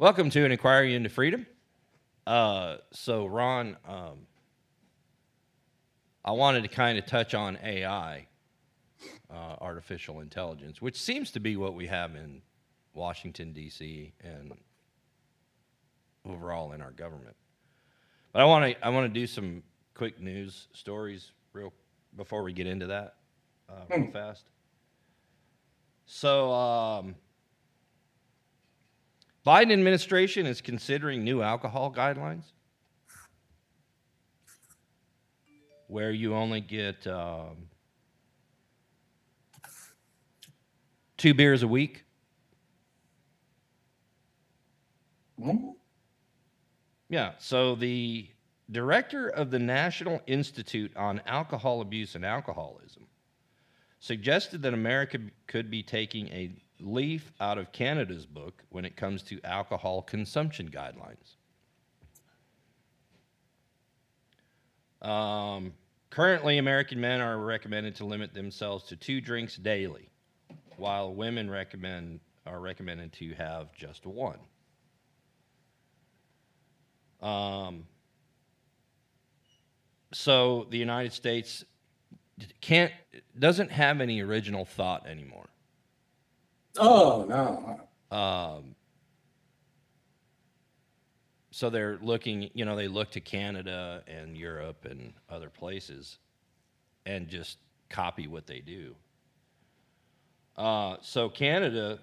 Welcome to an inquiry into freedom. Uh, so, Ron, um, I wanted to kind of touch on AI, uh, artificial intelligence, which seems to be what we have in Washington, D.C., and overall in our government. But I want to I want to do some quick news stories real before we get into that uh, real Hmm. fast. So, um, Biden administration is considering new alcohol guidelines where you only get um, two beers a week. Hmm? Yeah. So the director of the National Institute on Alcohol Abuse and Alcoholism suggested that America could be taking a leaf out of Canada's book when it comes to alcohol consumption guidelines. Um, currently, American men are recommended to limit themselves to two drinks daily, while women recommend are recommended to have just one. Um, so the United States can't doesn't have any original thought anymore. Oh no. Um, so they're looking, you know, they look to Canada and Europe and other places and just copy what they do. Uh, so Canada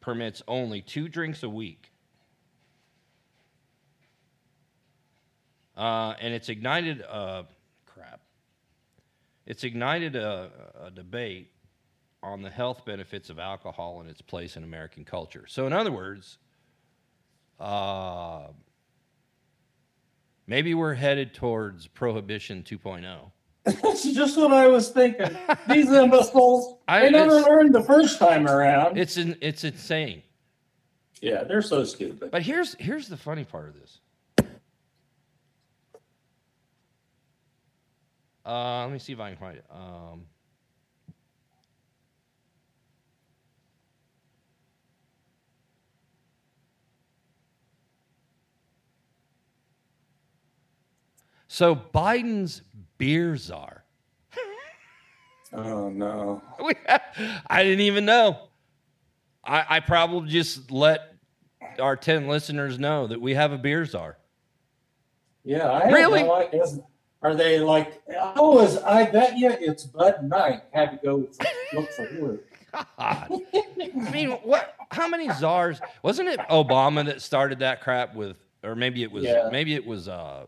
permits only two drinks a week. Uh, and it's ignited, uh, crap. It's ignited a, a debate on the health benefits of alcohol and its place in American culture. So, in other words, uh, maybe we're headed towards prohibition oh. 2.0. That's just what I was thinking. These imbeciles, I- they never learned the first time around. It's in, it's insane. yeah, they're so stupid. But here's here's the funny part of this. Uh, let me see if I can find it. Um, so Biden's beer czar. Oh no. I didn't even know. I, I probably just let our 10 listeners know that we have a beer czar. Yeah, I Really? no idea. Are they like? Oh, is I bet you it's Bud Knight. Had to go look for word. God. I mean, what? How many czars? Wasn't it Obama that started that crap with, or maybe it was, Yeah. maybe it was, uh,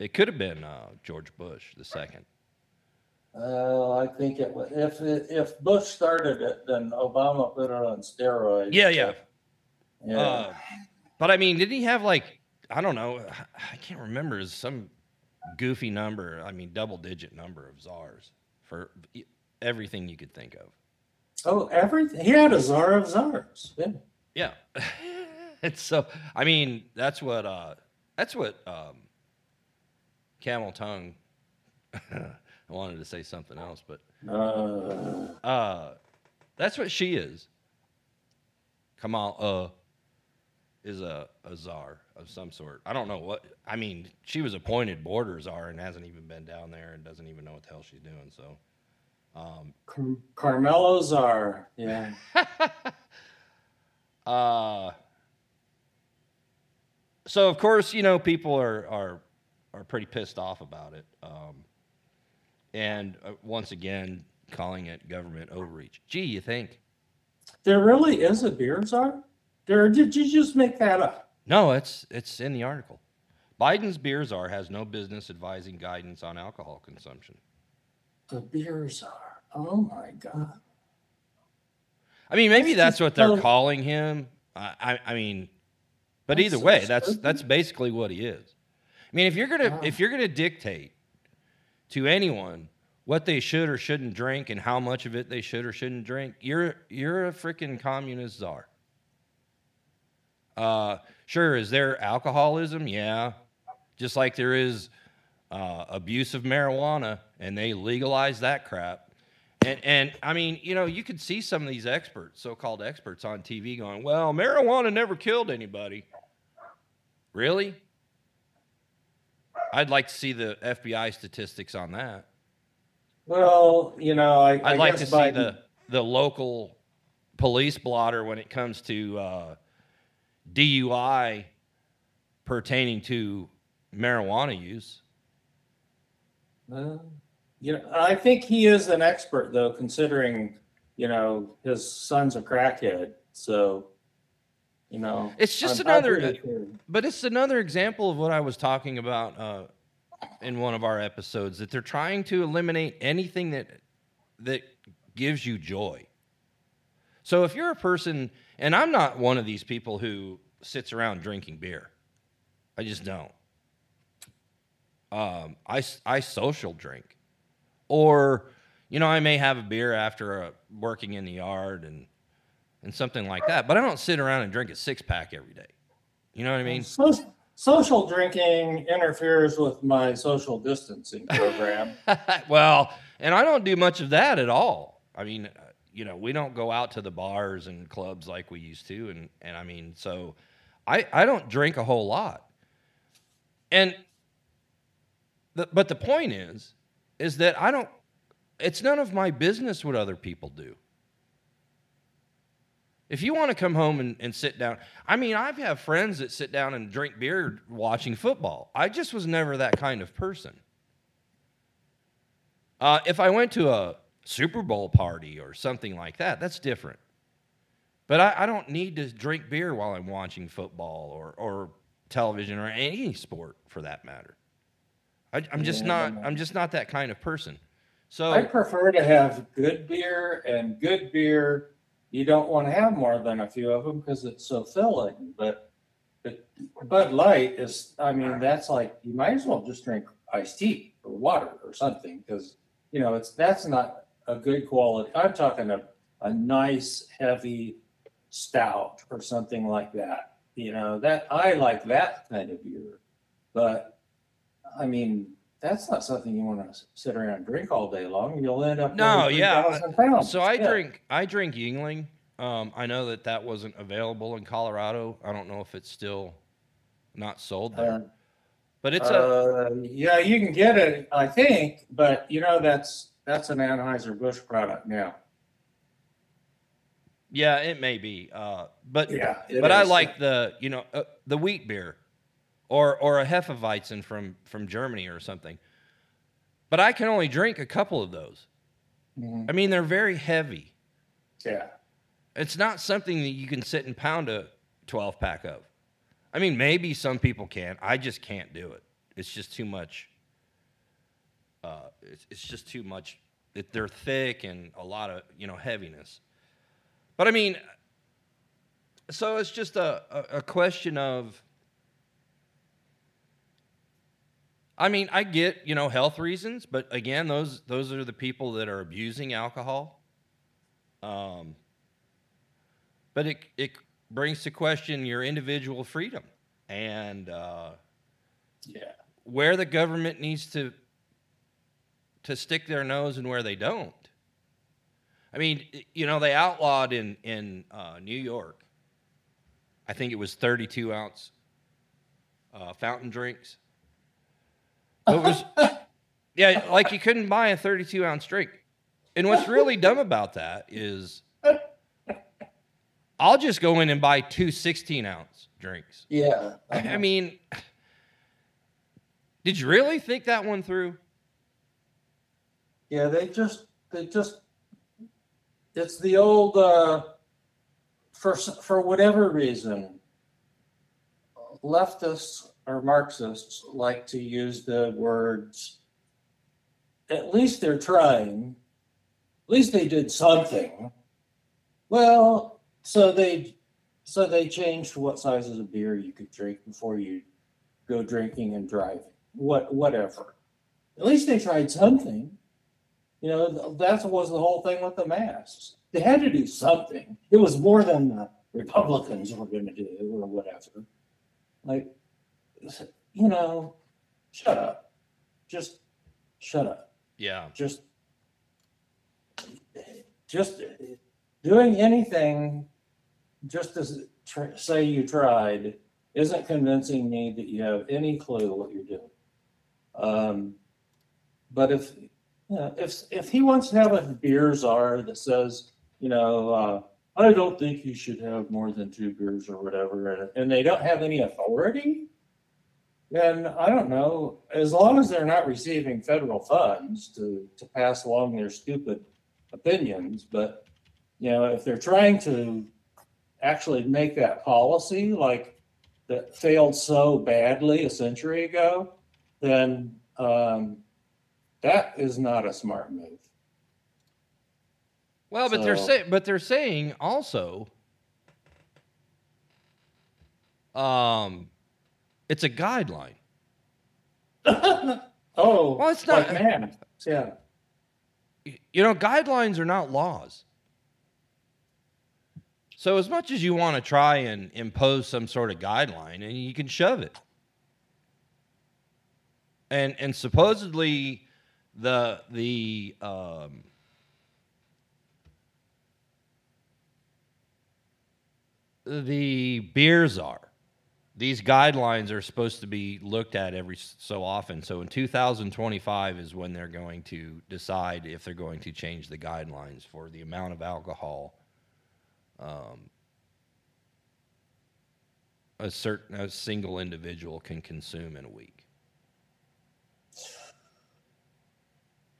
it could have been uh, George Bush the second. Uh, I think it was. If if Bush started it, then Obama put it on steroids. Yeah, yeah. yeah. Uh, but I mean, did he have like, I don't know, I can't remember, is some goofy number, I mean, double digit number of czars for everything you could think of. oh, everything. He had a czar of czars. Yeah. Yeah. it's so I mean, that's what uh that's what um camel tongue I wanted to say something else, but Uh, uh that's what she is. Kamal uh is a, a czar of some sort. I don't know what I mean, she was appointed border czar and hasn't even been down there and doesn't even know what the hell she's doing, so um Car- Carmelo Czar. Yeah. Uh, so of course, you know, people are are are pretty pissed off about it, um, and uh, once again, calling it government overreach. Gee, you think? There really is a beer czar? There, did you just make that up? No, it's it's in the article. Biden's beer czar has no business advising guidance on alcohol consumption. The beer czar. Oh my God. I mean, maybe That's what they're calling him. I, I, I mean, but either way, that's that's basically what he is. I mean, if you're gonna Wow. if you're gonna dictate to anyone what they should or shouldn't drink and how much of it they should or shouldn't drink, you're you're a freaking communist czar. Uh, sure, is there alcoholism? Yeah, just like there is uh, abuse of marijuana, and they legalize that crap. And and I mean, you know, you could see some of these experts, so-called experts on TV going, "Well, marijuana never killed anybody." Really? I'd like to see the FBI statistics on that. Well, you know, I, I'd like to guess see the the local police blotter when it comes to uh, DUI pertaining to marijuana use. Well, you know, I think he is an expert though, considering, you know, his son's a crackhead, so, you know. It's just I'm- another- But it's another example of what I was talking about uh, in one of our episodes that they're trying to eliminate anything that that gives you joy. So if you're a person, and I'm not one of these people who sits around drinking beer, I just don't. Um, I I social drink, or you know I may have a beer after uh, working in the yard and and something like that, but I don't sit around and drink a six pack every day. You know what I mean? So- Social drinking interferes with my social distancing program. well, and I don't do much of that at all. I mean, uh, you know, we don't go out to the bars and clubs like we used to, and and I mean, so I I don't drink a whole lot. And the, but the point is, is that I don't. It's none of my business what other people do. If you want to come home and, and sit down, I mean, I've have friends that sit down and drink beer watching football. I just was never that kind of person. Uh, if I went to a Super Bowl party or something like that, that's different. But I, I don't need to drink beer while I'm watching football or, or television or any sport for that matter. I, I'm just not. I'm just not that kind of person. So I prefer to have good beer and good beer. You don't want to have more than a few of them because it's so filling. But, but Bud Light is, I mean, that's like you might as well just drink iced tea or water or something because you know it's that's not a good quality. I'm talking a a nice heavy stout or something like that. You know that I like that kind of beer, but I mean that's not something you want to sit around and drink all day long. You'll end up No, yeah. pounds. So I Yeah. drink I drink Yuengling. Um, I know that that wasn't available in Colorado. I don't know if it's still not sold there, Uh, but it's a uh, yeah, you can get it, I think, but you know that's that's an Anheuser Busch product now. yeah, it may be. Uh, but Yeah, but I like the you know uh, the wheat beer, or or a Hefeweizen from from Germany or something. But I can only drink a couple of those. Mhm. I mean, they're very heavy. Yeah, It's not something that you can sit and pound a 12 pack of. I mean, maybe some people can. I just can't do it. It's just too much. Uh, it's, it's just too much. It, they're thick and a lot of you know heaviness. But I mean, so it's just a, a, a question of. I mean, I get you know health reasons, but again, those those are the people that are abusing alcohol. Um, but it it brings to question your individual freedom and uh, yeah. where the government needs to to stick their nose and where they don't. I mean, you know, they outlawed in in uh, New York. I think it was 32 ounce uh, fountain drinks. It was, yeah, like you couldn't buy a 32 ounce drink. And what's really dumb about that is I'll just go in and buy two 16 ounce drinks. Yeah. I mean, did you really think that one through? Yeah, they just they just it's the old uh for for whatever reason leftists or marxists like to use the words at least they're trying at least they did something well so they so they changed what sizes of beer you could drink before you go drinking and driving what whatever at least they tried something you know, that was the whole thing with the masks. They had to do something. It was more than the Republicans were going to do or whatever. Like, you know, shut up. Just shut up. Yeah. Just, just doing anything, just to tr- say you tried, isn't convincing me that you have any clue what you're doing. Um, but if, you know, if, if he wants to have a beer czar that says, you know, uh, I don't think you should have more than two beers or whatever, and, and they don't have any authority, then I don't know, as long as they're not receiving federal funds to, to pass along their stupid opinions, but, you know, if they're trying to actually make that policy like that failed so badly a century ago, then, um, that is not a smart move. Well, but they're saying, but they're saying also, um, it's a guideline. oh, Well, it's like not- man, yeah. You know, guidelines are not laws. So as much as you want to try and impose some sort of guideline, and you can shove it. And and supposedly the the um, the beers are these guidelines are supposed to be looked at every so often. So in 2025 is when they're going to decide if they're going to change the guidelines for the amount of alcohol um, a certain a single individual can consume in a week.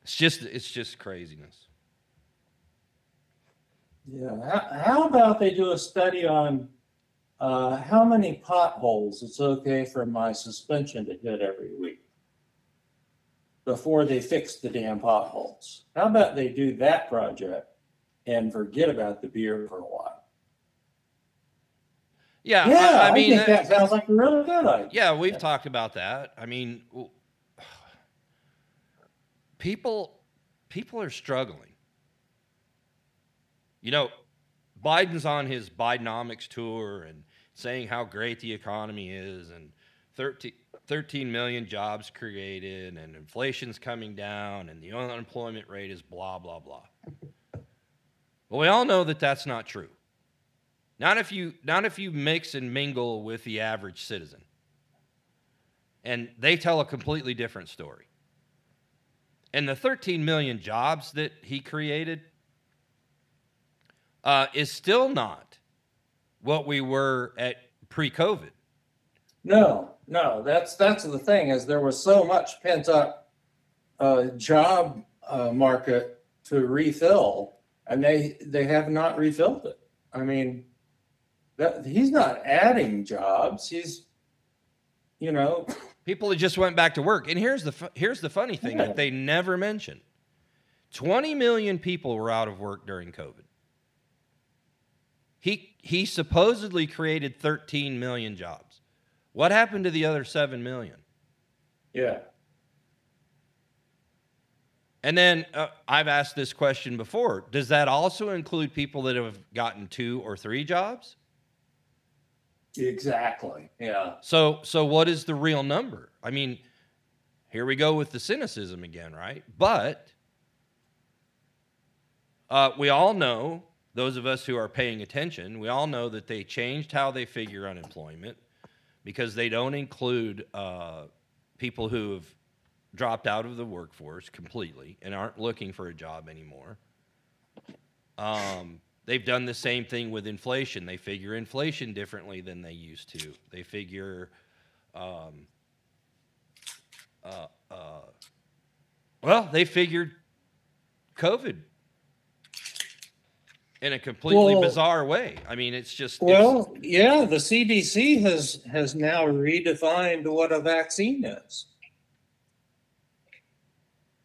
It's just it's just craziness. Yeah, how, how about they do a study on uh, how many potholes it's okay for my suspension to hit every week before they fix the damn potholes? How about they do that project and forget about the beer for a while? Yeah, Yeah, I, I, I mean think that sounds like a really good idea. Yeah, we've Yeah. talked about that. I mean, people people are struggling. You know, Biden's on his Bidenomics tour and saying how great the economy is and 13, 13 million jobs created and inflation's coming down and the unemployment rate is blah blah blah. Well, we all know that that's not true. Not if you not if you mix and mingle with the average citizen. And they tell a completely different story. And the 13 million jobs that he created uh, is still not what we were at pre-COVID. No, no, that's that's the thing is there was so much pent up uh, job uh, market to refill, and they they have not refilled it. I mean, that he's not adding jobs. He's, you know, People that just went back to work. And here's the here's the funny thing Yeah. that they never mention. 20 million people were out of work during COVID. He he supposedly created 13 million jobs. What happened to the other 7 million? yeah, And then uh, I've asked this question before. Does that also include people that have gotten two or three jobs? exactly. Yeah, So so what is the real number? I mean, here we go with the cynicism again, right? But uh, we all know, those of us who are paying attention, we all know that they changed how they figure unemployment because they don't include uh, people who have dropped out of the workforce completely and aren't looking for a job anymore. Um, they've done the same thing with inflation. They figure inflation differently than they used to. They figure, um, uh, uh, well, they figured COVID in a completely Well- bizarre way. I mean, it's just it's- Well, yeah, the CDC has has now redefined what a vaccine is.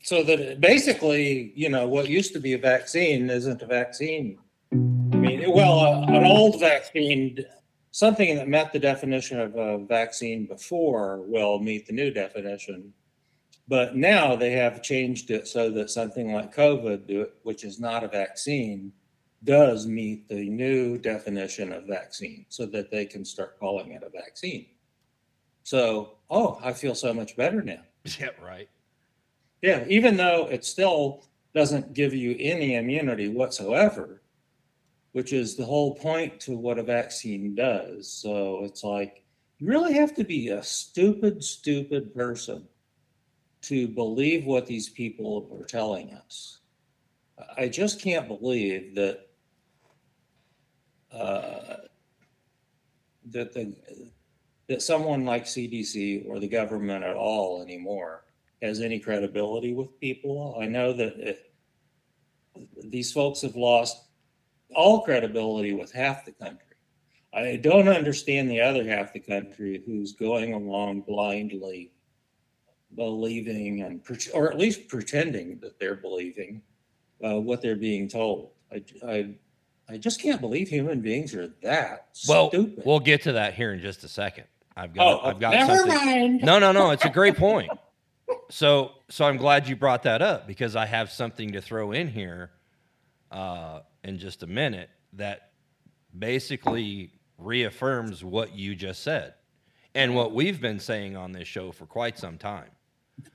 So that it- basically, you know, what used to be a vaccine isn't a vaccine. I mean, well, uh, an old vaccine, something that met the definition of a vaccine before will meet the new definition. But now they have changed it so that something like COVID, which is not a vaccine, does meet the new definition of vaccine so that they can start calling it a vaccine. So, oh, I feel so much better now. yeah, right. Yeah, even though it's still doesn't give you any immunity whatsoever, which is the whole point to what a vaccine does. So it's like, you really have to be a stupid, stupid person to believe what these people are telling us. I just can't believe that uh, that the that someone like CDC or the government at all anymore has any credibility with people. I know that it, these folks have lost all credibility with half the country. I don't understand the other half the country who's going along blindly believing and or at least pretending that they're believing uh, what they're being told. I, I I just can't believe human beings are that Well, stupid. we'll get to that here in just a second. I've got, oh, I've got never something. mind. No, no, no. It's a great point. So, so I'm glad you brought that up because I have something to throw in here uh, in just a minute that basically reaffirms what you just said and what we've been saying on this show for quite some time.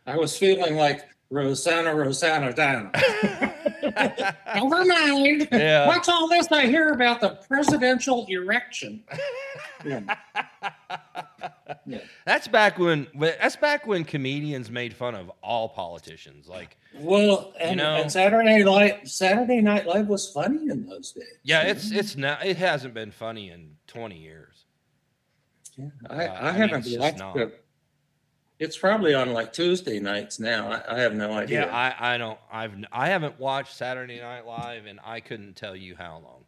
I was feeling like Roseanne, Roseannadanna. Never mind. Yeah. What's all this I hear about the presidential erection? Yeah. Yeah. That's back when that's back when comedians made fun of all politicians. Like, Well, and, know- and Saturday Night Saturday Night Live was funny in those days. yeah, it's it's not it hasn't been funny in 20 years. Yeah, I, Uh, I, I mean, haven't it's just watched not. It. It's probably on like Tuesday nights now. I, I have no idea. Yeah, I, I don't I've I haven't watched Saturday Night Live and I couldn't tell you how long.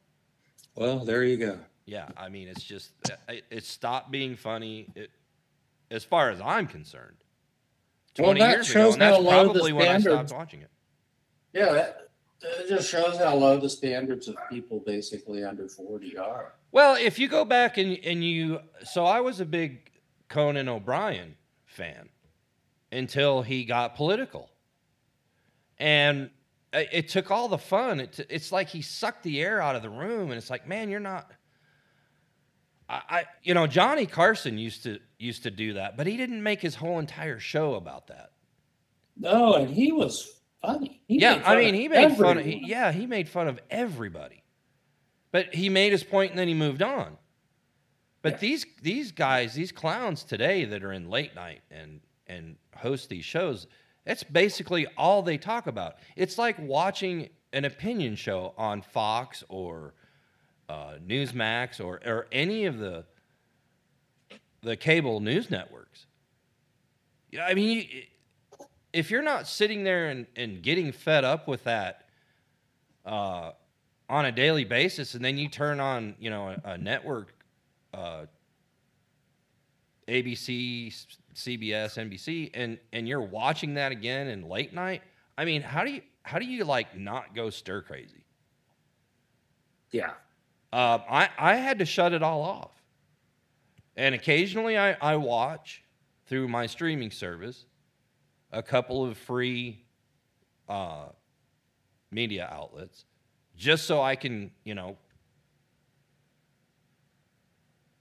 well, there you go. Yeah, I mean it's just it, it stopped being funny. It, as far as I'm concerned, Well, twenty that years ago, and that's how low the probably when I stopped watching it. Yeah, that, it just shows how low the standards of people basically under 40 are. Well, if you go back and and you, so I was a big Conan O'Brien fan until he got political, and it, took all the fun. It, it's like he sucked the air out of the room, and it's like, man, you're not. I, I, you know, Johnny Carson used to used to do that, but he didn't make his whole entire show about that. No, and he was funny. He yeah, I mean, he made fun of. He, yeah, he made fun of everybody, but he made his point and then he moved on. But Yeah. these these guys, these clowns today that are in late night and and host these shows, that's basically all they talk about. It's like watching an opinion show on Fox or uh, Newsmax or or any of the the cable news networks. Yeah, I mean, you- if you're not sitting there and, and getting fed up with that uh, on a daily basis, and then you turn on, you know, a, a network, uh, ABC, CBS, NBC, and and you're watching that again in late night. I mean, how do you how do you like not go stir crazy? Yeah. Uh, I I had to shut it all off, and occasionally I I watch through my streaming service a couple of free uh, media outlets just so I can you know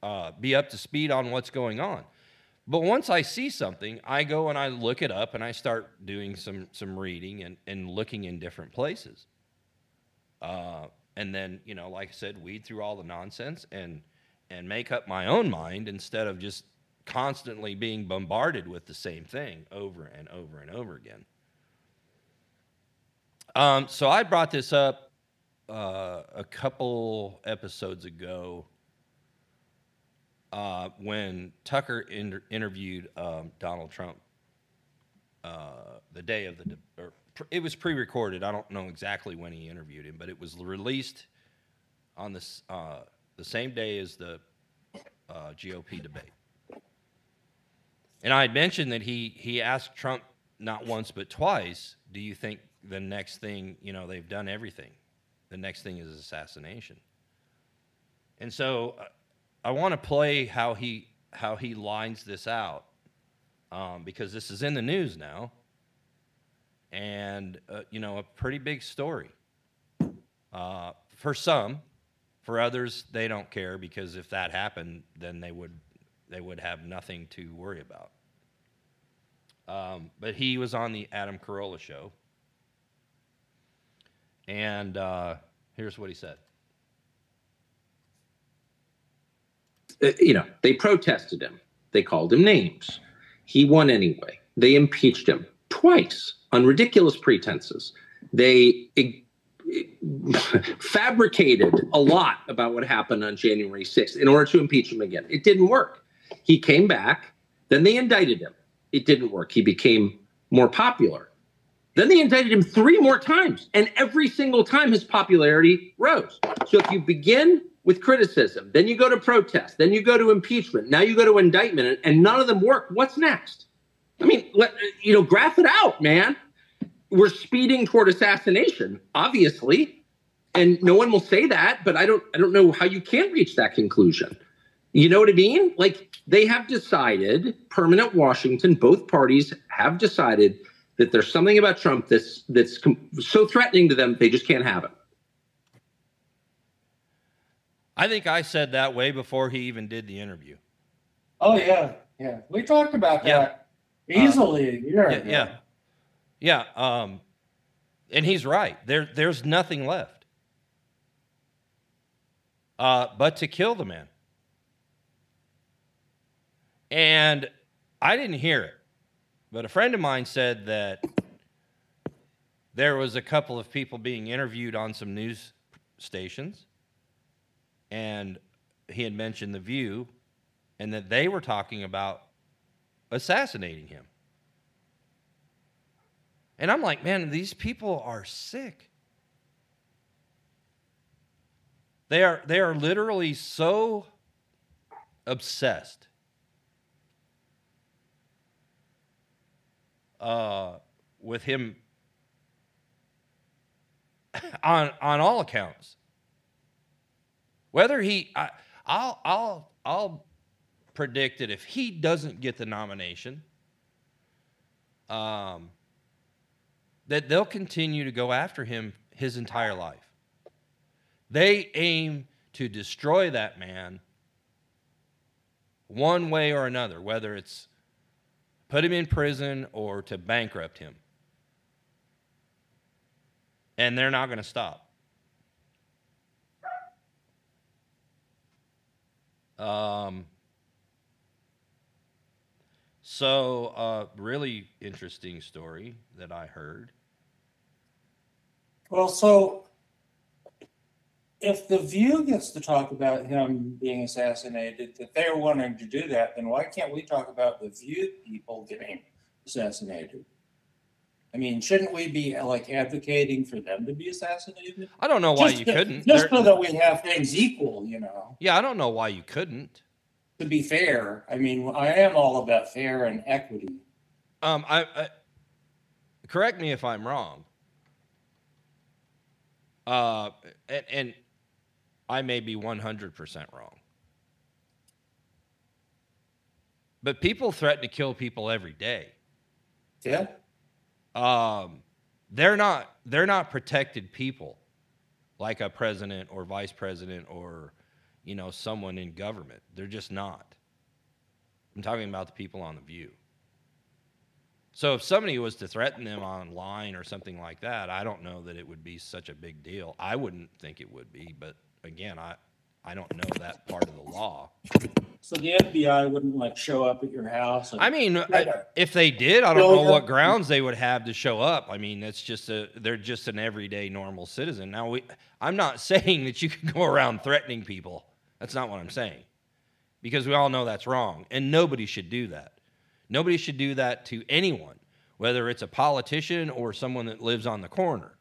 uh, be up to speed on what's going on. But once I see something, I go and I look it up and I start doing some some reading and, and looking in different places. Uh, and then, you know, like I said, weed through all the nonsense and and make up my own mind instead of just constantly being bombarded with the same thing over and over and over again. Um, so I brought this up uh, a couple episodes ago uh, when Tucker inter- interviewed um, Donald Trump uh, the day of the, de- or pr- it was pre-recorded. I don't know exactly when he interviewed him, but it was released on this uh, the same day as the uh, GOP debate. And I had mentioned that he he asked Trump not once but twice, "Do you think the next thing, you know, they've done everything. The next thing is assassination." And so uh, I want to play how he how he lines this out um, because this is in the news now, and uh, you know a pretty big story. Uh, for some, for others, they don't care because if that happened, then they would they would have nothing to worry about. Um, but he was on the Adam Carolla show, And uh, here's what he said. Uh, you know, they protested him. They called him names. He won anyway. They impeached him twice on ridiculous pretenses. They fabricated a lot about what happened on January 6th in order to impeach him again. It didn't work. He came back. Then they indicted him. It didn't work. He became more popular. Then they indicted him three more times, and every single time his popularity rose. So if you begin with criticism, then you go to protest, then you go to impeachment, now you go to indictment, and none of them work, what's next? I mean, let, you know, graph it out, man. We're speeding toward assassination, obviously, and no one will say that, but I don't, I don't know how you can reach that conclusion. You know what I mean? Like they have decided, permanent Washington, both parties have decided that there's something about Trump that's that's so threatening to them they just can't have it. I think I said that way before he even did the interview. Oh yeah, yeah. We talked about that yeah. easily uh, a year yeah, ago. Yeah, yeah. Um, and he's right. There, there's nothing left, uh, but to kill the man. And I didn't hear it, but a friend of mine said that there was a couple of people being interviewed on some news stations, and he had mentioned The View, and that they were talking about assassinating him. And I'm like, man, these people are sick. They are, they are literally so obsessed uh, with him on on all accounts. Whether he, I, I'll I'll I'll predict that if he doesn't get the nomination, um, that they'll continue to go after him his entire life. They aim to destroy that man one way or another, whether it's put him in prison or to bankrupt him. And they're not going to stop. Um, so, a uh, really interesting story that I heard. Well, so if the View gets to talk about him being assassinated, that they're wanting to do that, then why can't we talk about the View people getting assassinated? I mean, shouldn't we be like advocating for them to be assassinated? I don't know why just you to, couldn't. Just They're, so that we have things equal, you know. Yeah, I don't know why you couldn't. To be fair, I mean, I am all about fair and equity. Um, I, I correct me if I'm wrong. Uh, and, and I may be 100% wrong. But people threaten to kill people every day. Yeah. Um, they're not they're not protected people like a president or vice president or you know someone in government. They're just not. I'm talking about the people on the view. So if somebody was to threaten them online or something like that, I don't know that it would be such a big deal. I wouldn't think it would be, but again, I, I don't know that part of the law. So the FBI wouldn't like show up at your house? I mean, uh, I, if they did, I don't know what grounds they would have to show up. I mean, it's just a they're just an everyday normal citizen. Now, we I'm not saying that you can go around threatening people. That's not what I'm saying. Because we all know that's wrong, and nobody should do that. Nobody should do that to anyone, whether it's a politician or someone that lives on the corner.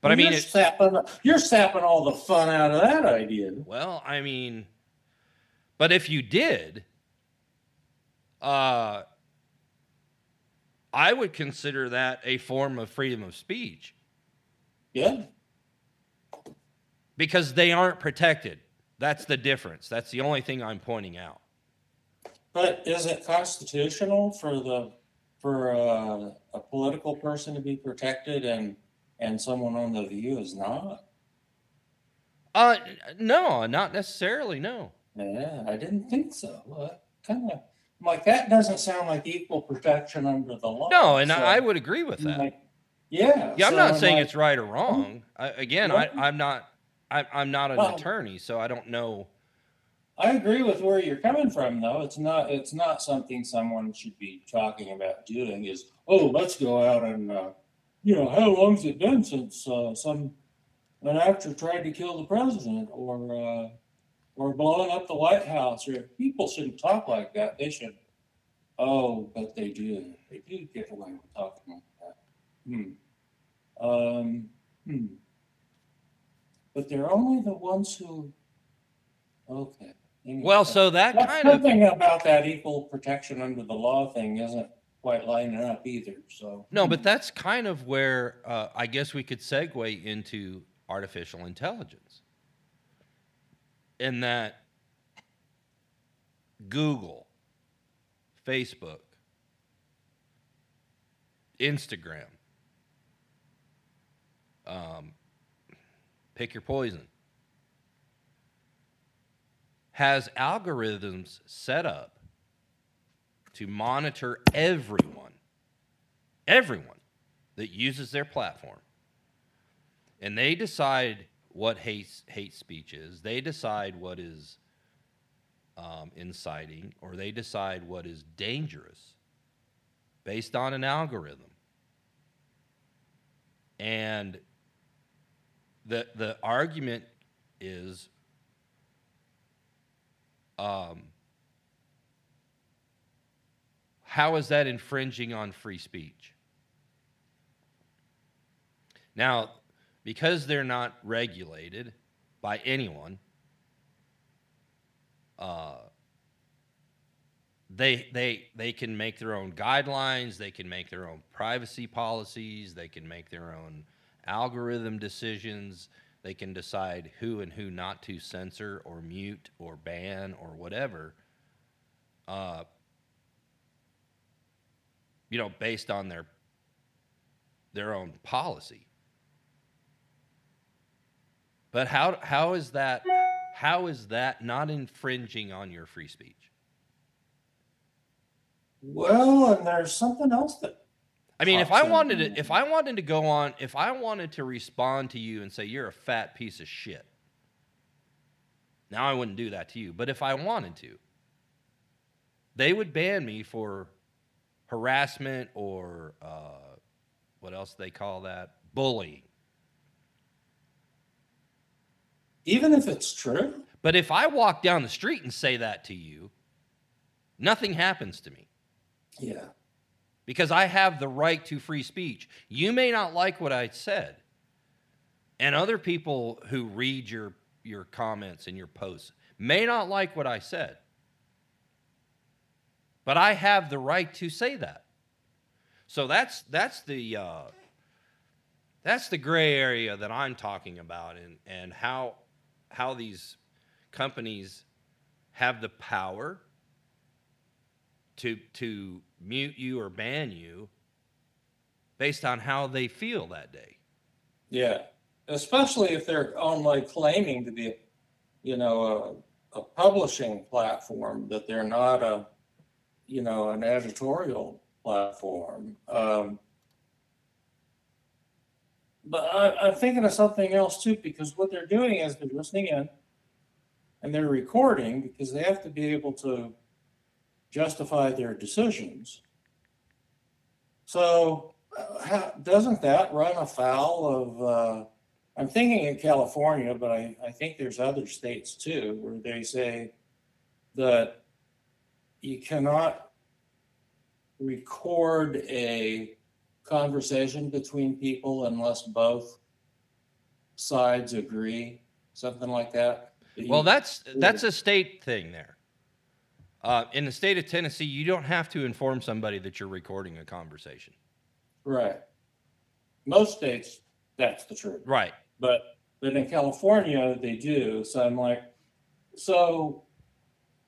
But I mean, you're sapping, you're sapping all the fun out of that idea. Well, I mean, but if you did, uh, I would consider that a form of freedom of speech. Yeah. Because they aren't protected. That's the difference. That's the only thing I'm pointing out. But is it constitutional for the for a, a political person to be protected and and someone on the view is not? Uh, no, not necessarily. No. Yeah, I didn't think so. kind of like that doesn't sound like equal protection under the law. No, and so, I would agree with that. Like, Yeah. Yeah, I'm so not saying like, it's right or wrong. I, again, I, I'm not. I, I'm not an Well- attorney, so I don't know. I agree with where you're coming from, though. It's not. It's not something someone should be talking about doing. Is oh, let's go out and uh, you know how long's it been since uh, some an actor tried to kill the president or uh, or blowing up the White House? Or people shouldn't talk like that. They should. Oh, but they do. They do get away with talking like that. Hmm. Um. Hmm. But they're only the ones who. Okay. Anyway, Well, so that kind of something about that equal protection under the law thing isn't quite lining up either. So no, but that's kind of where uh, I guess we could segue into artificial intelligence, in that Google, Facebook, Instagram, um, pick your poison, has algorithms set up to monitor everyone, everyone that uses their platform. And they decide what hate, hate speech is, they decide what is um, inciting, or they decide what is dangerous based on an algorithm. And the, the argument is um, how is that infringing on free speech? Now, because they're not regulated by anyone, uh, they they they can make their own guidelines. They can make their own privacy policies. They can make their own algorithm decisions. They can decide who and who not to censor or mute or ban or whatever. Uh, you know, based on their their own policy. But how how is that how is that not infringing on your free speech? well, and there's something else that I mean, if I wanted to if I wanted to go on if I wanted to respond to you and say you're a fat piece of shit. Now I wouldn't do that to you, but if I wanted to, they would ban me for harassment or uh, what else they call that bullying. Even if it's true, But if I walk down the street and say that to you, nothing happens to me yeah, because I have the right to free speech. You may not like what I said, and other people who read your your comments and your posts may not like what I said. But I have the right to say that. So that's that's the uh, that's the gray area that I'm talking about, and and how how these companies have the power to to mute you or ban you based on how they feel that day. yeah. Especially if they're only claiming to be, you know, a, a publishing platform that they're not a, you know, an editorial platform. Um, but I, I'm thinking of something else too, because what they're doing is they're listening in and they're recording because they have to be able to justify their decisions. So, uh, how, doesn't that run afoul of? Uh, I'm thinking in California, but I, I think there's other states too where they say that you cannot record a conversation between people unless both sides agree, something like that. Well, that's that's a state thing there. Uh, in the state of Tennessee, you don't have to inform somebody that you're recording a conversation. right. Most states, that's the truth. Right. But but in California they do. So I'm like, so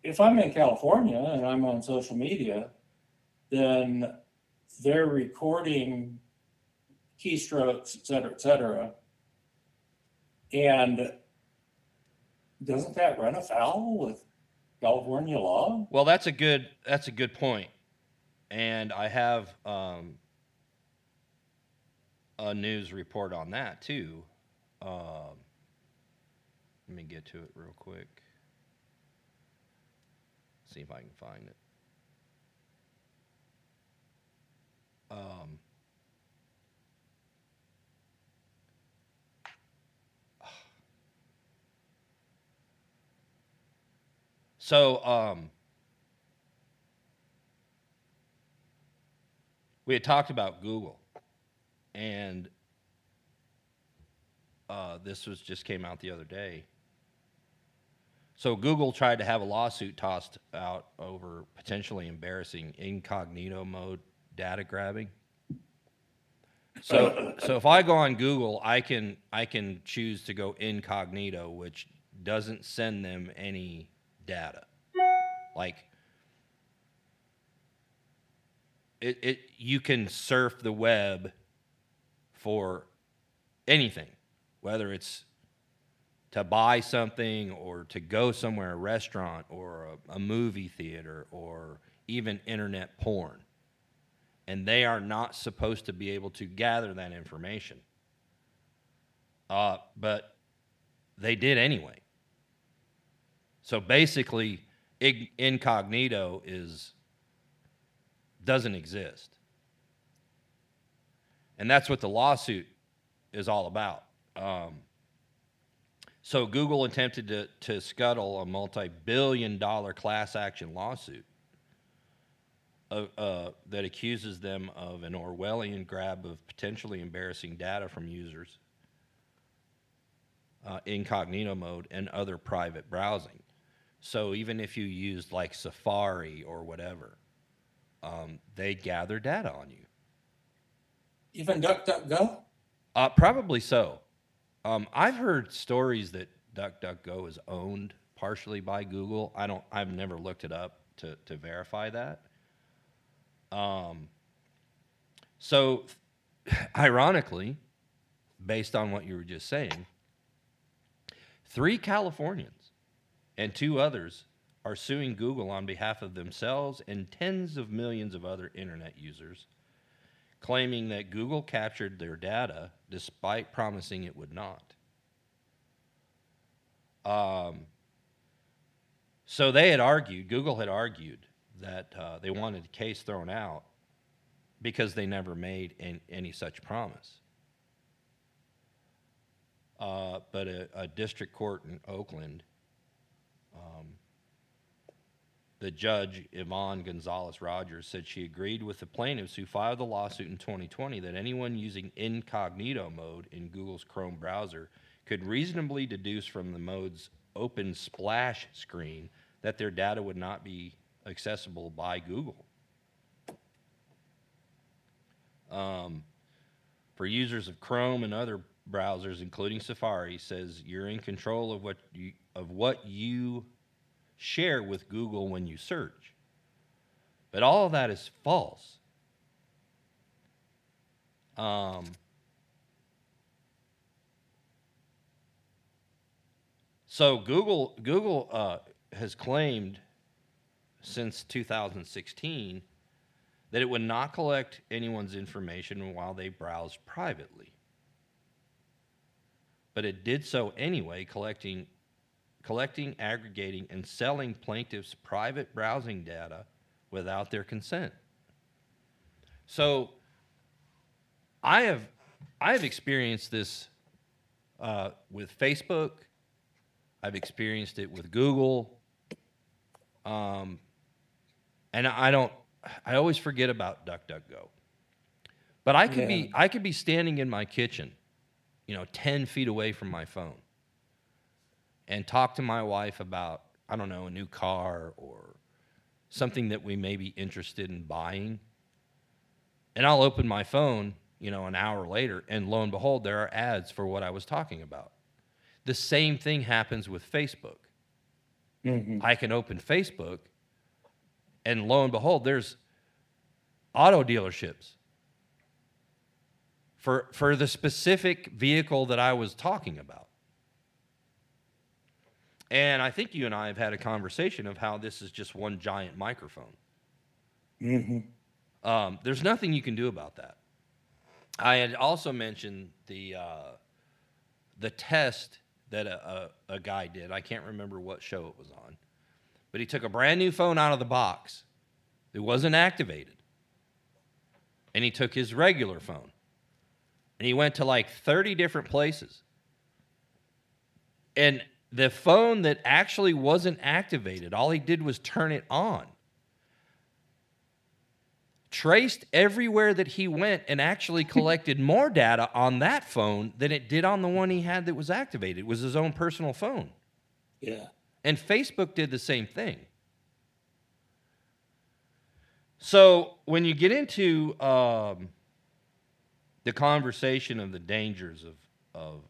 if I'm in California and I'm on social media, then they're recording keystrokes, et cetera, et cetera. And doesn't that run afoul with California law? Well, that's a good that's a good point. and I have um, a news report on that too. Um, let me get to it real quick. See if I can find it. Um, so, um, we had talked about Google, and uh, this was just came out the other day. So Google tried to have a lawsuit tossed out over potentially embarrassing incognito mode data grabbing. So so if I go on Google, I can I can choose to go incognito, which doesn't send them any data. Like it, it you can surf the web for anything, whether it's to buy something or to go somewhere, a restaurant or a, a movie theater or even internet porn. And they are not supposed to be able to gather that information. Uh, but they did anyway. So basically, incognito is doesn't exist. And that's what the lawsuit is all about. Um, so Google attempted to, to scuttle a multi-billion dollar class action lawsuit uh, uh, that accuses them of an Orwellian grab of potentially embarrassing data from users, uh, incognito mode, and other private browsing. So even if you used like Safari or whatever, um, they gather data on you. Even DuckDuckGo? Uh, probably so. Um, I've heard stories that DuckDuckGo is owned partially by Google. I don't. I've never looked it up to to verify that. Um. So, ironically, based on what you were just saying, three Californians and two others are suing Google on behalf of themselves and tens of millions of other internet users claiming that Google captured their data despite promising it would not. Um, so they had argued, Google had argued that uh, they wanted the case thrown out because they never made an, any such promise. Uh, but a, a, district court in Oakland, um, the judge, Yvonne Gonzalez Rogers, said she agreed with the plaintiffs who filed the lawsuit in 2020 that anyone using incognito mode in Google's Chrome browser could reasonably deduce from the mode's open splash screen that their data would not be accessible by Google. Um, for users of Chrome and other browsers, including Safari, says you're in control of what you, of what you share with Google when you search. But all of that is false. Um, so Google Google uh, has claimed since 2016 that it would not collect anyone's information while they browsed privately. But it did so anyway, collecting collecting, aggregating, and selling plaintiffs' private browsing data without their consent. So I have I have experienced this uh, with Facebook. I've experienced it with Google. Um, and I don't. I always forget about DuckDuckGo. But I could yeah. be I could be standing in my kitchen, you know, ten feet away from my phone, and talk to my wife about I don't know a new car or something that we may be interested in buying. And I'll open my phone, you know, an hour later, and lo and behold, there are ads for what I was talking about. The same thing happens with Facebook. Mm-hmm. I can open Facebook, and lo and behold, there's auto dealerships for, for the specific vehicle that I was talking about. And I think you and I have had a conversation of how this is just one giant microphone. Mm-hmm. Um, there's nothing you can do about that. I had also mentioned the uh, the test that a, a, a guy did. I can't remember what show it was on, but he took a brand new phone out of the box. It wasn't activated, and he took his regular phone, and he went to like thirty different places, and the phone that actually wasn't activated, all he did was turn it on traced everywhere that he went and actually collected more data on that phone than it did on the one he had that was activated. It was his own personal phone. Yeah. And Facebook did the same thing. So when you get into um, the conversation of the dangers of, of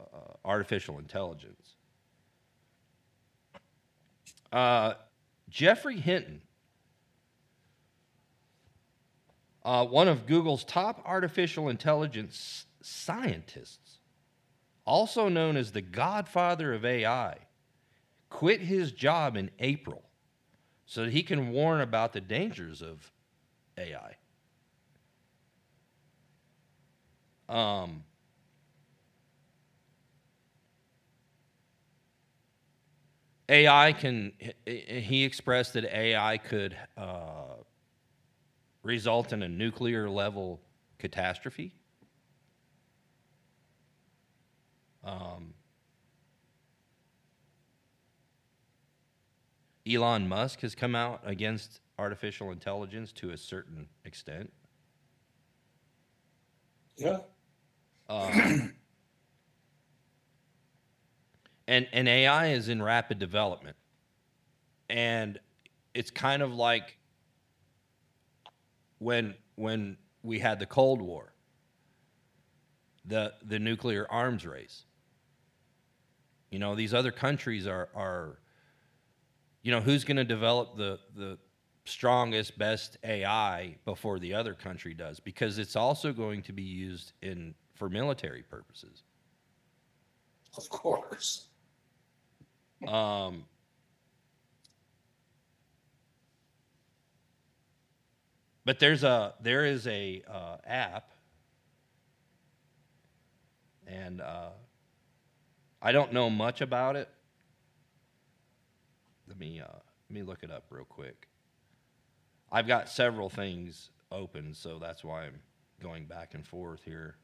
uh, artificial intelligence, uh, Geoffrey Hinton uh, one of Google's top artificial intelligence scientists, also known as the godfather of AI, quit his job in April so that he can warn about the dangers of AI. Um, AI can, he expressed that AI could uh, result in a nuclear level catastrophe. Um, Elon Musk has come out against artificial intelligence to a certain extent. Yeah. Um, and and AI is in rapid development, and it's kind of like when when we had the Cold War, the the nuclear arms race. You know, these other countries are are you know, who's going to develop the the strongest best AI before the other country does because it's also going to be used in for military purposes. Of course. Um But there's a there is a uh, app, and uh, I don't know much about it. Let me uh, let me look it up real quick. I've got several things open, so that's why I'm going back and forth here.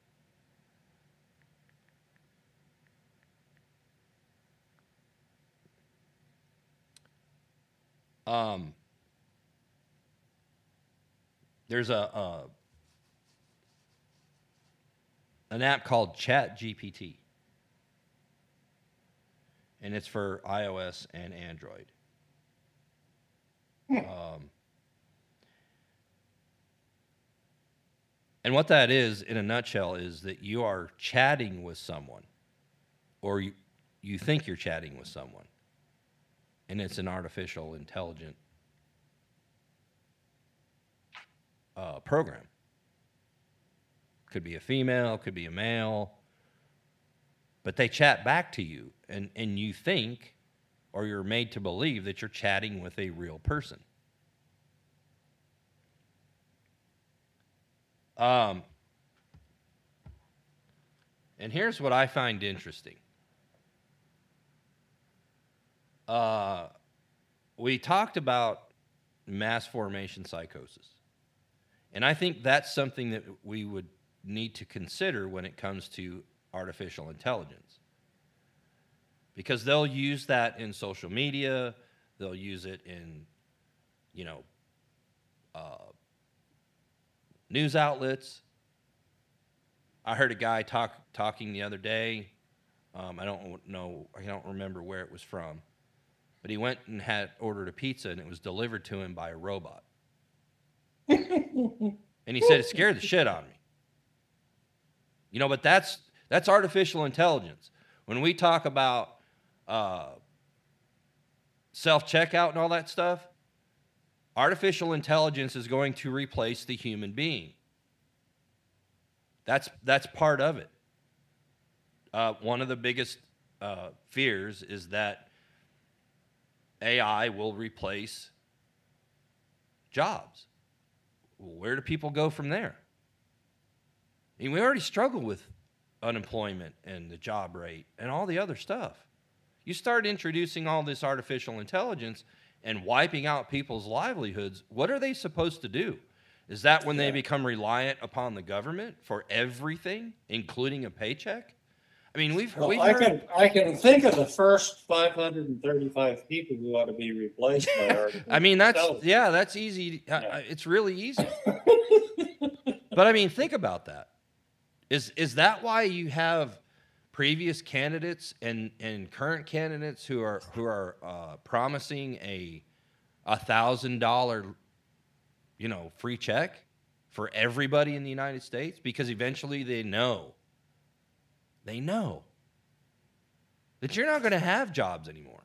Um, there's a, a an app called Chat GPT, and it's for iOS and Android. Um, and what that is, in a nutshell, is that you are chatting with someone, or you, you think you're chatting with someone, and it's an artificial intelligent uh, program. Could be a female, could be a male, but they chat back to you, and, and you think or you're made to believe that you're chatting with a real person. Um, and here's what I find interesting. Uh, we talked about mass formation psychosis. And I think that's something that we would need to consider when it comes to artificial intelligence. Because they'll use that in social media, they'll use it in, you know, uh, news outlets. I heard a guy talk talking the other day. Um, I don't know, I don't remember where it was from, but he went and had ordered a pizza and it was delivered to him by a robot. and he said it scared the shit out of me. You know, but that's that's artificial intelligence. When we talk about uh, self checkout and all that stuff, artificial intelligence is going to replace the human being. That's that's part of it. Uh, one of the biggest uh, fears is that AI will replace jobs. Where do people go from there? I mean, we already struggle with unemployment and the job rate and all the other stuff. You start introducing all this artificial intelligence and wiping out people's livelihoods. What are they supposed to do? Is that when they become reliant upon the government for everything, including a paycheck? I mean, we've, Well, we've I heard, can, I can think of the first five hundred and thirty-five people who ought to be replaced by artificial I mean, that's yeah, that's easy. Uh, Yeah. It's really easy. but I mean, think about that. Is is that why you have previous candidates and and current candidates who are who are uh, promising a a thousand dollar, you know, free check for everybody in the United States because eventually they know. They know that you're not going to have jobs anymore.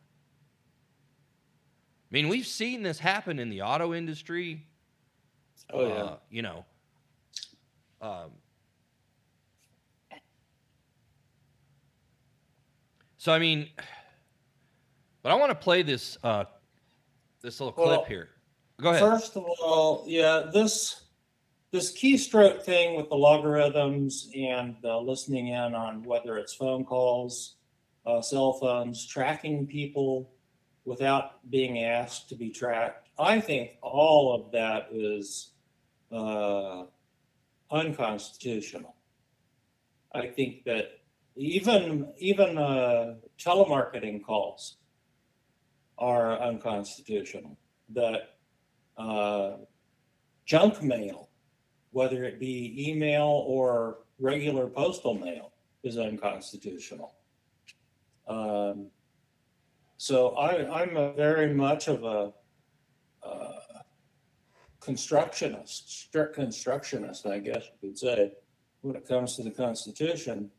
I mean, we've seen this happen in the auto industry. Oh, yeah. uh, you know. Um, so I mean, but I want to play this uh, this little clip Well, here. Go ahead. First of all, yeah, this this keystroke thing with the logarithms and uh, listening in on whether it's phone calls, uh, cell phones, tracking people without being asked to be tracked. I think all of that is uh, unconstitutional. I think that even even uh, telemarketing calls are unconstitutional. That uh, junk mail, whether it be email or regular postal mail, is unconstitutional. Um, so I, I'm a very much of a uh, constructionist, strict constructionist, I guess you could say, when it comes to the Constitution.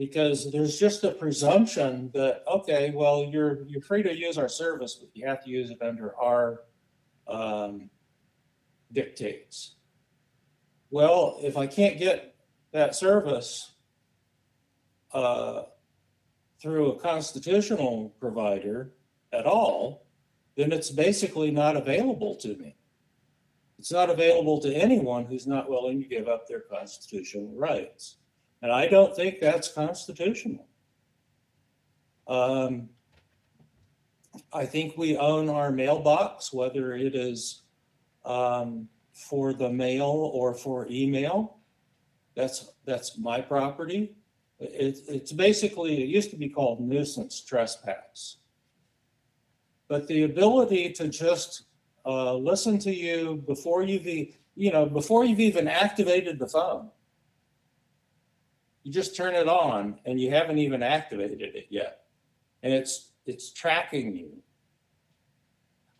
Because there's just a presumption that, okay, well, you're, you're free to use our service, but you have to use it under our um, dictates. Well, if I can't get that service uh, through a constitutional provider at all, then it's basically not available to me. It's not available to anyone who's not willing to give up their constitutional rights. And I don't think that's constitutional. Um, I think we own our mailbox, whether it is um, for the mail or for email. That's that's my property. It, it's basically it used to be called nuisance trespass. But the ability to just uh, listen to you before you've you know before you've even activated the phone, you just turn it on and you haven't even activated it yet, and it's it's tracking you.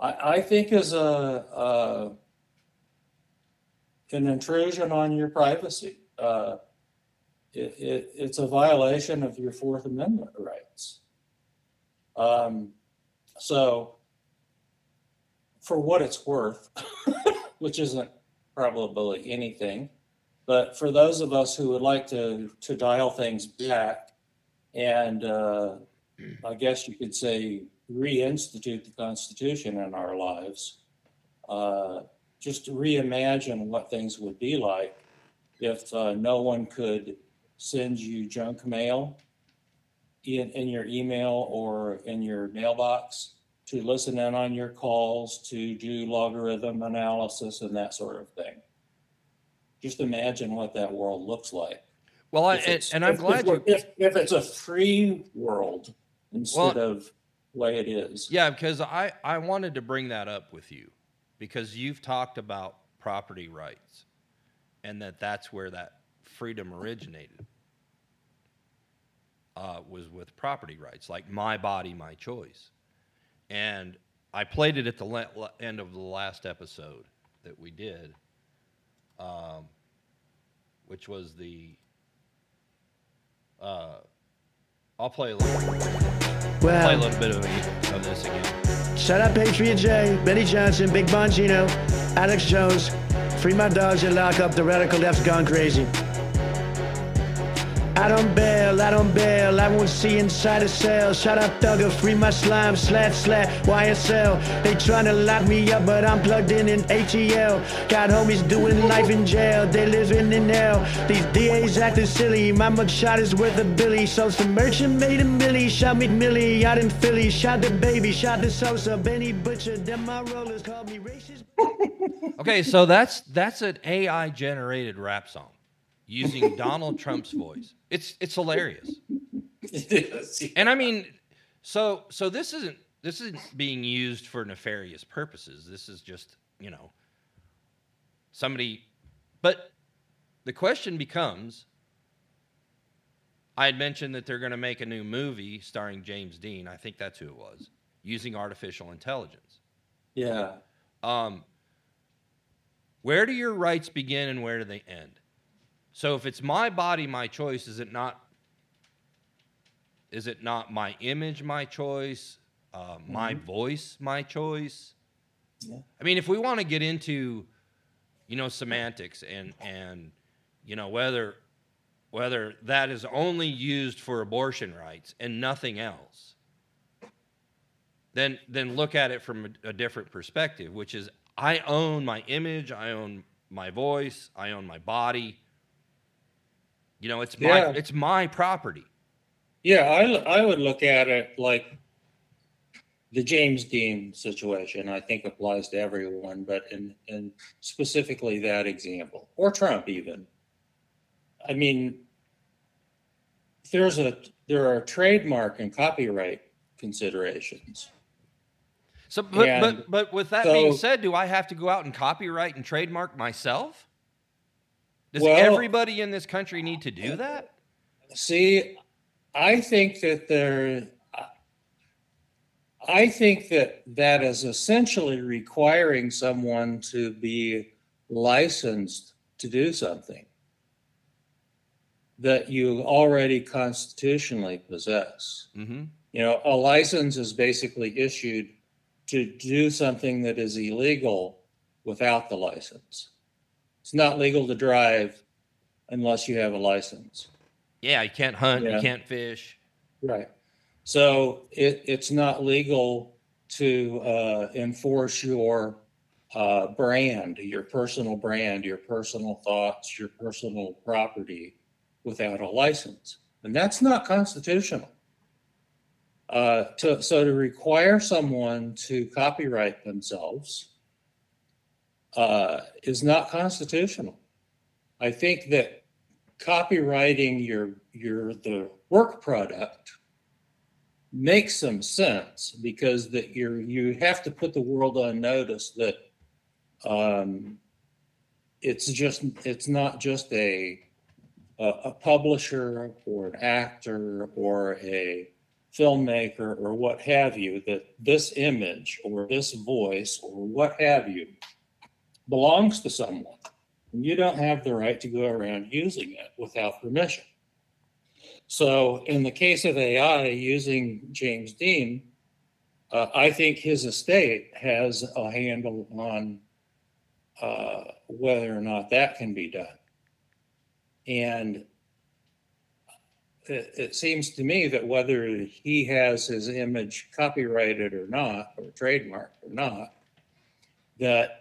I, I think is a, an intrusion on your privacy. Uh, it, it, it's a violation of your Fourth Amendment rights. Um, so, for what it's worth, which isn't probably anything, but for those of us who would like to to dial things back and uh, I guess you could say reinstitute the Constitution in our lives, uh, just to reimagine what things would be like if uh, no one could send you junk mail in, in your email or in your mailbox to listen in on your calls, to do logarithm analysis and that sort of thing. Just imagine what that world looks like. well, I, and, and I'm if- glad if, you. if, if it's a free world instead of way it is. Yeah, because I, I wanted to bring that up with you because you've talked about property rights and that that's where that freedom originated uh, was with property rights, like my body, my choice. And I played it at the end of the last episode that we did, um, which was the. Uh, I'll play a little, play a little bit of, of this again. shut up, Patriot J, Benny Johnson, Big Bongino, Alex Jones, free my dogs and lock up the radical Left's gone crazy. I don't bail, I don't bail, I won't see inside a cell. Shut up, thugger, free my slime, slat, slat, YSL. They tryna lock me up, but I'm plugged in in ATL. Got homies doing life in jail, they living in hell. These DAs acting silly, my mugshot is worth a billy. So some merchant made a milli, shot McMillie out in Philly. Shot the baby, shot the Sosa, Benny Butcher, them my rollers called me racist. Okay, so that's that's an AI generated rap song using Donald Trump's voice. It's it's hilarious. And I mean, so so this isn't this isn't being used for nefarious purposes. This is just, you know, somebody but the question becomes I had mentioned that they're going to make a new movie starring James Dean. I think that's who it was, using artificial intelligence. Yeah. Um, where do your rights begin and where do they end? So if it's my body, my choice, is it not? Is it not my image, my choice? Uh, my voice, my choice? Yeah. I mean, if we want to get into, you know, semantics and and you know whether whether that is only used for abortion rights and nothing else, then then look at it from a, a different perspective, which is I own my image, I own my voice, I own my body. You know, it's my Yeah. it's my property. Yeah, I, I would look at it like the James Dean situation, I think applies to everyone, but in, in specifically that example, or Trump even. I mean, there's a, there are trademark and copyright considerations. So, but And but but with that being said, do I have to go out and copyright and trademark myself? Does Well- everybody in this country need to do that? See, I think that there, I think that that is essentially requiring someone to be licensed to do something that you already constitutionally possess. Mm-hmm. You know, a license is basically issued to do something that is illegal without the license. It's not legal to drive unless you have a license. Yeah, you can't hunt, Yeah. you can't fish. Right. So it, it's not legal to uh, enforce your uh, brand, your personal brand, your personal thoughts, your personal property without a license. And that's not constitutional. Uh, to, so to require someone to copyright themselves uh, is not constitutional. I think that copywriting your your the work product makes some sense because that you're you have to put the world on notice that um, it's just it's not just a a publisher or an actor or a filmmaker or what have you that this image or this voice or what have you belongs to someone and you don't have the right to go around using it without permission so in the case of AI using James Dean, uh, I think his estate has a handle on uh, whether or not that can be done. And it, it seems to me that whether he has his image copyrighted or not, or trademarked or not, that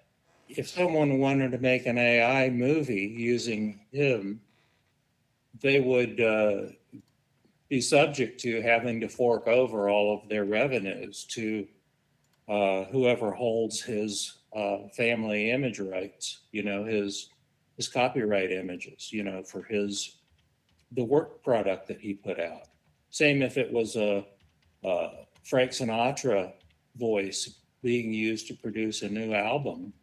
if someone wanted to make an AI movie using him, they would uh, be subject to having to fork over all of their revenues to uh, whoever holds his uh, family image rights, you know, his his copyright images, you know, for his the work product that he put out. Same if it was a, a Frank Sinatra voice being used to produce a new album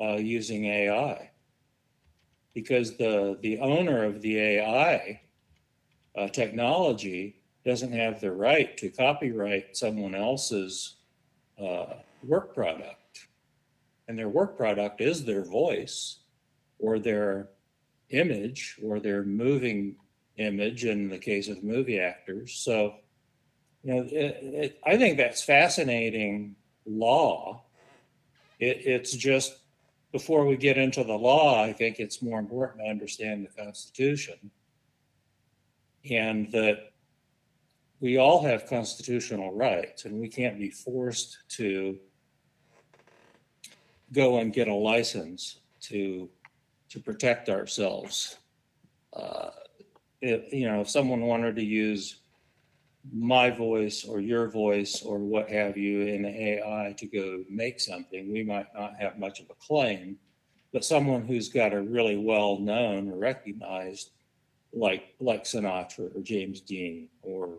uh, using AI, because the the owner of the AI uh, technology doesn't have the right to copyright someone else's uh, work product. And their work product is their voice or their image or their moving image in the case of movie actors. So, you know, it, it, I think that's fascinating law. It, it's just before we get into the law, I think it's more important to understand the Constitution and that we all have constitutional rights and we can't be forced to go and get a license to to protect ourselves. Uh, if you know, if someone wanted to use my voice or your voice or what have you in the AI to go make something, we might not have much of a claim. But someone who's got a really well known or recognized, like like Sinatra or James Dean or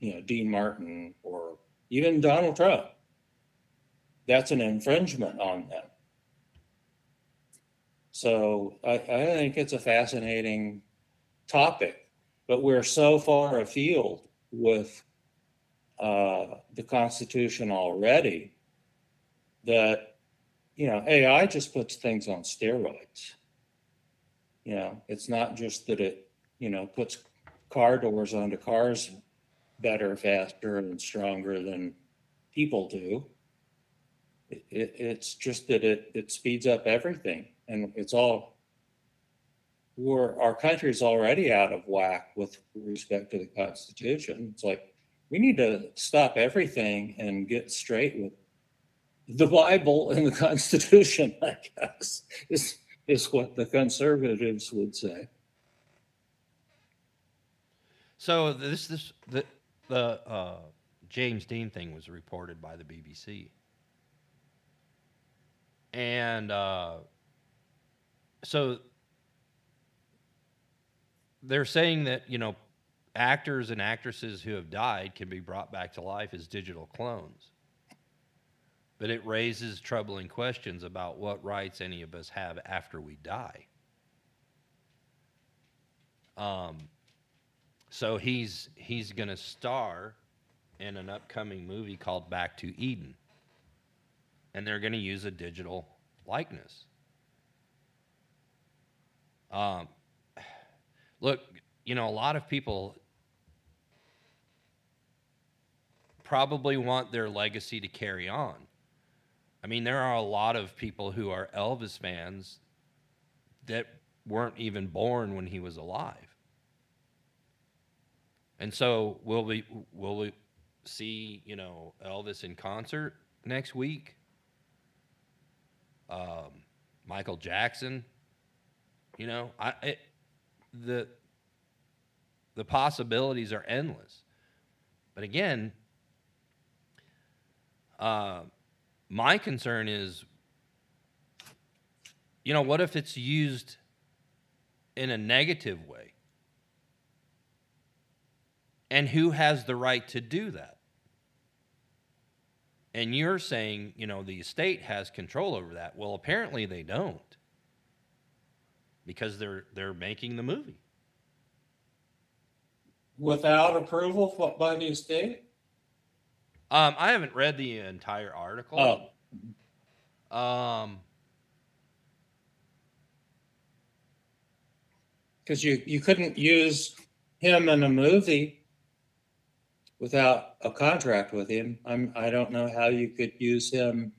you know Dean Martin or even Donald Trump, that's an infringement on them. So I, I think it's a fascinating topic, but we're so far afield with uh, the Constitution already that, you know, AI just puts things on steroids. You know, it's not just that it, you know, puts car doors onto cars better, faster, and stronger than people do. It, it, it's just that it, it speeds up everything and it's all we're our country's already out of whack with respect to the constitution. It's like we need to stop everything and get straight with the bible and the constitution i guess is is what the conservatives would say. So this this the the uh, James Dean thing was reported by the BBC, and uh, so they're saying that you know actors and actresses who have died can be brought back to life as digital clones. But it raises troubling questions about what rights any of us have after we die. Um, so he's he's going to star in an upcoming movie called Back to Eden. And they're going to use a digital likeness. Um, look, you know, a lot of people probably want their legacy to carry on. I mean, there are a lot of people who are Elvis fans that weren't even born when he was alive. And so will we will we see, you know, Elvis in concert next week? Um, Michael Jackson, you know, I it, the the possibilities are endless. But again, uh, my concern is, you know, what if it's used in a negative way? And who has the right to do that? And you're saying, you know, the estate has control over that. Well, apparently they don't. Because they're they're making the movie. without approval by the estate Um, I haven't read the entire article. oh Um, because you you couldn't use him in a movie without a contract with him. I'm I don't know how you could use him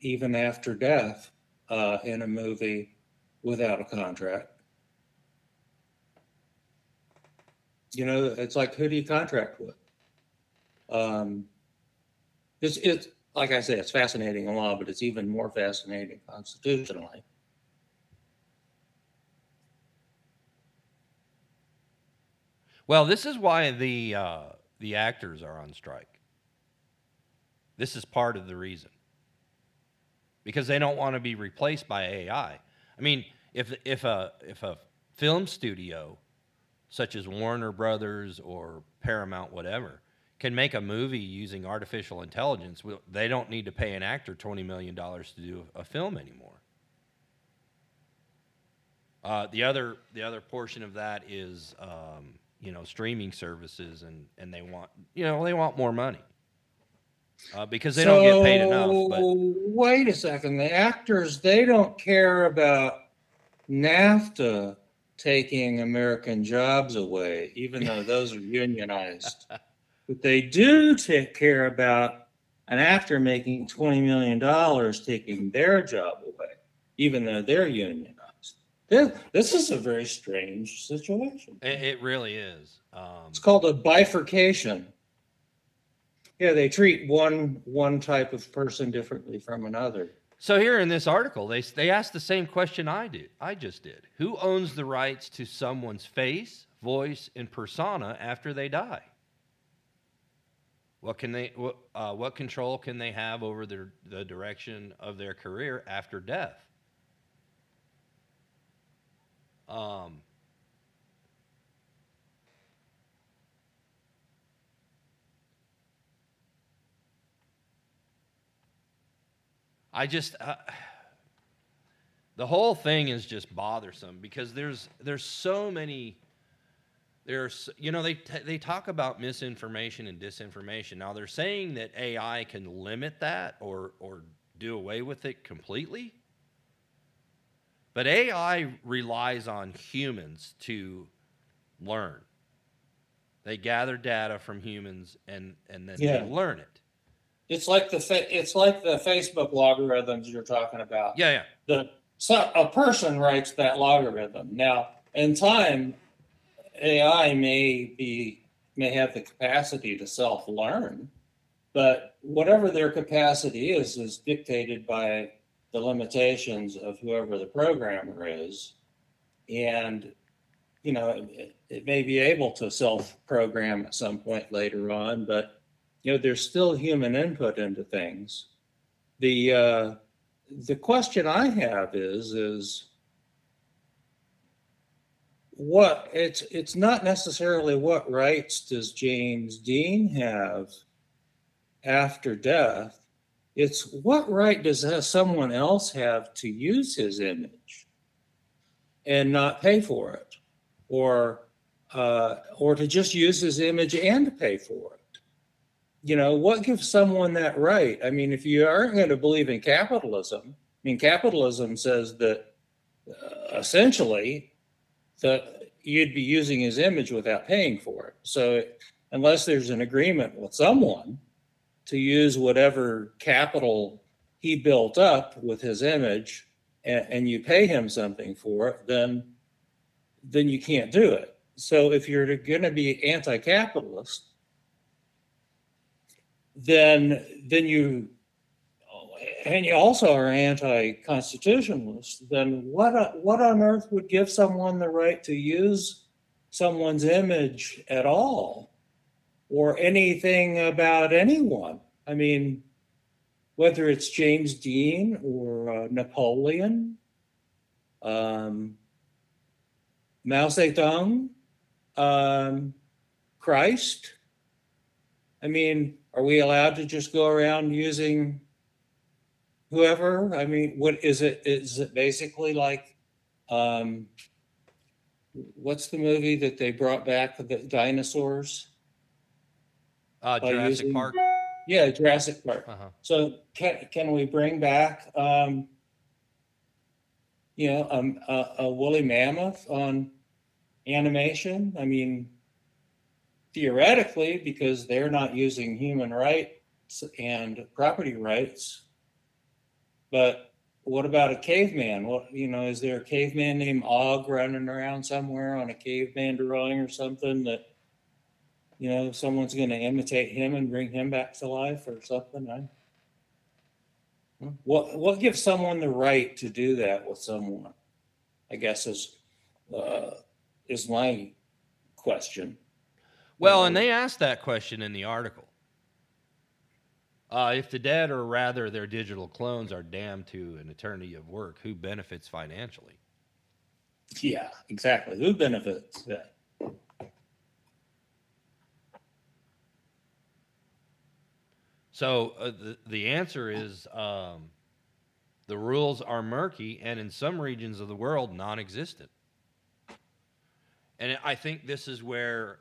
even after death uh, in a movie without a contract. You know, it's like who do you contract with? Um, it's it's like I say, it's fascinating in law, but it's even more fascinating constitutionally. well, this is why the uh, the actors are on strike. This is part of the reason. Because they don't want to be replaced by AI. I mean, if if a if a film studio such as Warner Brothers or Paramount whatever can make a movie using artificial intelligence, they don't need to pay an actor 20 million dollars to do a film anymore. Uh, the other the other portion of that is um, you know streaming services and and they want you know they want more money uh, because they don't get paid enough. But Wait a second, the actors, they don't care about NAFTA taking American jobs away, even though those are unionized. But they do take care about and after making twenty million dollars taking their job away, even though they're unionized. This, this is a very strange situation. It, it really is. Um, It's called a bifurcation. Yeah, they treat one, one type of person differently from another. So here in this article, they they asked the same question I did. I just did. Who owns the rights to someone's face, voice, and persona after they die? What can they? What, uh, what control can they have over their the direction of their career after death? Um, I just uh, the whole thing is just bothersome because there's there's so many there's you know they t- they talk about misinformation and disinformation. Now they're saying that AI can limit that or or do away with it completely. But AI relies on humans to learn. They gather data from humans and and then Yeah. they learn it. It's like the, fa- it's like the Facebook logarithms you're talking about. Yeah, yeah. the so a person writes that logarithm. Now, in time, AI may be may have the capacity to self-learn, but whatever their capacity is is dictated by the limitations of whoever the programmer is, and you know it, it may be able to self-program at some point later on, but you know there's still human input into things. The uh, the question I have is is what it's it's not necessarily what rights does James Dean have after death. It's what right does uh, someone else have to use his image and not pay for it, or uh, or to just use his image and pay for it you know, what gives someone that right? I mean, if you aren't going to believe in capitalism, I mean, capitalism says that uh, essentially that you'd be using his image without paying for it. So unless there's an agreement with someone to use whatever capital he built up with his image and, and you pay him something for it, then then you can't do it. So if you're going to be anti-capitalist, then then you and you also are anti-constitutionalist then what what on earth would give someone the right to use someone's image at all or anything about anyone? I mean whether it's james dean or uh, napoleon um, mao zedong um, christ. I mean are we allowed to just go around using whoever? I mean, what is it? Is it basically like, um, what's the movie that they brought back with the dinosaurs? Uh, By Jurassic using- Park. Yeah, Jurassic Park. Uh-huh. So can can we bring back, um, you know, um, a, a woolly mammoth on animation? I mean, theoretically, because they're not using human rights and property rights. But what about a caveman? What you know, is there a caveman named Og running around somewhere on a caveman drawing or something that you know someone's going to imitate him and bring him back to life or something? I, what what gives someone the right to do that with someone? I guess is uh, is my question. Well, and they asked that question in the article. Uh, if the dead, or rather their digital clones, are damned to an eternity of work, who benefits financially? Yeah, exactly. Who benefits Yeah. So uh, the the answer is um, the rules are murky, and in some regions of the world, non-existent. And I think this is where,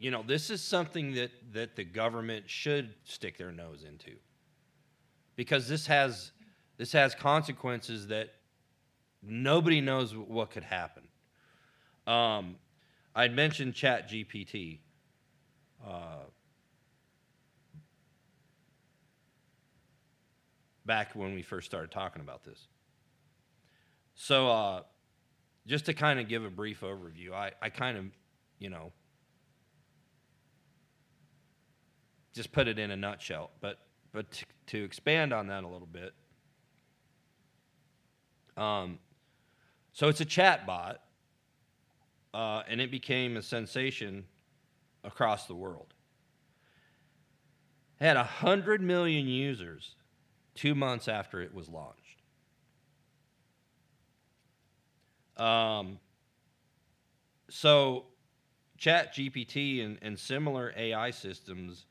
you know, this is something that that the government should stick their nose into, because this has this has consequences that nobody knows what could happen. Um, I'd mentioned Chat GPT. Uh, back when we first started talking about this. So, uh, just to kind of give a brief overview, I, I kind of, you know, just put it in a nutshell. But but to, to expand on that a little bit, um, so it's a chat bot, uh, and it became a sensation across the world. It had hundred million users two months after it was launched. Um, so, Chat GPT and, and similar AI systems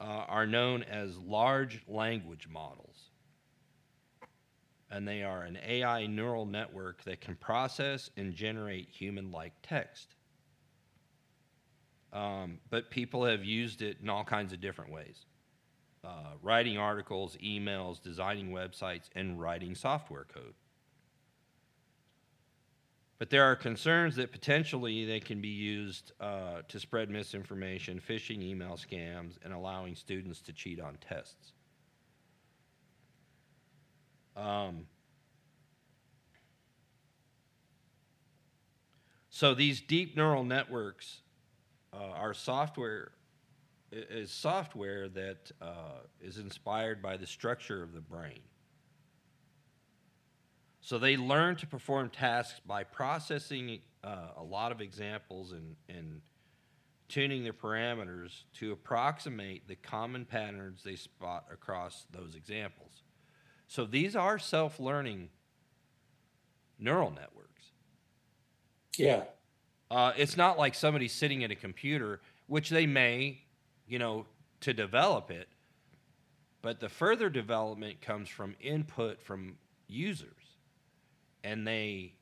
uh, are known as large language models. And they are an AI neural network that can process and generate human like text. Um, but people have used it in all kinds of different ways uh, writing articles, emails, designing websites, and writing software code. But there are concerns that potentially they can be used uh, to spread misinformation, phishing email scams, and allowing students to cheat on tests. Um, so these deep neural networks uh, are software is software that uh, is inspired by the structure of the brain. So they learn to perform tasks by processing uh, a lot of examples and, and tuning their parameters to approximate the common patterns they spot across those examples. So these are self learning neural networks. Yeah. Uh, it's not like somebody sitting at a computer, which they may, you know, to develop it, but the further development comes from input from users and they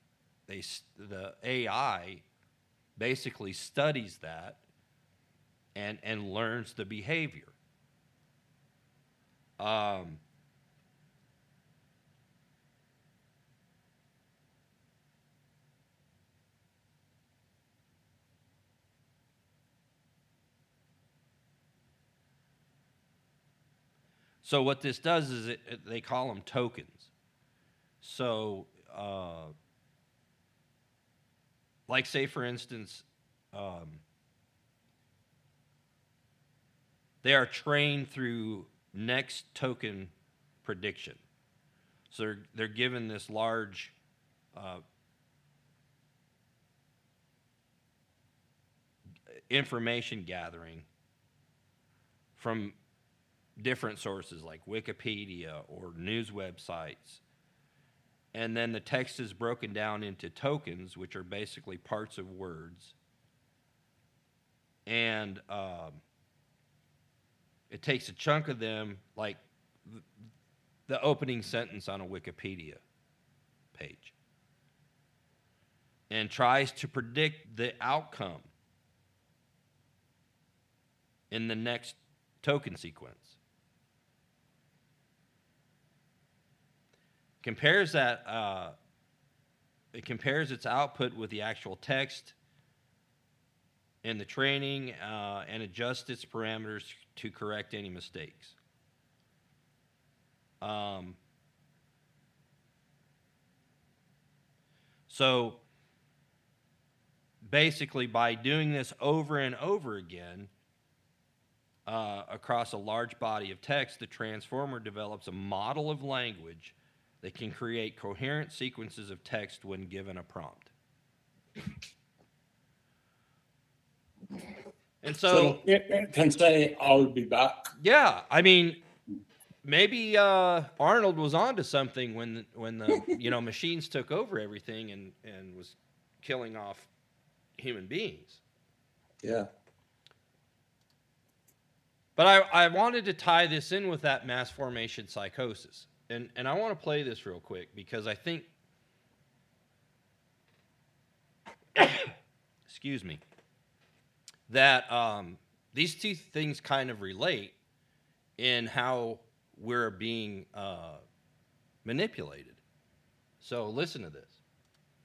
they the AI basically studies that and and learns the behavior. Um, so what this does is it, they call them tokens. So uh, like say for instance um, they are trained through next token prediction. So they're, they're given this large uh, information gathering from different sources like wikipedia or news websites and then the text is broken down into tokens, which are basically parts of words. And um, it takes a chunk of them, like the opening sentence on a Wikipedia page, and tries to predict the outcome in the next token sequence. Compares that uh, it compares its output with the actual text in the training uh, and adjusts its parameters to correct any mistakes. Um, so basically, by doing this over and over again uh, across a large body of text, the transformer develops a model of language that can create coherent sequences of text when given a prompt. And so, So it, it can say, I'll be back. yeah, I mean, maybe uh, Arnold was onto something when when the you know machines took over everything and and was killing off human beings. Yeah. But I, I wanted to tie this in with that mass formation psychosis. And and I want to play this real quick because I think excuse me that um, these two things kind of relate in how we're being uh, manipulated. So listen to this.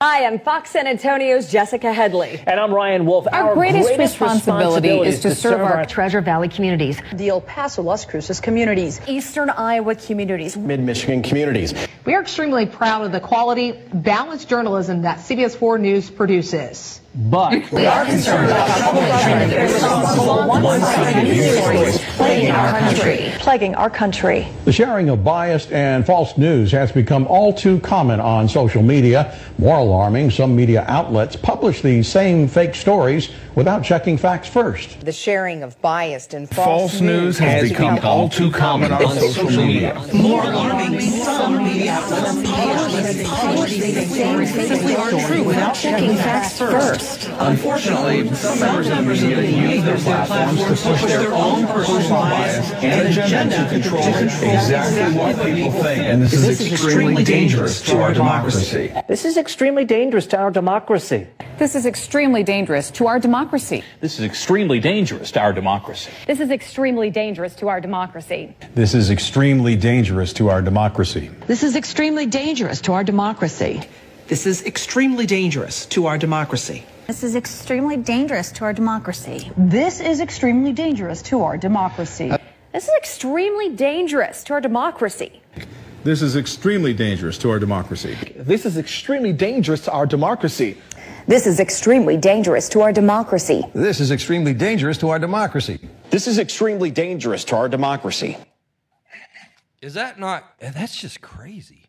Hi, I'm Fox San Antonio's Jessica Headley. And I'm Ryan Wolf. Our, greatest, responsibility, is to serve our Treasure Valley communities, the El Paso, Las Cruces communities, Eastern Iowa communities, Mid Michigan communities. We are extremely proud of the quality, balanced journalism that CBS 4 News produces. But we are concerned about plaguing our country. Plaguing our country. The sharing of biased and false news has become all too common on social media. More alarming, some media outlets publish these same fake stories without checking facts first. The sharing of biased and false, false news has, has become, become all too common on social media. More alarming, some media outlets publish these same fake stories without checking facts first. Unfortunately, some members of the media use their platforms to push their own personal bias and agenda to control exactly what people think. And this, is extremely dangerous to our democracy. This is extremely dangerous to our democracy. This is extremely dangerous to our democracy. This is extremely dangerous to our democracy. This is extremely dangerous to our democracy. This is extremely dangerous to our democracy. This is extremely dangerous to our democracy. This is extremely dangerous to our democracy. This is extremely dangerous to our democracy. This is extremely dangerous to our democracy. This is extremely dangerous to our democracy. This is extremely dangerous to our democracy. This is extremely dangerous to our democracy. This is extremely dangerous to our democracy. This is extremely dangerous to our democracy. This is extremely dangerous to our democracy. Is that not? Eh, that's just crazy.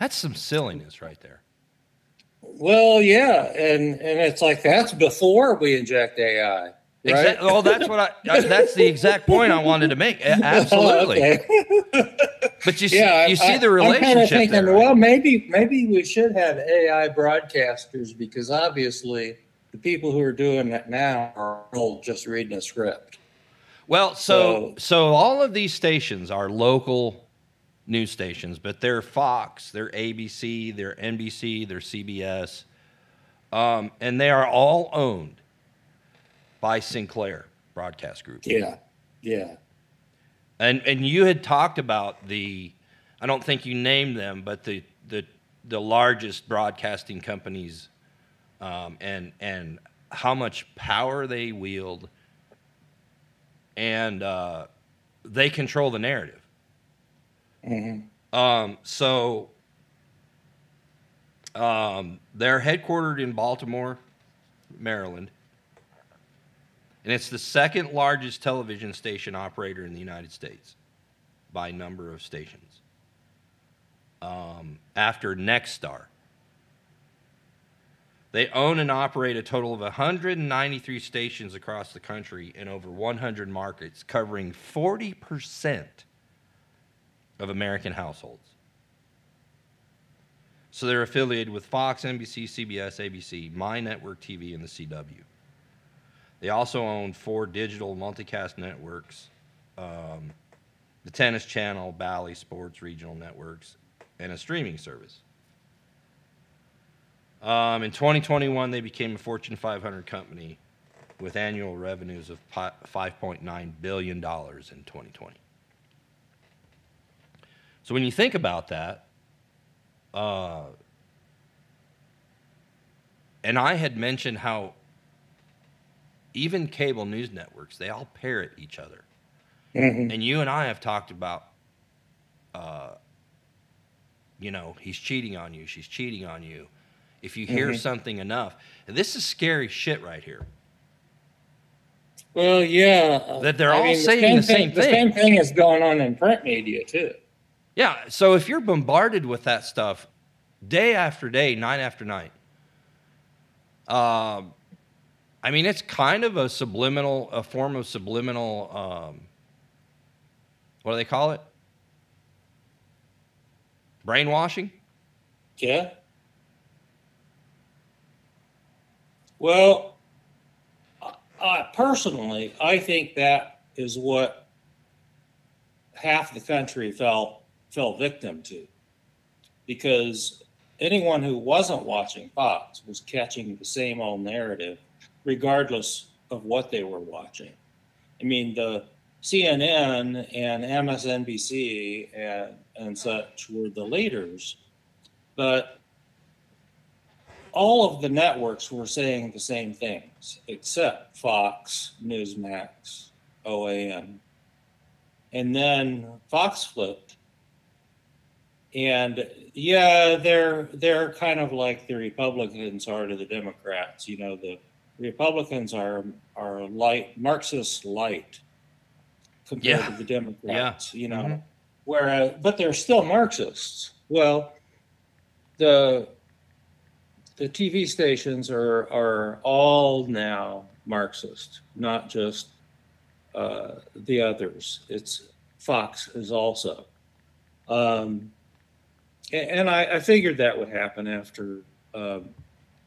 That's some silliness right there. Well, yeah, and and it's like that's before we inject AI. Right? Exactly. Well, that's what I. Uh, that's the exact point I wanted to make. Oh, absolutely. okay. but you see, yeah, you see the relationship. I'm kind of thinking, there, right? well, maybe maybe we should have AI broadcasters because obviously the people who are doing that now are old, just reading a script. Well, so so, so all of these stations are local news stations, but they're Fox, they're ABC, they're NBC, they're CBS, um, and they are all owned by Sinclair Broadcast Group. Yeah, yeah. And and you had talked about the, I don't think you named them, but the the the largest broadcasting companies, um, and and how much power they wield, and uh, they control the narrative. Mm-hmm. Um, so um, they're headquartered in Baltimore, Maryland. And it's the second largest television station operator in the United States by number of stations um, after Nexstar. They own and operate a total of 193 stations across the country in over 100 markets, covering 40% of American households. So they're affiliated with Fox, NBC, CBS, ABC, My Network TV, and the CW. They also own four digital multicast networks um, the Tennis Channel, Bally Sports Regional Networks, and a streaming service. Um, in 2021, they became a Fortune 500 company with annual revenues of $5.9 billion in 2020. So when you think about that, uh, and I had mentioned how even cable news networks, they all parrot each other. Mm-hmm. And you and I have talked about, uh, you know, he's cheating on you, she's cheating on you. If you hear mm-hmm. something enough, this is scary shit right here. Well, yeah. That they're I all mean, saying the same, the same thing. The same thing is going on in print media, too. Yeah. So if you're bombarded with that stuff day after day, night after night, uh, I mean, it's kind of a subliminal, a form of subliminal, um, what do they call it? Brainwashing? Yeah. Well, I, personally, I think that is what half the country felt fell victim to because anyone who wasn't watching Fox was catching the same old narrative, regardless of what they were watching. I mean, the CNN and MSNBC and, and such were the leaders, but all of the networks were saying the same things, except Fox, Newsmax, OAN. And then Fox flipped. And yeah, they're they're kind of like the Republicans are to the Democrats. You know, the Republicans are are light Marxist light compared Yeah. to the Democrats. You know, Mhm. whereas but they're still Marxists. Well, the the TV stations are are all now Marxist, not just uh, the others. It's Fox is also. Um, and I, I figured that would happen after um,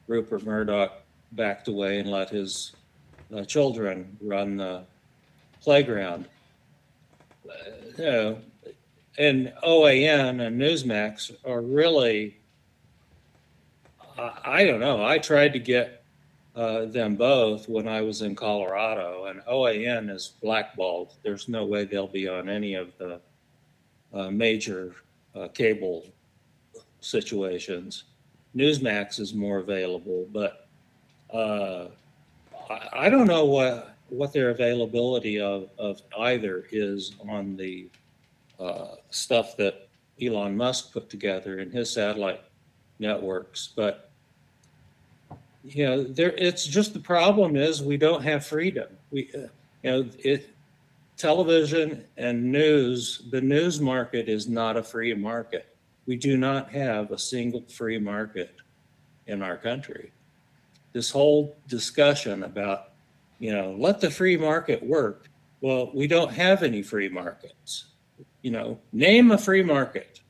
Rupert Murdoch backed away and let his uh, children run the playground. Uh, you know, and OAN and Newsmax are really, I, I don't know. I tried to get uh, them both when I was in Colorado, and OAN is blackballed. There's no way they'll be on any of the uh, major uh, cable situations. Newsmax is more available, but uh, I, I don't know what what their availability of, of either is on the uh, stuff that Elon Musk put together in his satellite networks. But you know, there it's just the problem is we don't have freedom. We uh, you know it television and news the news market is not a free market. We do not have a single free market in our country. This whole discussion about you know, let the free market work. Well, we don't have any free markets. You know, name a free market.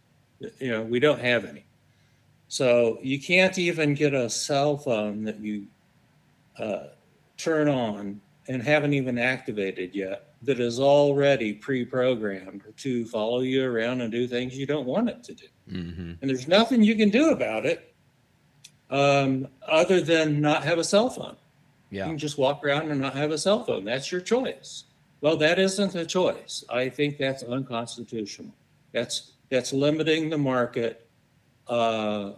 You know, we don't have any. So you can't even get a cell phone that you uh, turn on and haven't even activated yet that is already pre-programmed to follow you around and do things you don't want it to do. Mm-hmm. And there's nothing you can do about it um, other than not have a cell phone. You Yeah. can just walk around and not have a cell phone. That's your choice. Well, that isn't a choice. I think that's unconstitutional. That's that's limiting the market uh,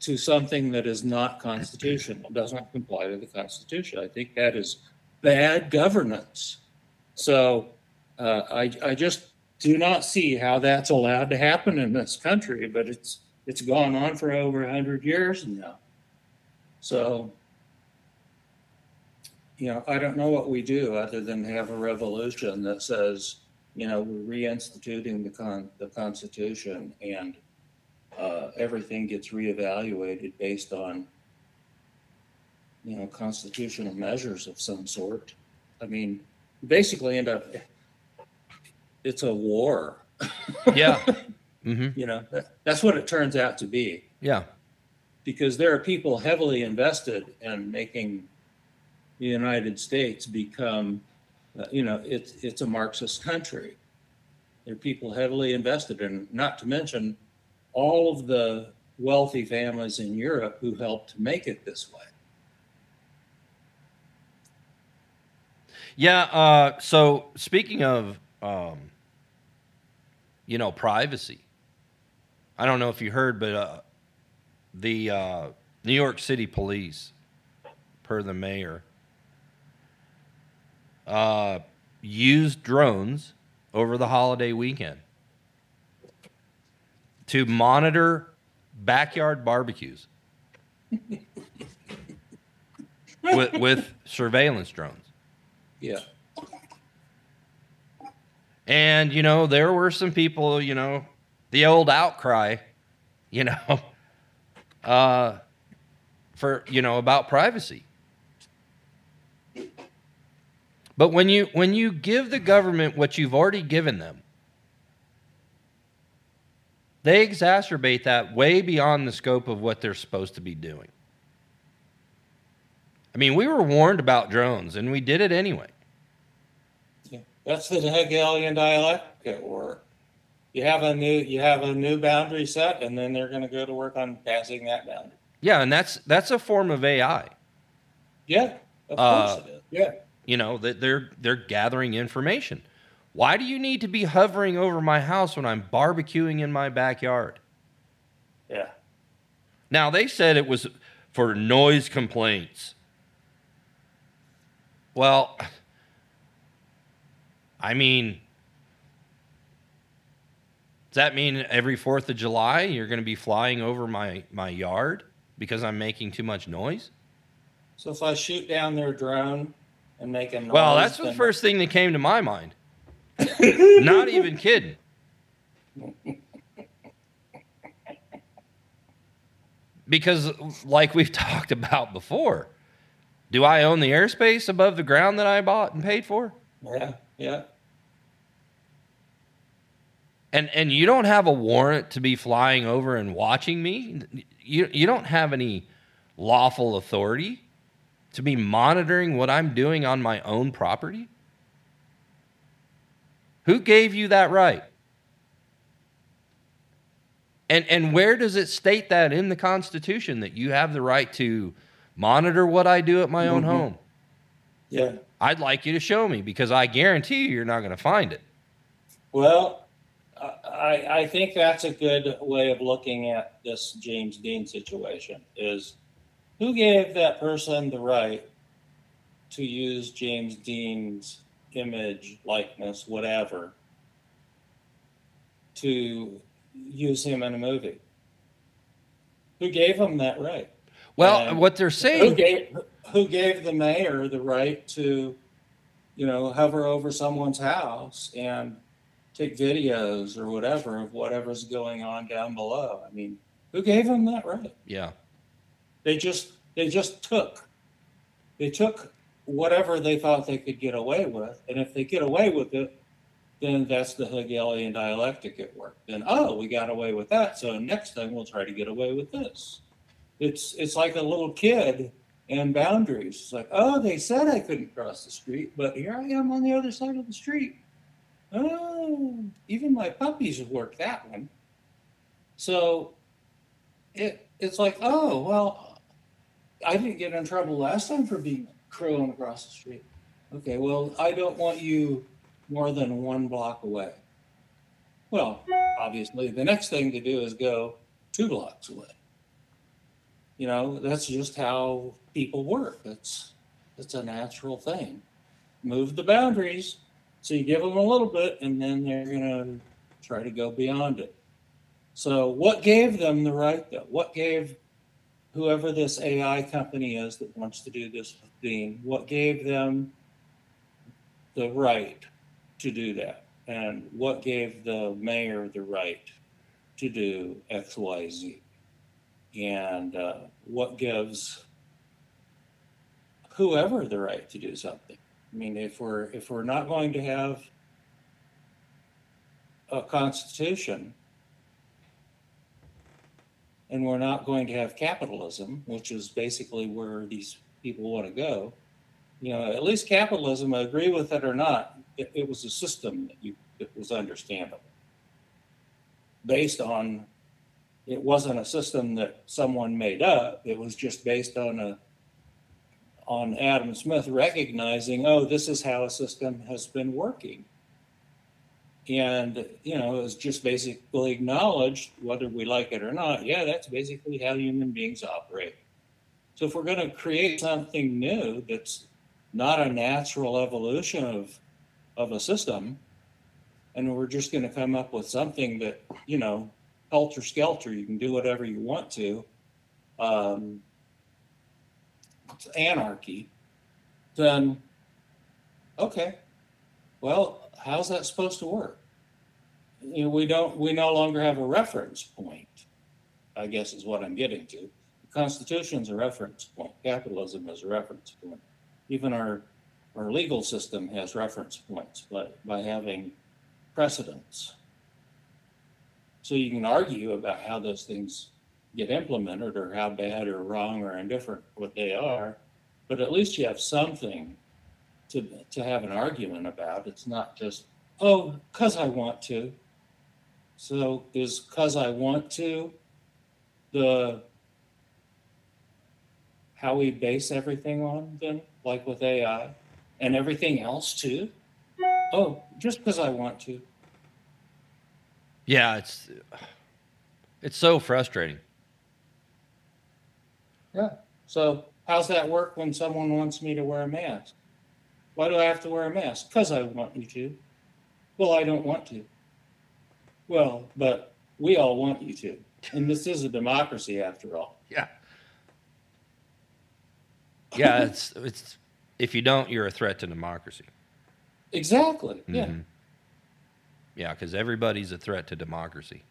to something that is not constitutional, doesn't comply to the Constitution. I think that is bad governance. So uh, I I just do not see how that's allowed to happen in this country. But it's it's gone on for over hundred years now. So you know, I don't know what we do other than have a revolution that says, you know, we're reinstituting the con, the Constitution and uh, everything gets reevaluated based on, you know, constitutional measures of some sort. I mean, basically end up, it's a war. Yeah. Mm-hmm. You know, that, that's what it turns out to be Yeah. because there are people heavily invested in making the United States become, uh, you know, it's it's a Marxist country. There are people heavily invested in, not to mention all of the wealthy families in Europe who helped make it this way. Yeah. Uh, so speaking of, um, you know, privacy, I don't know if you heard, but uh, the uh, New York City Police, per the mayor, uh, used drones over the holiday weekend to monitor backyard barbecues with, with surveillance drones. Yeah. And, you know, there were some people, you know, the old outcry, you know, uh, for, you know, about privacy. But when you when you give the government what you've already given them, they exacerbate that way beyond the scope of what they're supposed to be doing. I mean, we were warned about drones and we did it anyway. That's the Hegelian dialectic at work. You have a new you have a new boundary set, and then they're going to go to work on passing that boundary. Yeah, and that's that's a form of AI. Yeah, of Uh, course it is. Yeah. You know that they're they're gathering information. Why do you need to be hovering over my house when I'm barbecuing in my backyard? Yeah. Now they said it was for noise complaints. Well, I mean, does that mean every 4th of July you're going to be flying over my, my yard because I'm making too much noise? So if I shoot down their drone and make a noise, Well, that's the first thing that came to my mind. Not even kidding. Because, like we've talked about before, do I own the airspace above the ground that I bought and paid for? Yeah, yeah. And and you don't have a warrant to be flying over and watching me. You you don't have any lawful authority to be monitoring what I'm doing on my own property. Who gave you that right? And and where does it state that in the Constitution that you have the right to monitor what I do at my own Mhm. home? Yeah. I'd like you to show me because I guarantee you you're not going to find it. Well, I, I think that's a good way of looking at this James Dean situation is who gave that person the right to use James Dean's image, likeness, whatever, to use him in a movie? Who gave him that right? Well, And what they're Who saying gave, who gave the mayor the right to, you know, hover over someone's house and take videos or whatever of whatever's going on down below? I mean, who gave them that right? Yeah. They just they just took they took whatever they thought they could get away with, and if they get away with it, then that's the Hegelian dialectic at work. Then oh, we got away with that, so next time we'll try to get away with this. It's it's like a little kid and boundaries. It's like oh, they said I couldn't cross the street, but here I am on the other side of the street. Oh, even my puppies worked that one. So it it's like oh well I didn't get in trouble last time for being crowing across the street. Okay, well, I don't want you more than one block away. Well, obviously, the next thing to do is go two blocks away. You know, that's just how people work. That's that's a natural thing. Move the boundaries. So you give them a little bit, and then they're gonna try to go beyond it. So, what gave them the right, though? What gave whoever this AI company is that wants to do this Dean, what gave them the right to do that? And what gave the mayor the right to do X, Y, Z? And uh, what gives whoever the right to do something? I mean, if we're if we're not going to have a constitution and we're not going to have capitalism, which is basically where these people want to go. You know, at least capitalism, I agree with it or not, it, it was a system that you that was understandable, based on. It wasn't a system that someone made up. It was just based on a on Adam Smith recognizing, oh, this is how a system has been working. And, you know, it was just basically acknowledged, whether we like it or not, yeah, that's basically how human beings operate. So if we're going to create something new that's not a natural evolution of, of a system, and we're just going to come up with something that, you know, helter skelter, you can do whatever you want to, um, it's anarchy, then okay, well, how's that supposed to work? You know, we don't, we no longer have a reference point, I guess is what I'm getting to. The Constitution's a reference point, capitalism is a reference point. Even our, our legal system has reference points, but by having precedents. So you can argue about how those things get implemented or how bad or wrong or indifferent what they are, but at least you have something to to have an argument about. It's not just oh, cause I want to. So is cause I want to the how we base everything on then, like with AI and everything else too? Oh, just because I want to. Yeah, it's it's so frustrating. Yeah. So how's that work when someone wants me to wear a mask? Why do I have to wear a mask? Because I want you to. Well, I don't want to. Well, but we all want you to. And this is a democracy after all. Yeah. Yeah, it's it's if you don't, you're a threat to democracy. Exactly. Yeah. Mhm. Yeah, because everybody's a threat to democracy.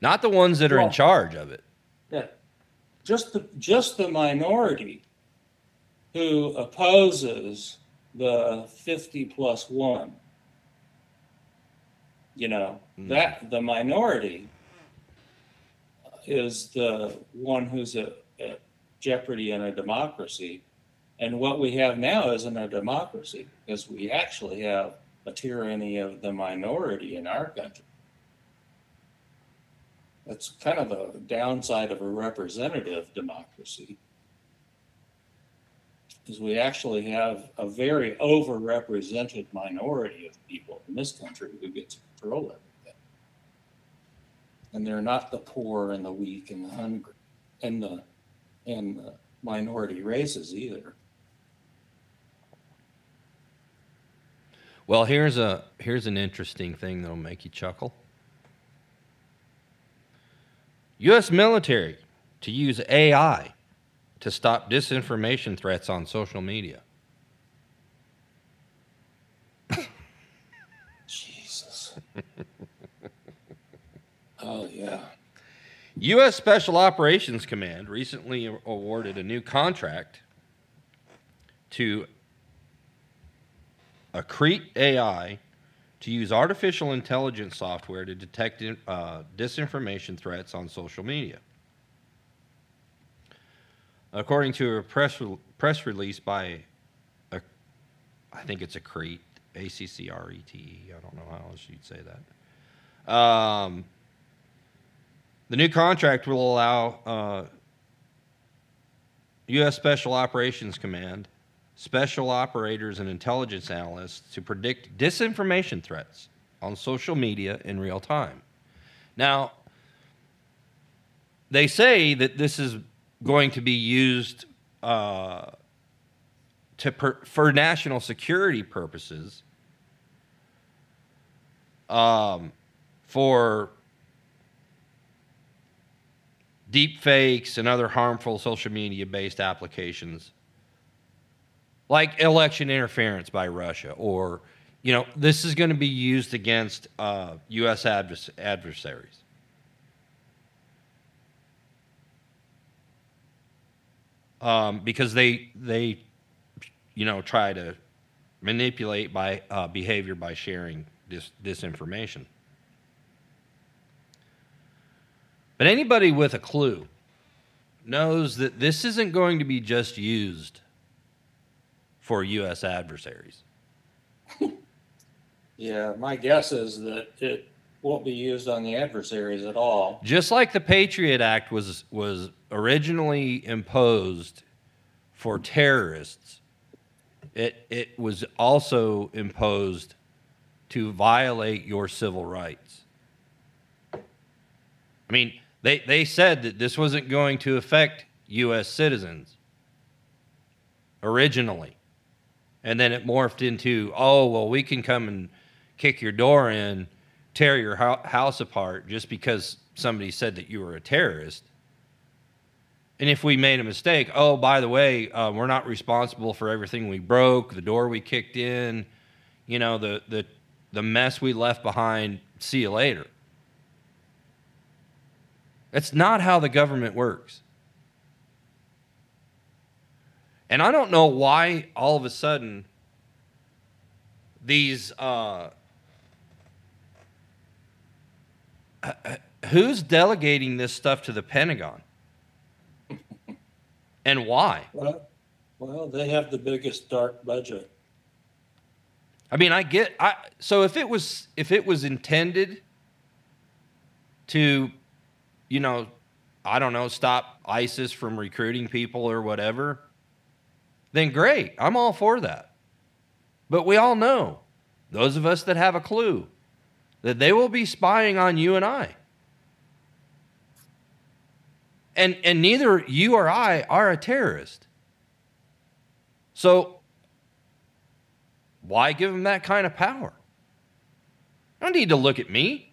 Not the ones that are in charge of it. Yeah. Just the just the minority who opposes the 50 plus one. You know, hmm. that the minority is the one who's at, at jeopardy in a democracy. And what we have now isn't a democracy, because we actually have a tyranny of the minority in our country. That's kind of a downside of a representative democracy. Is we actually have a very overrepresented minority of people in this country who get to control everything. And they're not the poor and the weak and the hungry and the and the minority races either. Well, here's a here's an interesting thing that'll make you chuckle. U.S. military to use AI to stop disinformation threats on social media. Jesus. oh yeah. U.S. Special Operations Command recently awarded a new contract to Accrete AI to use artificial intelligence software to detect uh, disinformation threats on social media. According to a press, re- press release by, a, I think it's Accrete, A C C R E T E, I don't know how else you'd say that. Um, the new contract will allow uh, U.S. Special Operations Command, special operators, and intelligence analysts to predict disinformation threats on social media in real time. Now, they say that this is going to be used uh, to per- for national security purposes, um, for deep fakes and other harmful social media based applications like election interference by Russia or you know this is going to be used against uh, U.S. Advers- adversaries. Um, because they they you know try to manipulate by uh, behavior by sharing this disinformation. But anybody with a clue knows that this isn't going to be just used for U.S. adversaries. Yeah, my guess is that it won't be used on the adversaries at all. Just like the Patriot Act was was originally imposed for terrorists, it it was also imposed to violate your civil rights. I mean, they, they said that this wasn't going to affect U.S. citizens originally. And then it morphed into, oh, well, we can come and kick your door in, tear your hou- house apart just because somebody said that you were a terrorist. And if we made a mistake, oh, by the way, uh, we're not responsible for everything we broke, the door we kicked in, you know, the, the, the mess we left behind. See you later. That's not how the government works. And I don't know why all of a sudden these uh, who's delegating this stuff to the Pentagon? and why? Well, well, they have the biggest dark budget. I mean, I get I so if it was if it was intended to you know, I don't know, stop ISIS from recruiting people or whatever, then great. I'm all for that. But we all know, those of us that have a clue, that they will be spying on you and I. And and neither you or I are a terrorist. So why give them that kind of power? I don't need to look at me.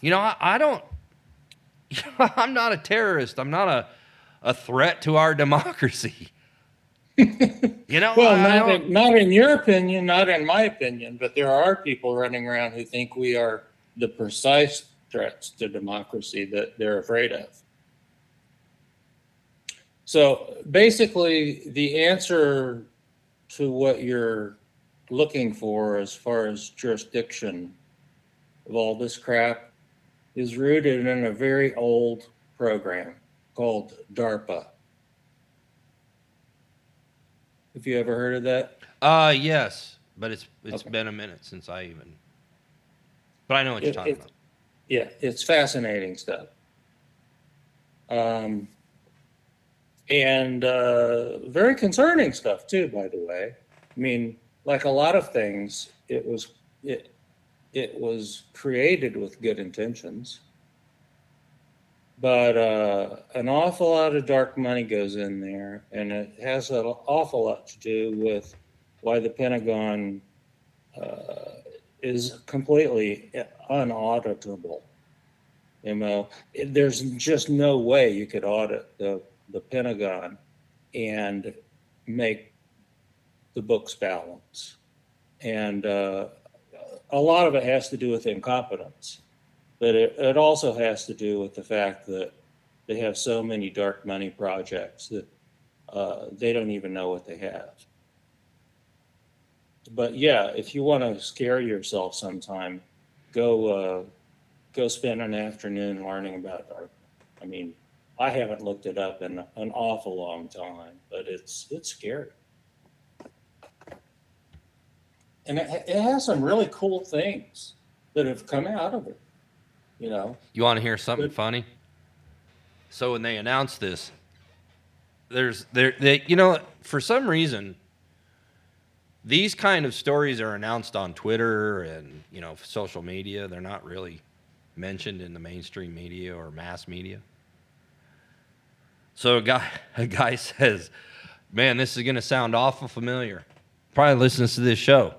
You know, I, I don't I'm not a terrorist. I'm not a a threat to our democracy. you know, well, I not in, not in your opinion, not in my opinion, but there are people running around who think we are the precise threats to democracy that they're afraid of. So basically, the answer to what you're looking for as far as jurisdiction of all this crap is rooted in a very old program called DARPA. Have you ever heard of that? Uh yes, but it's it's been a minute since I even. But I know what you're talking it- about. Yeah, it's fascinating stuff. Um, and uh, very concerning stuff too, by the way. I mean, like a lot of things, it was it it was created with good intentions, but uh, an awful lot of dark money goes in there, and it has an awful lot to do with why the Pentagon uh, is completely unauditable. You know, there's just no way you could audit the, the Pentagon and make the books balance. And uh, a lot of it has to do with incompetence, but it, it also has to do with the fact that they have so many dark money projects that uh, they don't even know what they have. But yeah, if you want to scare yourself sometime, go uh, go spend an afternoon learning about art. I mean, I haven't looked it up in an awful long time, but it's it's scary. And it, it has some really cool things that have come out of it. You know, You want to hear something funny? So when they announced this, there's there they you know for some reason these kind of stories are announced on Twitter and you know social media. They're not really mentioned in the mainstream media or mass media. So a guy a guy says, "Man, this is going to sound awful familiar." Probably listens to this show.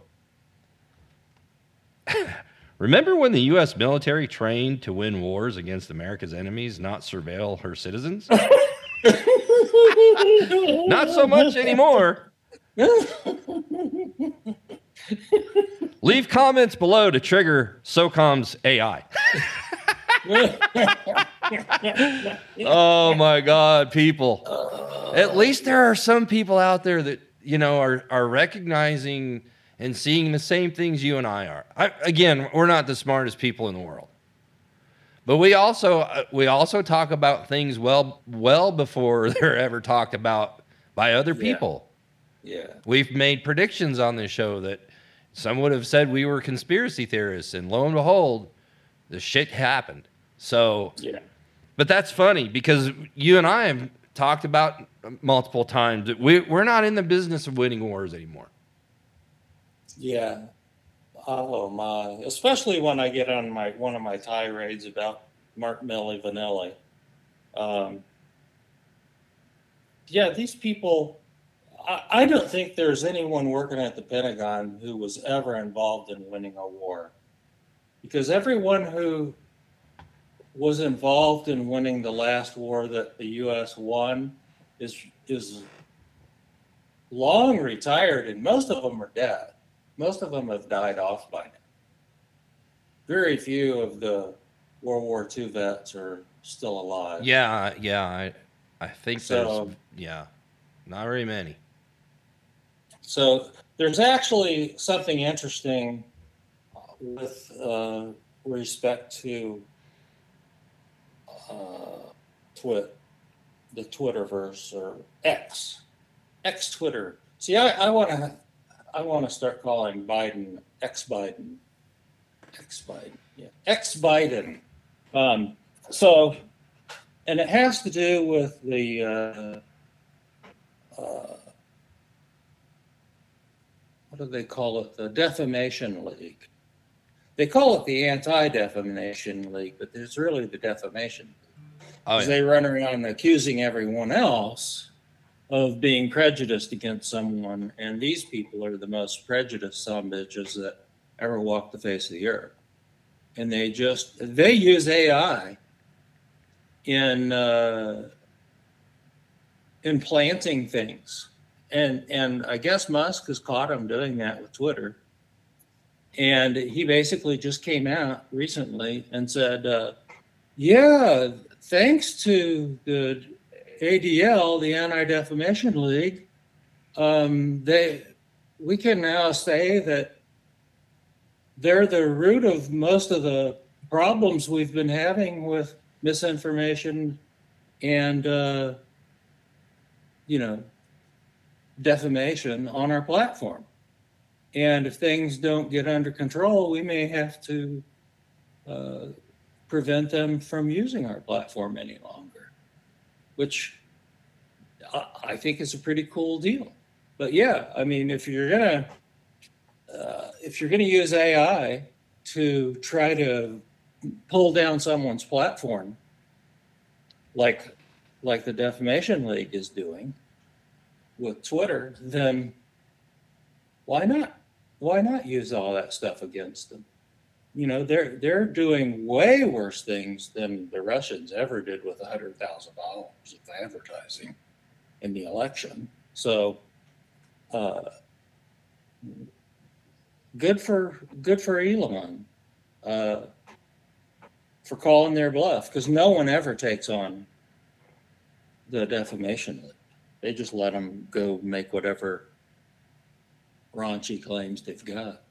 Remember when the U.S. military trained to win wars against America's enemies, not surveil her citizens? not so much anymore. Leave comments below to trigger SOCOM's AI. oh my God, people. At least there are some people out there that, you know, are, are recognizing and seeing the same things you and I are. I, again, we're not the smartest people in the world. But we also uh, we also talk about things well well before they're ever talked about by other people. Yeah. We've made predictions on this show that some would have said we were conspiracy theorists, and lo and behold, the shit happened. So, yeah. But that's funny because you and I have talked about multiple times that we, we're not in the business of winning wars anymore. Yeah. Oh my! Especially when I get on my one of my tirades about Mark Milli Vanilli. Um, yeah, these people. I, I don't think there's anyone working at the Pentagon who was ever involved in winning a war, because everyone who was involved in winning the last war that the U.S. won is is long retired, and most of them are dead. Most of them have died off by now. Very few of the World War II vets are still alive. Yeah, yeah, I, I think So- there's yeah, not very many. So there's actually something interesting with uh, respect to uh, Twit, the Twitterverse or X, X Twitter. See, I, I want to, I want to start calling Biden X Biden, X Biden, yeah, X Biden. Um, so, and it has to do with the. Uh, uh, what do they call it? The Defamation League. they call it the Anti-Defamation League, but it's really the Defamation. Oh, Because yeah. they run around accusing everyone else of being prejudiced against someone, and these people are the most prejudiced son bitches that ever walked the face of the earth. And they just they use AI in uh, in planting things, and and I guess Musk has caught him doing that with Twitter. And he basically just came out recently and said, uh, "Yeah, thanks to the ADL, the Anti Defamation League, um, they we can now say that they're the root of most of the problems we've been having with misinformation and uh, you know defamation on our platform. And if things don't get under control, we may have to uh, prevent them from using our platform any longer, which I, think is a pretty cool deal. But yeah, I mean, if you're gonna uh, if you're gonna use AI to try to pull down someone's platform, like like the Defamation League is doing with Twitter, then why not? Why not use all that stuff against them? You know, they're they're doing way worse things than the Russians ever did with hundred thousand dollars of advertising in the election. So, uh, good for good for Elon uh, for calling their bluff because no one ever takes on the defamation. They just let them go make whatever raunchy claims they've got.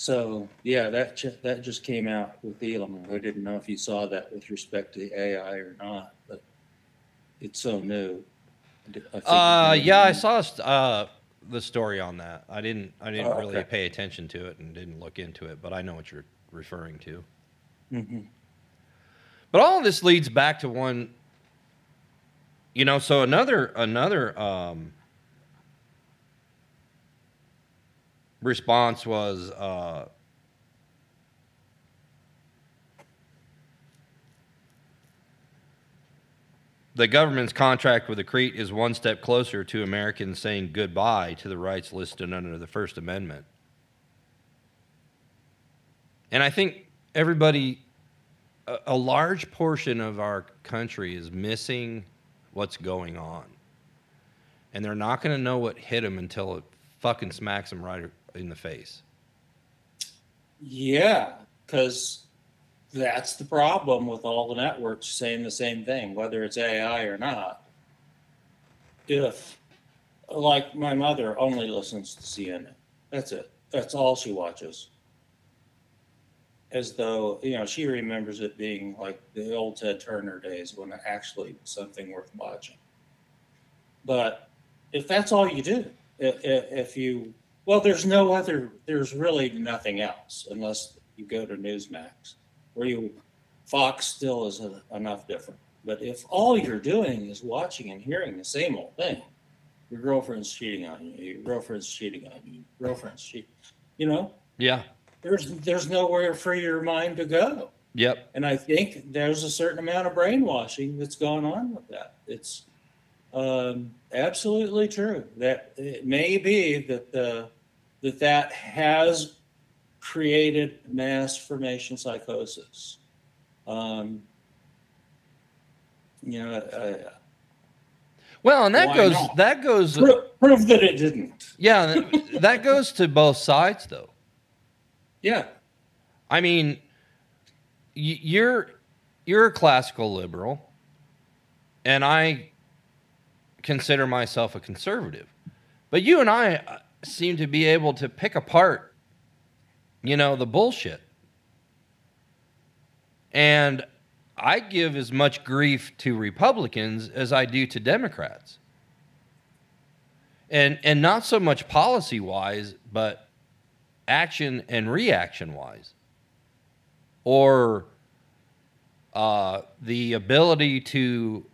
So yeah, that ju- that just came out with Elon. I didn't know if you saw that with respect to AI or not, but it's so new. I d- I think Uh, yeah, I saw uh, the story on that. I didn't. I didn't Oh, really okay. pay attention to it and didn't look into it, but I know what you're referring to. Mhm. But all of this leads back to one. You know, so another another um, response was uh, the government's contract with the Crete is one step closer to Americans saying goodbye to the rights listed under the First Amendment. And I think everybody, a, a large portion of our country is missing what's going on. And they're not going to know what hit them until it fucking smacks them right in the face. Yeah, because that's the problem with all the networks saying the same thing, whether it's AI or not. If, like, my mother only listens to CNN, that's it. That's all she watches. As though, you know, she remembers it being like the old Ted Turner days when it actually was something worth watching. But if that's all you do, if, if you, well, there's no other, there's really nothing else unless you go to Newsmax where you, Fox still is a, enough different. But if all you're doing is watching and hearing the same old thing, your girlfriend's cheating on you, your girlfriend's cheating on you, your girlfriend's cheating, you know, Yeah. there's there's nowhere for your mind to go. Yep. And I think there's a certain amount of brainwashing that's going on with that. It's um, absolutely true that it may be that the that that has created mass formation psychosis. Um, you know, uh, Well, and that goes not? that goes Pro- prove that it didn't. Yeah, that- goes to both sides though. Yeah. I mean, y- you're you're a classical liberal, and I consider myself a conservative. But you and I seem to be able to pick apart, you know, the bullshit. And I give as much grief to Republicans as I do to Democrats. And and not so much policy wise, but action and reaction wise. Or uh, the ability to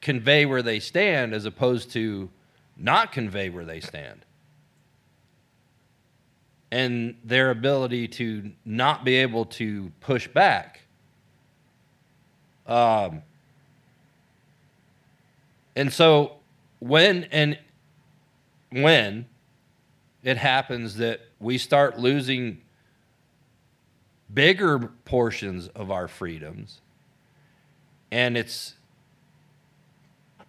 convey where they stand as opposed to not convey where they stand. and their ability to not be able to push back. Um, and so when and when it happens that we start losing bigger portions of our freedoms and it's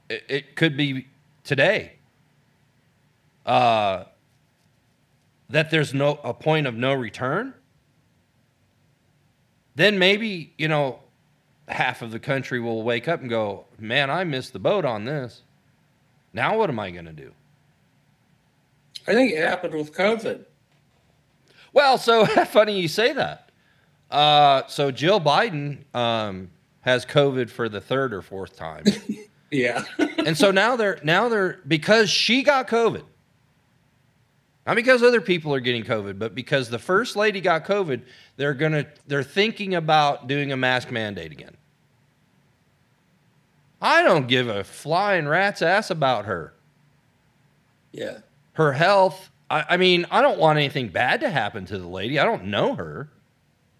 it, it could be today uh, that there's no a point of no return then maybe you know half of the country will wake up and go man i missed the boat on this now what am i going to do I think it happened with COVID. well so funny you say that uh, so jill biden um, has covid for the third or fourth time Yeah. and so now they're now they're because she got COVID. Not because other people are getting COVID, but because the first lady got COVID, they're gonna they're thinking about doing a mask mandate again. I don't give a flying rat's ass about her. yeah. Her health. I, I mean, I don't want anything bad to happen to the lady. I don't know her.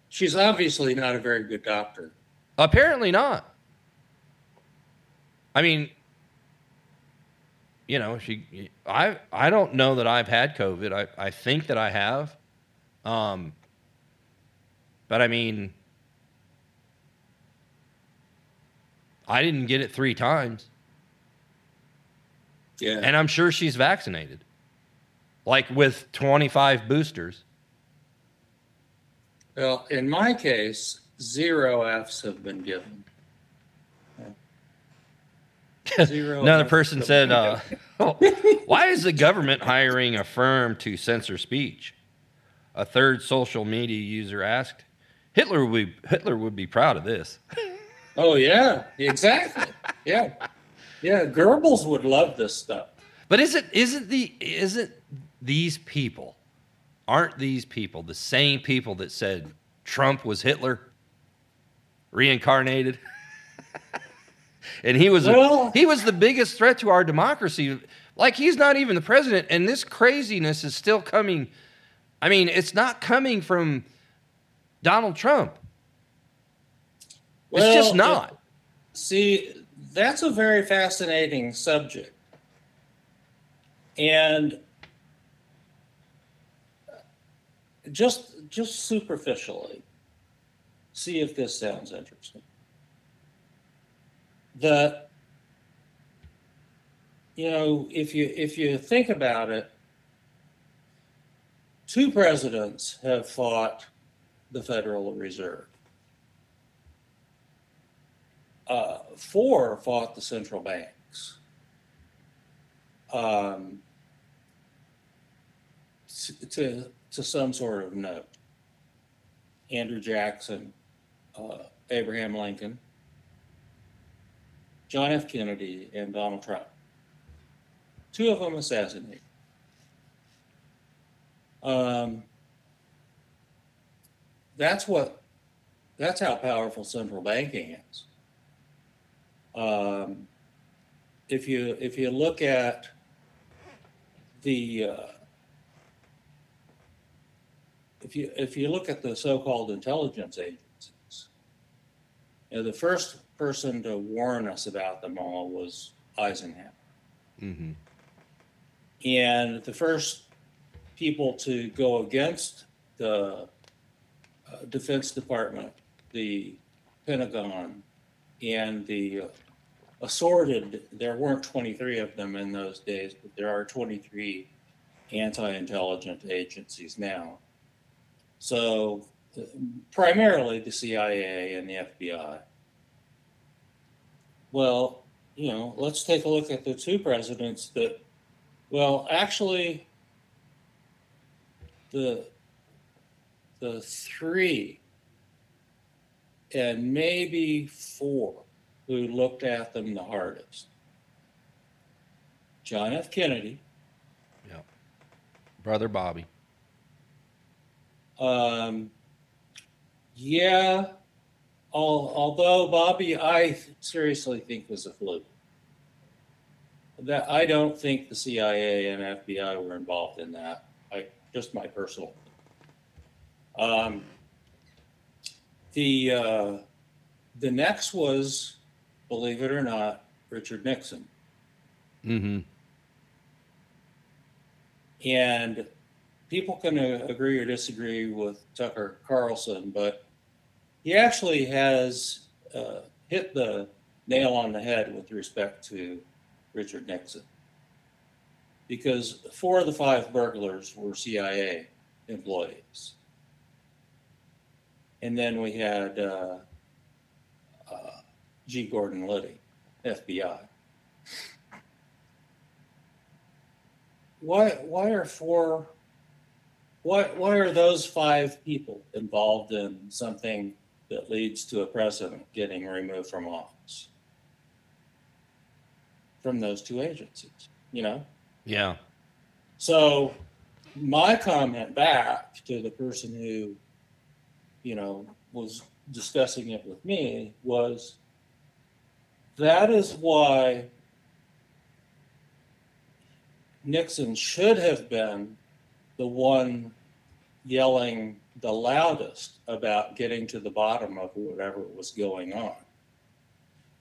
She's obviously not a very good doctor. Apparently not. I mean, you know, she I I don't know that I've had COVID. I, I think that I have. Um but I mean I didn't get it 3 times. Yeah. And I'm sure she's vaccinated. Like with 25 boosters. Well, in my case, zero Fs have been given. Zero Another person said, uh. "Why is the government hiring a firm to censor speech?" A third social media user asked. Hitler would be, Hitler would be proud of this. Oh yeah, exactly. Yeah, yeah. Goebbels would love this stuff. But is it isn't the isn't these people aren't these people the same people that said Trump was Hitler reincarnated? And he was Well- he was the biggest threat to our democracy. Like he's not even the president and this craziness is still coming. I mean, it's not coming from Donald Trump. it's just Well, not. See, that's a very fascinating subject. And just just superficially, see if this sounds interesting. The you know, if you if you think about it, two presidents have fought the Federal Reserve uh, four fought the central banks. Um, to, to, to some sort of note. Andrew Jackson, uh, Abraham Lincoln, John F. Kennedy, and Donald Trump. Two of them assassinated. Um, that's what, that's how powerful central banking is. Um, if you if you look at the uh, if you if you look at the so-called intelligence agencies, you know, the first person to warn us about them all was Eisenhower, Mm-hmm. and the first people to go against the uh, Defense Department, the Pentagon, and the uh, assorted, there weren't 23 of them in those days, but there are 23 anti-intelligence agencies now. So uh, primarily the CIA and the FBI. Well, you know, let's take a look at the two presidents that, well, actually, the the three and maybe four who looked at them the hardest. John F. Kennedy, Yeah. Brother Bobby. um, yeah, al- although Bobby, I seriously think was a fluke. That I don't think the CIA and FBI were involved in that. I just my personal. Um, the uh, the next was, believe it or not, Richard Nixon. Mm-hmm. And people can uh, agree or disagree with Tucker Carlson, but he actually has uh, hit the nail on the head with respect to Richard Nixon. Because four of the five burglars were CIA employees. And then we had uh, uh, G. Gordon Liddy, FBI. Why, why are four, why, why are those five people involved in something that leads to a president getting removed from office? From those two agencies, you know? Yeah. So my comment back to the person who, you know, was discussing it with me was that is why Nixon should have been the one yelling the loudest about getting to the bottom of whatever was going on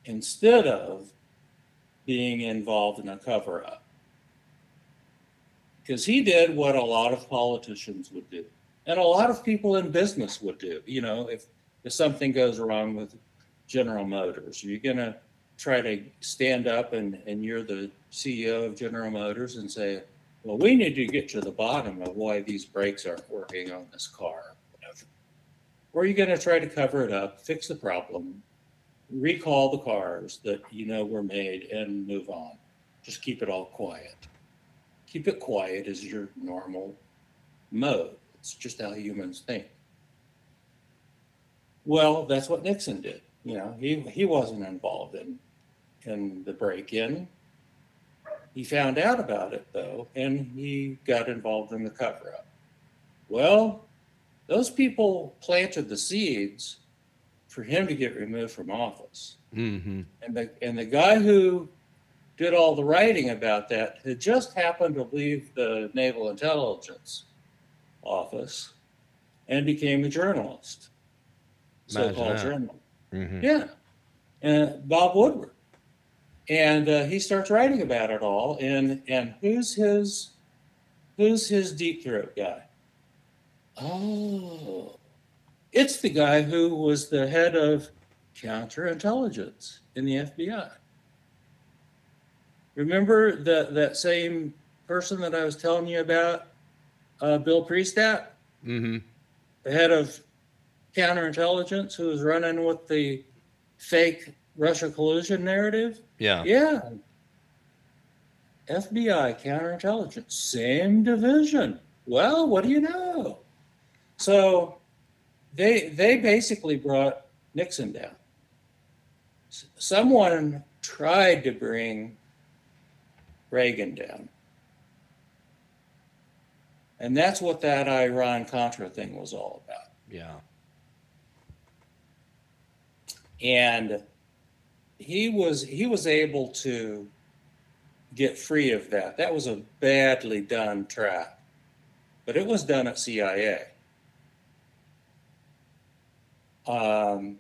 instead of being involved in a cover up. Because he did what a lot of politicians would do, and a lot of people in business would do. You know, if, if something goes wrong with General Motors, you're going to try to stand up and, and you're the CEO of General Motors and say, well, we need to get to the bottom of why these brakes aren't working on this car. Or you're going to try to cover it up, fix the problem, recall the cars that you know were made, and move on. Just keep it all quiet. Keep it quiet is your normal mode. It's just how humans think. Well, that's what Nixon did. You know, he, he wasn't involved in in the break-in. He found out about it though, and he got involved in the cover-up. Well, those people planted the seeds for him to get removed from office. Mm-hmm. And the and the guy who did all the writing about that had just happened to leave the Naval Intelligence Office and became a journalist, so-called journalist. Mm-hmm. Yeah, and Bob Woodward, and uh, he starts writing about it all. And and who's his who's his deep throat guy? Oh, it's the guy who was the head of counterintelligence in the FBI. Remember that that same person that I was telling you about, uh, Bill Priestap, Mm-hmm. the head of counterintelligence, who was running with the fake Russia collusion narrative? Yeah. Yeah. FBI counterintelligence, same division. Well, what do you know? So they they basically brought Nixon down. S- Someone tried to bring Reagan down. And that's what that Iran Contra thing was all about. Yeah. and he was he was able to get free of that. That was a badly done trap, but it was done at CIA. Um,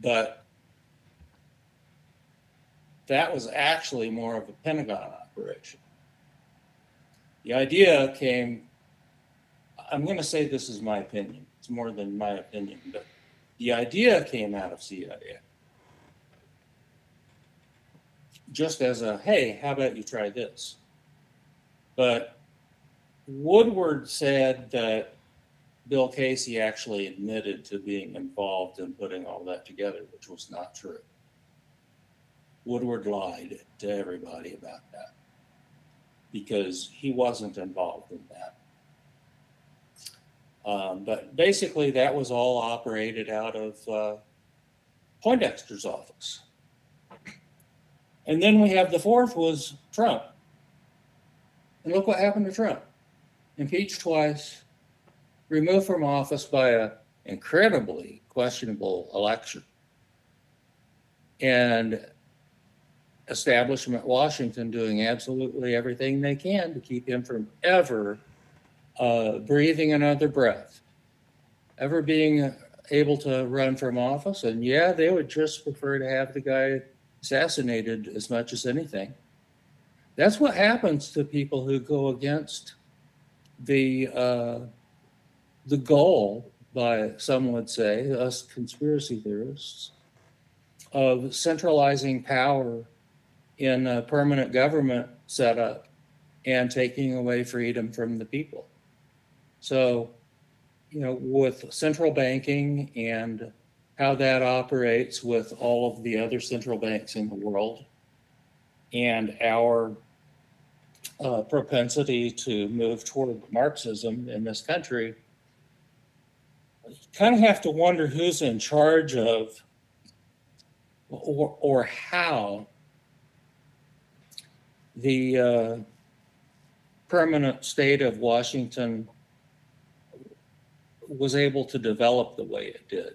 but that was actually more of a Pentagon operation. The idea came. I'm going to say this is my opinion. It's more than my opinion, but the idea came out of CIA. Just as a, hey, how about you try this? But Woodward said that Bill Casey actually admitted to being involved in putting all that together, which was not true. Woodward lied to everybody about that because he wasn't involved in that. Um, but basically, that was all operated out of uh, Poindexter's office. And then we have the fourth was Trump. And look what happened to Trump. Impeached twice, removed from office by a incredibly questionable election. And establishment Washington doing absolutely everything they can to keep him from ever uh, breathing another breath ever being able to run from office. And yeah, they would just prefer to have the guy assassinated as much as anything. That's what happens to people who go against the uh, the goal by some would say us conspiracy theorists of centralizing power in a permanent government setup and taking away freedom from the people. So, you know, with central banking and how that operates with all of the other central banks in the world and our uh, propensity to move toward Marxism in this country, kind of have to wonder who's in charge of or, or how the uh, permanent state of Washington was able to develop the way it did.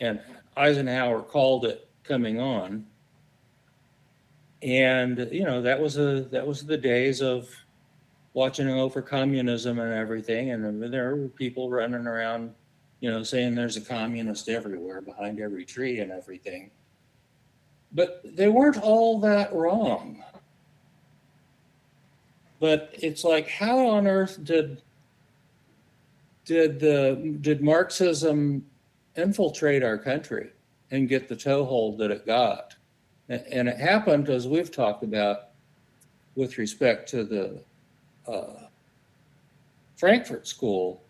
And Eisenhower called it coming on. And you know that was a that was the days of watching over communism and everything. And there were people running around, you know, saying there's a communist everywhere behind every tree and everything. But they weren't all that wrong. But it's like, how on earth did did the did Marxism infiltrate our country and get the toehold that it got? And it happened, as we've talked about, with respect to the uh, Frankfurt School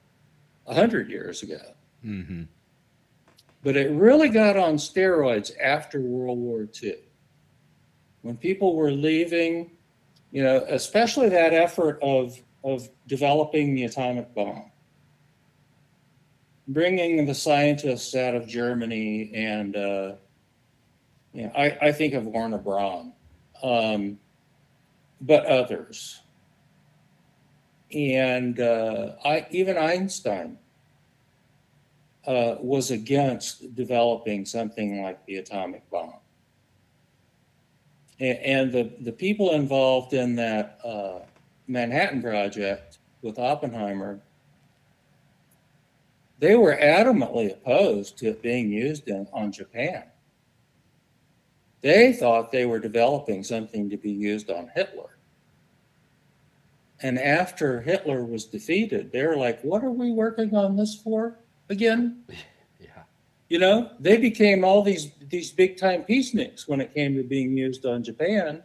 a hundred years ago. Mm-hmm. But it really got on steroids after World War II. When people were leaving, you know, especially that effort of, of developing the atomic bomb, bringing the scientists out of Germany and, uh, you know, I, I think of Werner Braun, um, but others. And uh, I, even Einstein uh, was against developing something like the atomic bomb. And, and the, the people involved in that uh, Manhattan Project with Oppenheimer, they were adamantly opposed to it being used in, on Japan. They thought they were developing something to be used on Hitler. And after Hitler was defeated, they're like, what are we working on this for? Again. Yeah. You know, they became all these these big time peaceniks when it came to being used on Japan.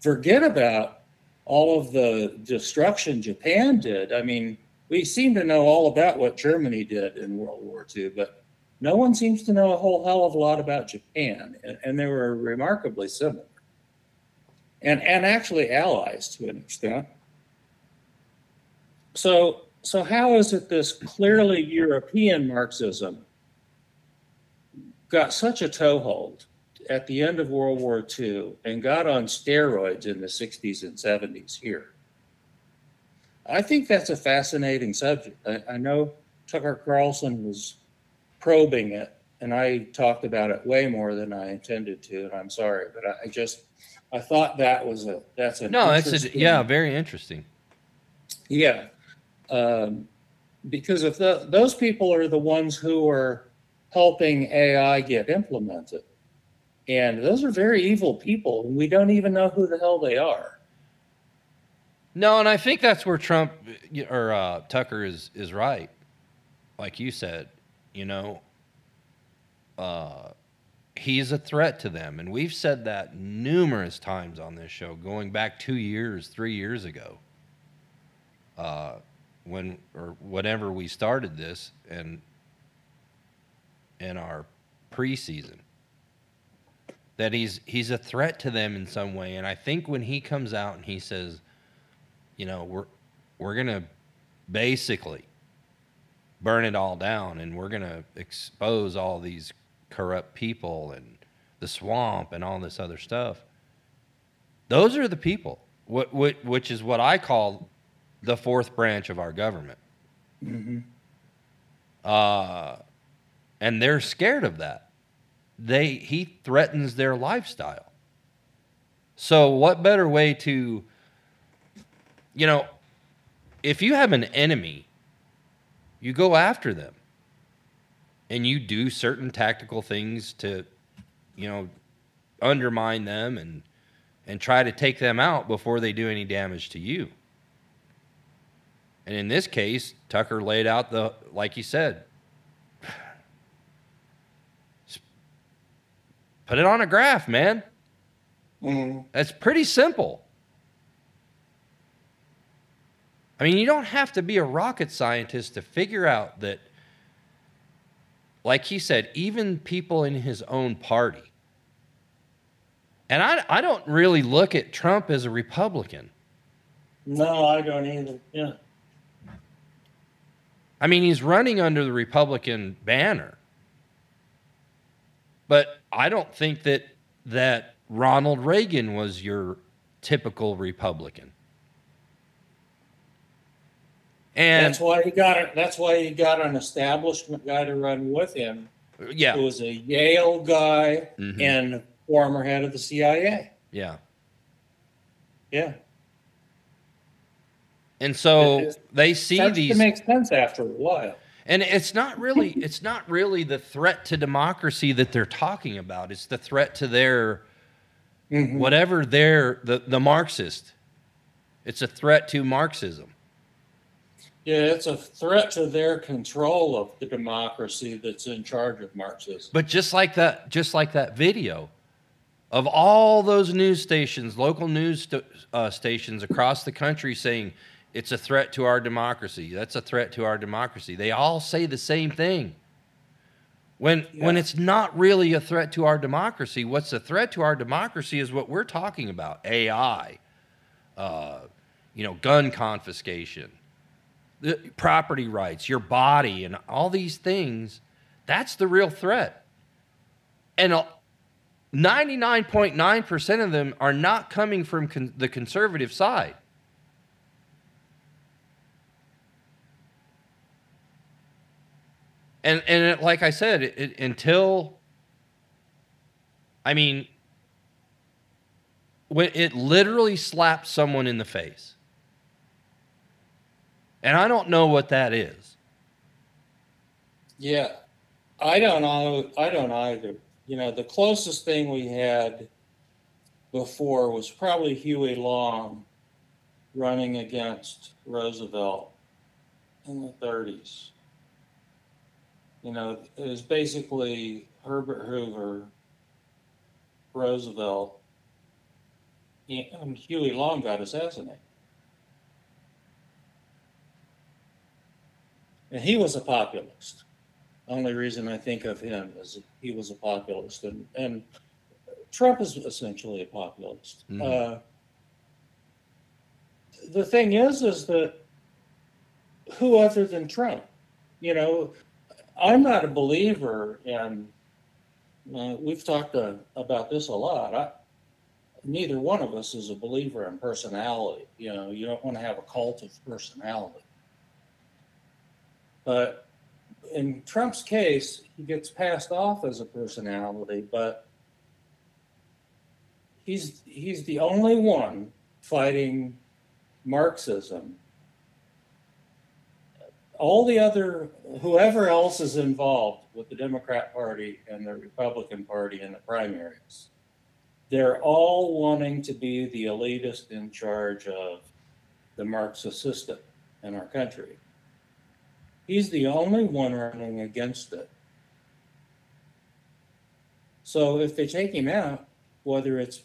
Forget about all of the destruction Japan did. I mean, we seem to know all about what Germany did in World War II, but no one seems to know a whole hell of a lot about Japan, and, and they were remarkably similar, and and actually allies to an extent. So so how is it this clearly European Marxism got such a toehold at the end of World War II and got on steroids in the 60s and 70s here? I think that's a fascinating subject. I, I know Tucker Carlson was probing it, and I talked about it way more than I intended to, and I'm sorry, but I, I just I thought that was a that's a no, that's a, yeah, very interesting. Yeah, um, because if the, those people are the ones who are helping AI get implemented, and those are very evil people, and we don't even know who the hell they are. No, and I think that's where Trump or uh, Tucker is is right. Like you said, you know, uh, he's a threat to them, and we've said that numerous times on this show, going back two years, three years ago. Uh, when or whenever we started this and in our preseason that he's he's a threat to them in some way. And I think when he comes out and he says you know we're we're going to basically burn it all down and we're going to expose all these corrupt people and the swamp and all this other stuff those are the people. What, what, which is what I call the fourth branch of our government. Mm-hmm. Uh, and they're scared of that. They he threatens their lifestyle. So what better way to you know, if you have an enemy, you go after them. and you do certain tactical things to, you know, undermine them and and try to take them out before they do any damage to you. And in this case, Tucker laid out the like you said. Put it on a graph, man. Mm-hmm. That's pretty simple. I mean, you don't have to be a rocket scientist to figure out that, like he said, even people in his own party. And I, I don't really look at Trump as a Republican. No, I don't either. Yeah. I mean, he's running under the Republican banner. But I don't think that that Ronald Reagan was your typical Republican. And that's why he got. That's why he got an establishment guy to run with him. Yeah, who was a Yale guy Mhm. and former head of the CIA. yeah. Yeah, And so It- it they see these to make sense after a while. And it's not really it's not really the threat to democracy that they're talking about. It's the threat to their Mm-hmm. whatever their the, the Marxist. It's a threat to Marxism. Yeah, it's a threat to their control of the democracy that's in charge of Marxism. But just like that just like that video of all those news stations, local news st- uh, stations across the country saying it's a threat to our democracy. That's a threat to our democracy. They all say the same thing. When when it's not really a threat to our democracy, what's a threat to our democracy is what we're talking about: AI, uh, you know, gun confiscation, the property rights, your body, and all these things. That's the real threat. And uh, 99.9% of them are not coming from con- the conservative side. And and it, like I said, it, it- until I mean, when it literally slapped someone in the face, and I don't know what that is. Yeah, I don't know. I don't either. You know, the closest thing we had before was probably Huey Long running against Roosevelt in the 30s. You know, it was basically Herbert Hoover, Roosevelt, and Huey Long got assassinated. And he was a populist. Only reason I think of him is he was a populist, and, and Trump is essentially a populist. Mhm. Uh, the thing is, is that who other than Trump? You know, I'm not a believer in. Uh, we've talked uh, about this a lot. I, neither one of us is a believer in personality. You know, you don't want to have a cult of personality. But in Trump's case, he gets passed off as a personality, but he's he's the only one fighting Marxism. All the other whoever else is involved with the Democrat Party and the Republican Party in the primaries, they're all wanting to be the elitist in charge of the Marxist system in our country. He's the only one running against it. So if they take him out, whether it's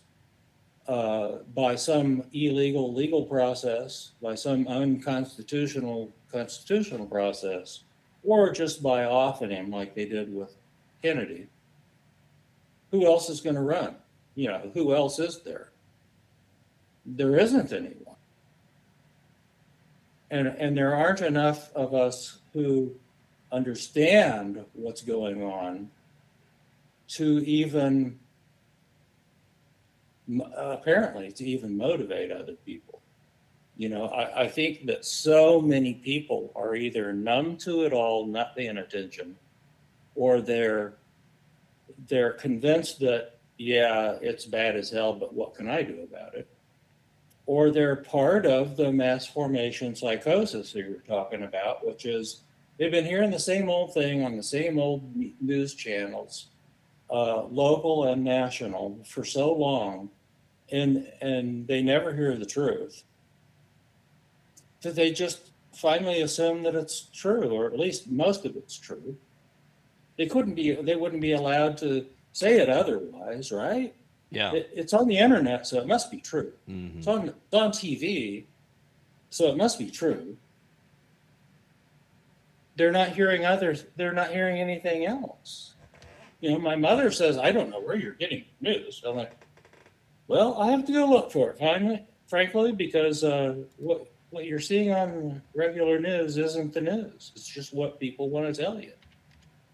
uh, by some illegal legal process, by some unconstitutional constitutional process, or just by offing him like they did with Kennedy, who else is going to run? You know, who else is there? There isn't anyone. And, and there aren't enough of us who understand what's going on to even apparently to even motivate other people you know I, I think that so many people are either numb to it all not paying attention or they're they're convinced that yeah it's bad as hell but what can i do about it or they're part of the mass formation psychosis that you're talking about which is They've been hearing the same old thing on the same old news channels, uh, local and national, for so long, and and they never hear the truth. That they just finally assume that it's true, or at least most of it's true. They couldn't be. They wouldn't be allowed to say it otherwise, right? Yeah. It, it's on the internet, so it must be true. Mhm. It's on it's on TV, so it must be true. They're not hearing others. They're not hearing anything else. You know, my mother says, "I don't know where you're getting news." I'm like, "Well, I have to go look for it, finally, frankly, because uh, what what you're seeing on regular news isn't the news. It's just what people want to tell you.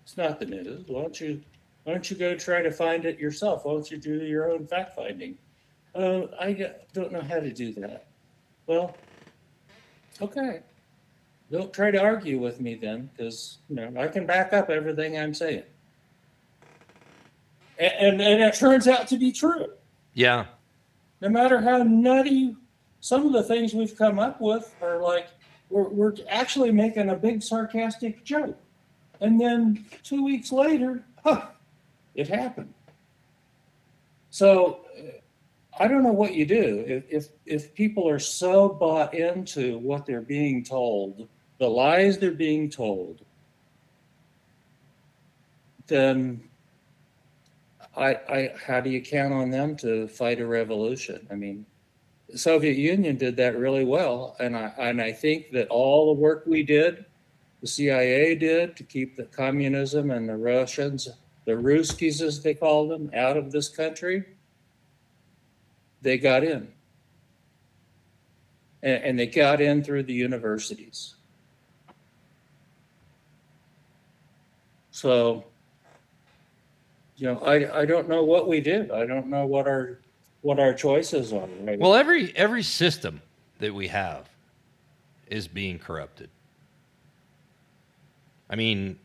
It's not the news. Why don't you why don't you go try to find it yourself? Why don't you do your own fact finding? Uh, I don't know how to do that. Well, okay. Don't try to argue with me then, because you know I can back up everything I'm saying. A- And, and it turns out to be true. Yeah. No matter how nutty some of the things we've come up with are like we're, we're actually making a big sarcastic joke. And then two weeks later, huh, it happened. So uh, I don't know what you do if, if if people are so bought into what they're being told, the lies they're being told, then I, I how do you count on them to fight a revolution? I mean, Soviet Union did that really well, and I and I think that all the work we did, the CIA did to keep the communism and the Russians, the Ruskies as they called them, out of this country, they got in. And, and they got in through the universities. So, you know, I, I don't know what we did. I don't know what our what our choices are. Right? Well, every every system that we have is being corrupted. I mean,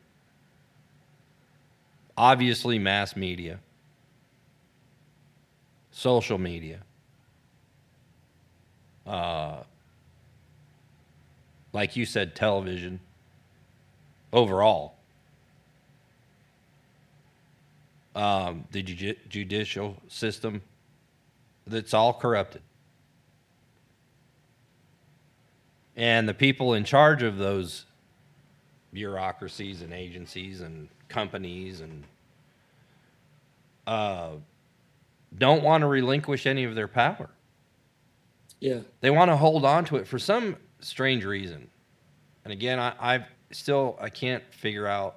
obviously, mass media, social media, uh, like you said, television, overall, um, the judicial system, that's all corrupted. And the people in charge of those bureaucracies and agencies and companies and uh, don't want to relinquish any of their power. Yeah. They want to hold on to it for some strange reason. And again, I, I've still I can't figure out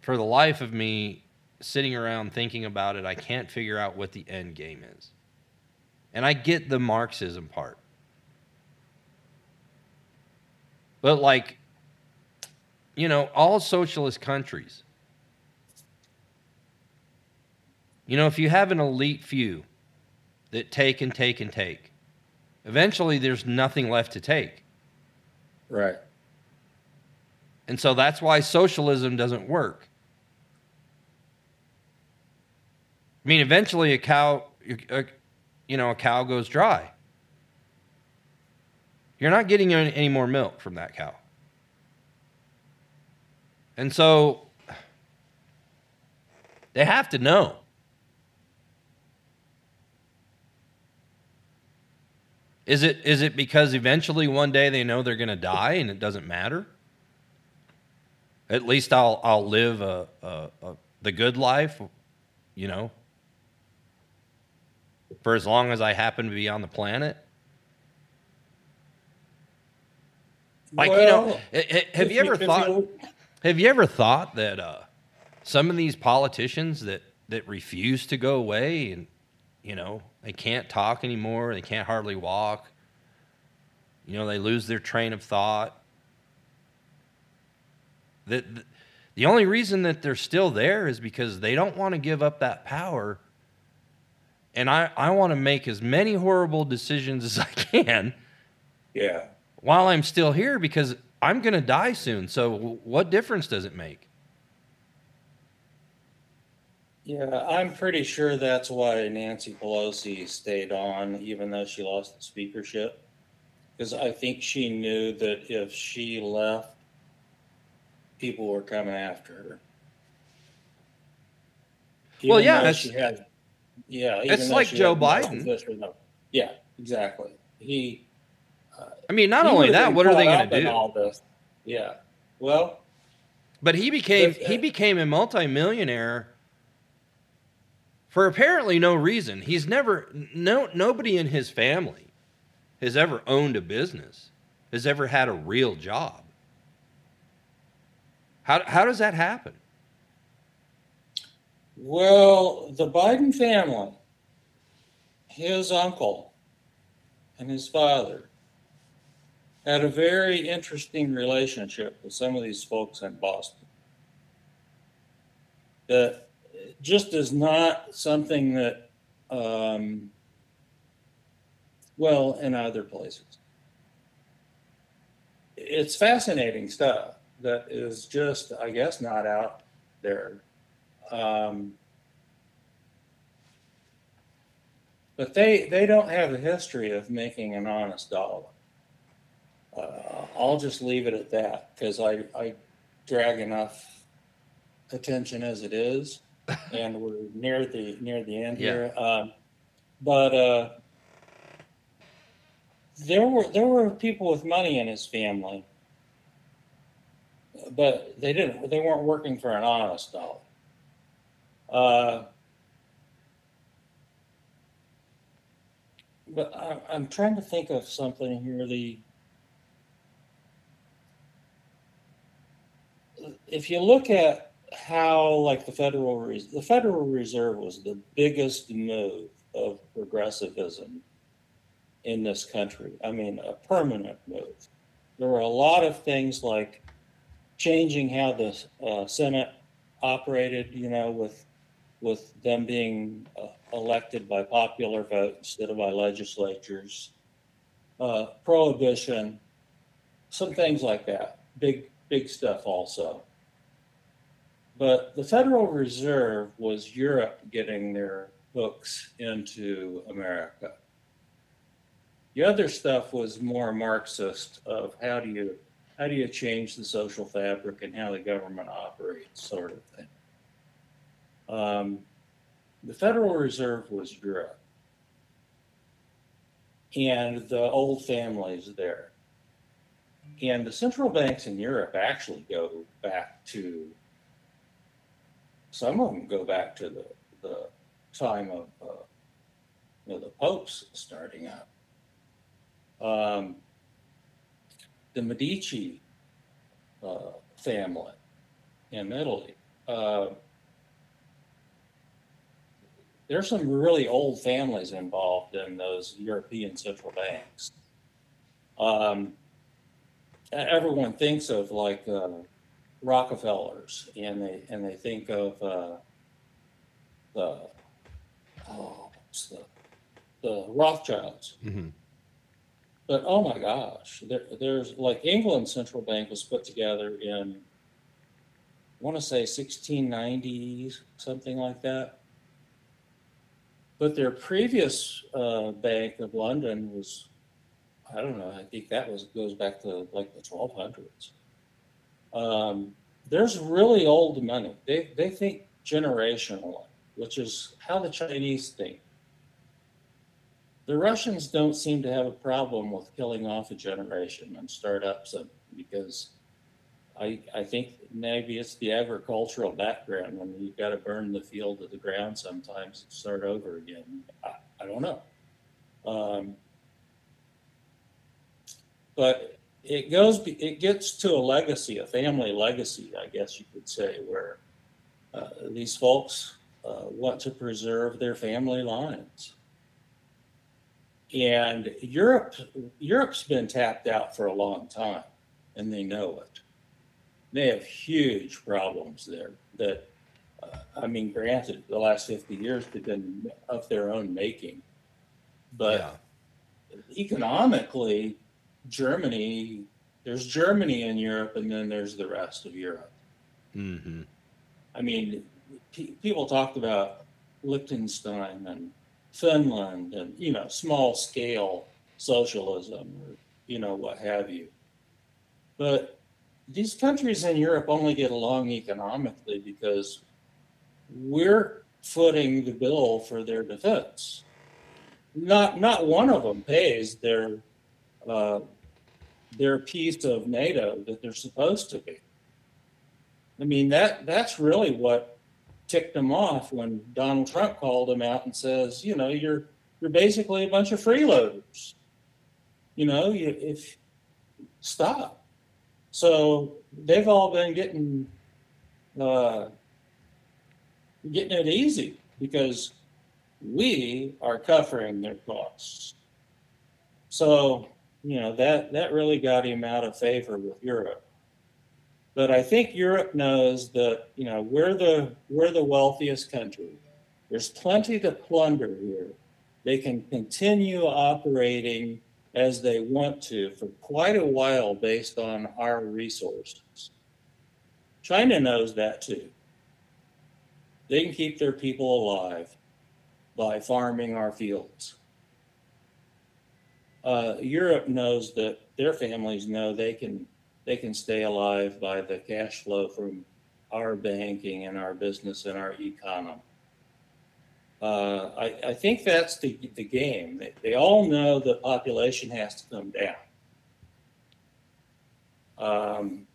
for the life of me sitting around thinking about it, I can't figure out what the end game is. And I get the Marxism part. But like you know, all socialist countries you know, if you have an elite few that take and take and take, eventually there's nothing left to take. Right. And so that's why socialism doesn't work. I mean, eventually a cow, a, you know, a cow goes dry. You're not getting any more milk from that cow. And so they have to know. Is it is it because eventually one day they know they're going to die and it doesn't matter? At least I'll I'll live a, a, a the good life, you know, for as long as I happen to be on the planet. Like you know, Well, eh, eh, have you ever thought? Have you ever thought that uh, some of these politicians that that refuse to go away and you know they can't talk anymore, they can't hardly walk. You know, they lose their train of thought. That the only reason that they're still there is because they don't want to give up that power. And I, I want to make as many horrible decisions as I can Yeah. while I'm still here because I'm going to die soon. So, what difference does it make? Yeah, I'm pretty sure that's why Nancy Pelosi stayed on, even though she lost the speakership. Because I think she knew that if she left, people were coming after her. Well, yeah, that's- she had, yeah. it's like Joe Biden. no. Yeah, exactly. He. I mean, not only that, what are they going to do? All this. Yeah. Well, But he became uh, he became a multimillionaire for apparently no reason. He's never no nobody in his family has ever owned a business, has ever had a real job. How how does that happen? Well, the Biden family, his uncle and his father, had a very interesting relationship with some of these folks in Boston. That just is not something that, um, well, in other places. It's fascinating stuff that is just, I guess, not out there um, but they they don't have a history of making an honest dollar. Uh, I'll just leave it at that because I I drag enough attention as it is, and we're near the near the end Yeah. here. Um, but uh, there were there were people with money in his family, but they didn't they weren't working for an honest dollar. Uh, but I, I'm trying to think of something here. The if you look at how, like the Federal Res- the Federal Reserve was the biggest move of progressivism in this country. I mean, a permanent move. There were a lot of things like changing how the uh, Senate operated. You know, with with them being uh, elected by popular vote instead of by legislatures, uh, prohibition, some things like that. Big, big stuff also. But the Federal Reserve was Europe getting their hooks into America. The other stuff was more Marxist of how do you how do you change the social fabric and how the government operates, sort of thing. Um, the Federal Reserve was Europe, and the old families there. And the central banks in Europe actually go back to, some of them go back to the, the time of uh, you know, the popes starting up. Um, the Medici uh, family in Italy. Uh, there's some really old families involved in those European central banks. Um, everyone thinks of like uh, Rockefellers, and they and they think of uh, the oh, what's the the Rothschilds. But oh my gosh, there, there's like England Central Bank was put together in, I want to say 1690s, something like that. But their previous uh, Bank of London was, I don't know, I think that was goes back to like the 1200s. Um, there's really old money. They they think generationally, which is how the Chinese think. The Russians don't seem to have a problem with killing off a generation and start up some because I I think maybe it's the agricultural background when you've got to burn the field to the ground sometimes and start over again. I, I don't know. Um, but it goes it gets to a legacy, a family legacy, I guess you could say, where uh, these folks uh, want to preserve their family lines. And Europe, Europe's been tapped out for a long time, and they know it. They have huge problems there. That, uh, I mean, granted, the last fifty years they've been of their own making, but economically, Germany, there's Germany in Europe, and then there's the rest of Europe. Mm-hmm. I mean, pe- people talked about Liechtenstein and Finland and, you know, small scale socialism or you know, what have you. But these countries in Europe only get along economically because we're footing the bill for their defense. Not not one of them pays their uh, their piece of NATO that they're supposed to be. I mean that that's really what ticked them off when Donald Trump called them out and says, you know, you're you're basically a bunch of freeloaders. You know, you, if stop. So they've all been getting uh, getting it easy because we are covering their costs. So you know that that really got him out of favor with Europe. But I think Europe knows that you know we're the we're the wealthiest country. There's plenty to plunder here. They can continue operating as they want to for quite a while based on our resources. China knows that too. They can keep their people alive by farming our fields. Uh, Europe knows that their families know they can they can stay alive by the cash flow from our banking and our business and our economy. Uh, I, I, think that's the, the game. They, they, all know the population has to come down. Um,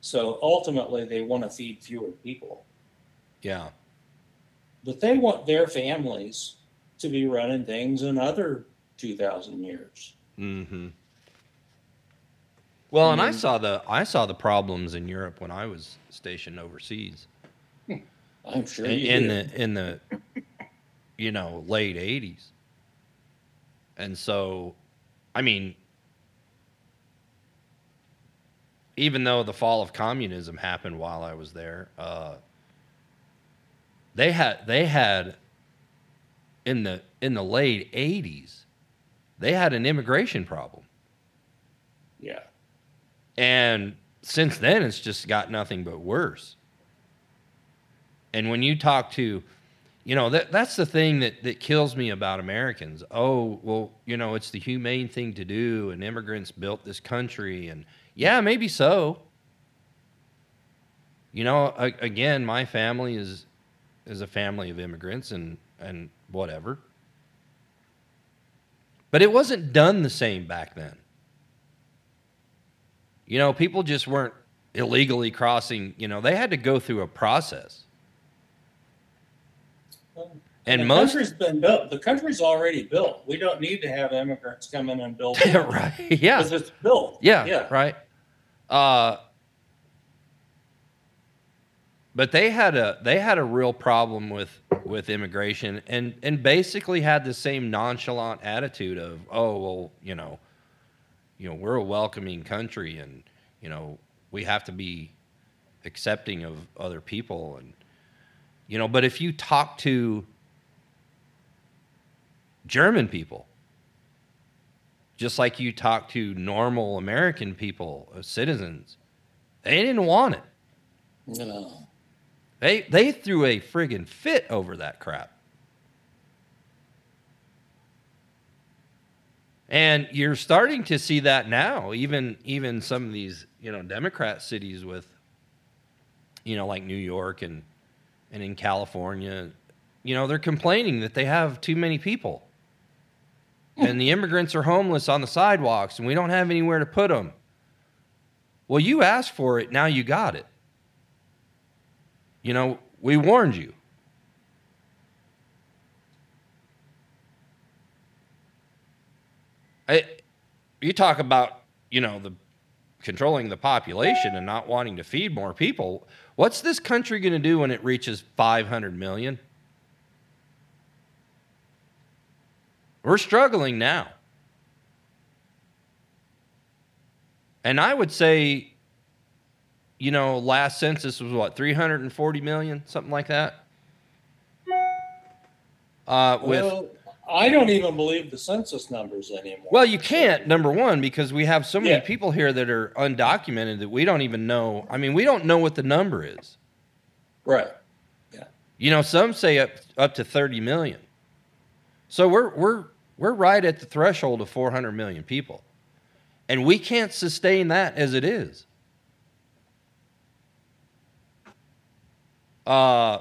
so ultimately, they want to feed fewer people. Yeah. But they want their families to be running things another 2,000 years. Mm-hmm. Well, and I saw the I saw the problems in Europe when I was stationed overseas. I'm sure in, you in did. the in the you know late '80s, and so, I mean, even though the fall of communism happened while I was there, uh, they had they had in the in the late '80s, they had an immigration problem. Yeah. And since then, it's just got nothing but worse. And when you talk to, you know, that that's the thing that that kills me about Americans. Oh, well, you know, it's the humane thing to do, and immigrants built this country, and yeah, maybe so. You know, again, my family is is a family of immigrants, and and whatever. But it wasn't done the same back then. You know, people just weren't illegally crossing, you know, they had to go through a process. And, the most country's been built. The country's already built. We don't need to have immigrants come in and build. Right. Yeah. Because it's built. Yeah, Yeah. right. Uh, but they had a they had a real problem with with immigration and and basically had the same nonchalant attitude of oh well you know you know we're a welcoming country and you know we have to be accepting of other people and you know but if you talk to german people just like you talk to normal american people uh, citizens they didn't want it No. they they threw a friggin' fit over that crap And you're starting to see that now, even even some of these, you know, Democrat cities with, you know, like New York and and in California, you know, they're complaining that they have too many people. Hmm. And the immigrants are homeless on the sidewalks and we don't have anywhere to put them. Well, you asked for it, now you got it. You know, we warned you. I, you talk about you know the controlling the population and not wanting to feed more people. What's this country going to do when it reaches 500 million? We're struggling now. And I would say, you know, last census was what, 340 million, something like that? Uh, with Well, I don't even believe the census numbers anymore. Well, you can't, number one, because we have so many Yeah. people here that are undocumented that we don't even know. I mean, we don't know what the number is. Right. Yeah. You know, some say up up to 30 million. So we're we're We're right at the threshold of 400 million people. And we can't sustain that as it is. Uh,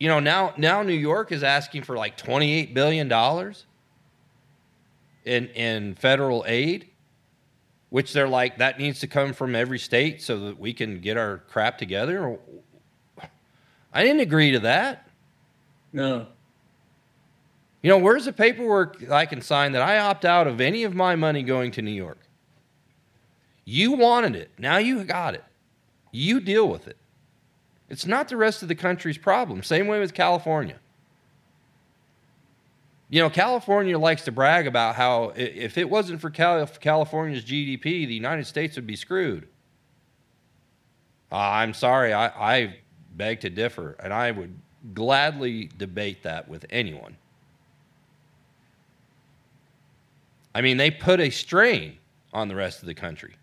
you know, now now New York is asking for like 28 billion dollars in in federal aid, which they're like that needs to come from every state so that we can get our crap together. I didn't agree to that. No. You know, where's the paperwork I can sign that I opt out of any of my money going to New York? You wanted it. Now you got it. You deal with it. It's not the rest of the country's problem. Same way with California. You know, California likes to brag about how if it wasn't for California's GDP, the United States would be screwed. Uh, I'm sorry, I, I beg to differ, and I would gladly debate that with anyone. I mean, they put a strain on the rest of the country.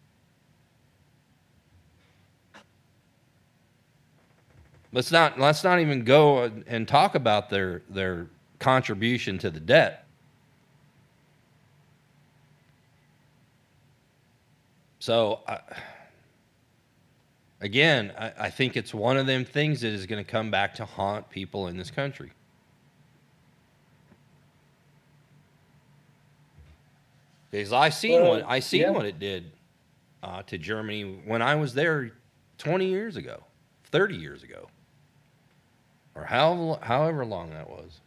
Let's not let's not even go and talk about their their contribution to the debt. So, I, again, I, I think it's one of them things that is going to come back to haunt people in this country. Because I seen what I seen yeah. what it did uh, to Germany when I was there 20 years ago, 30 years ago, or however however long that was.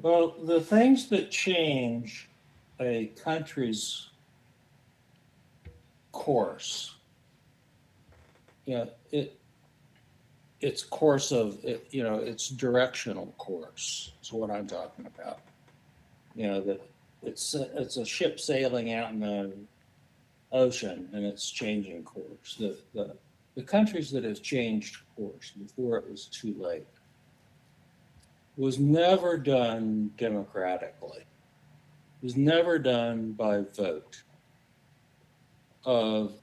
Well, the things that change a country's course, you know, it its course of it, you know its directional course is what I'm talking about. You know that it's a, it's a ship sailing out in the ocean and it's changing course. The, the, the countries that have changed course before it was too late was never done democratically. It was never done by vote of,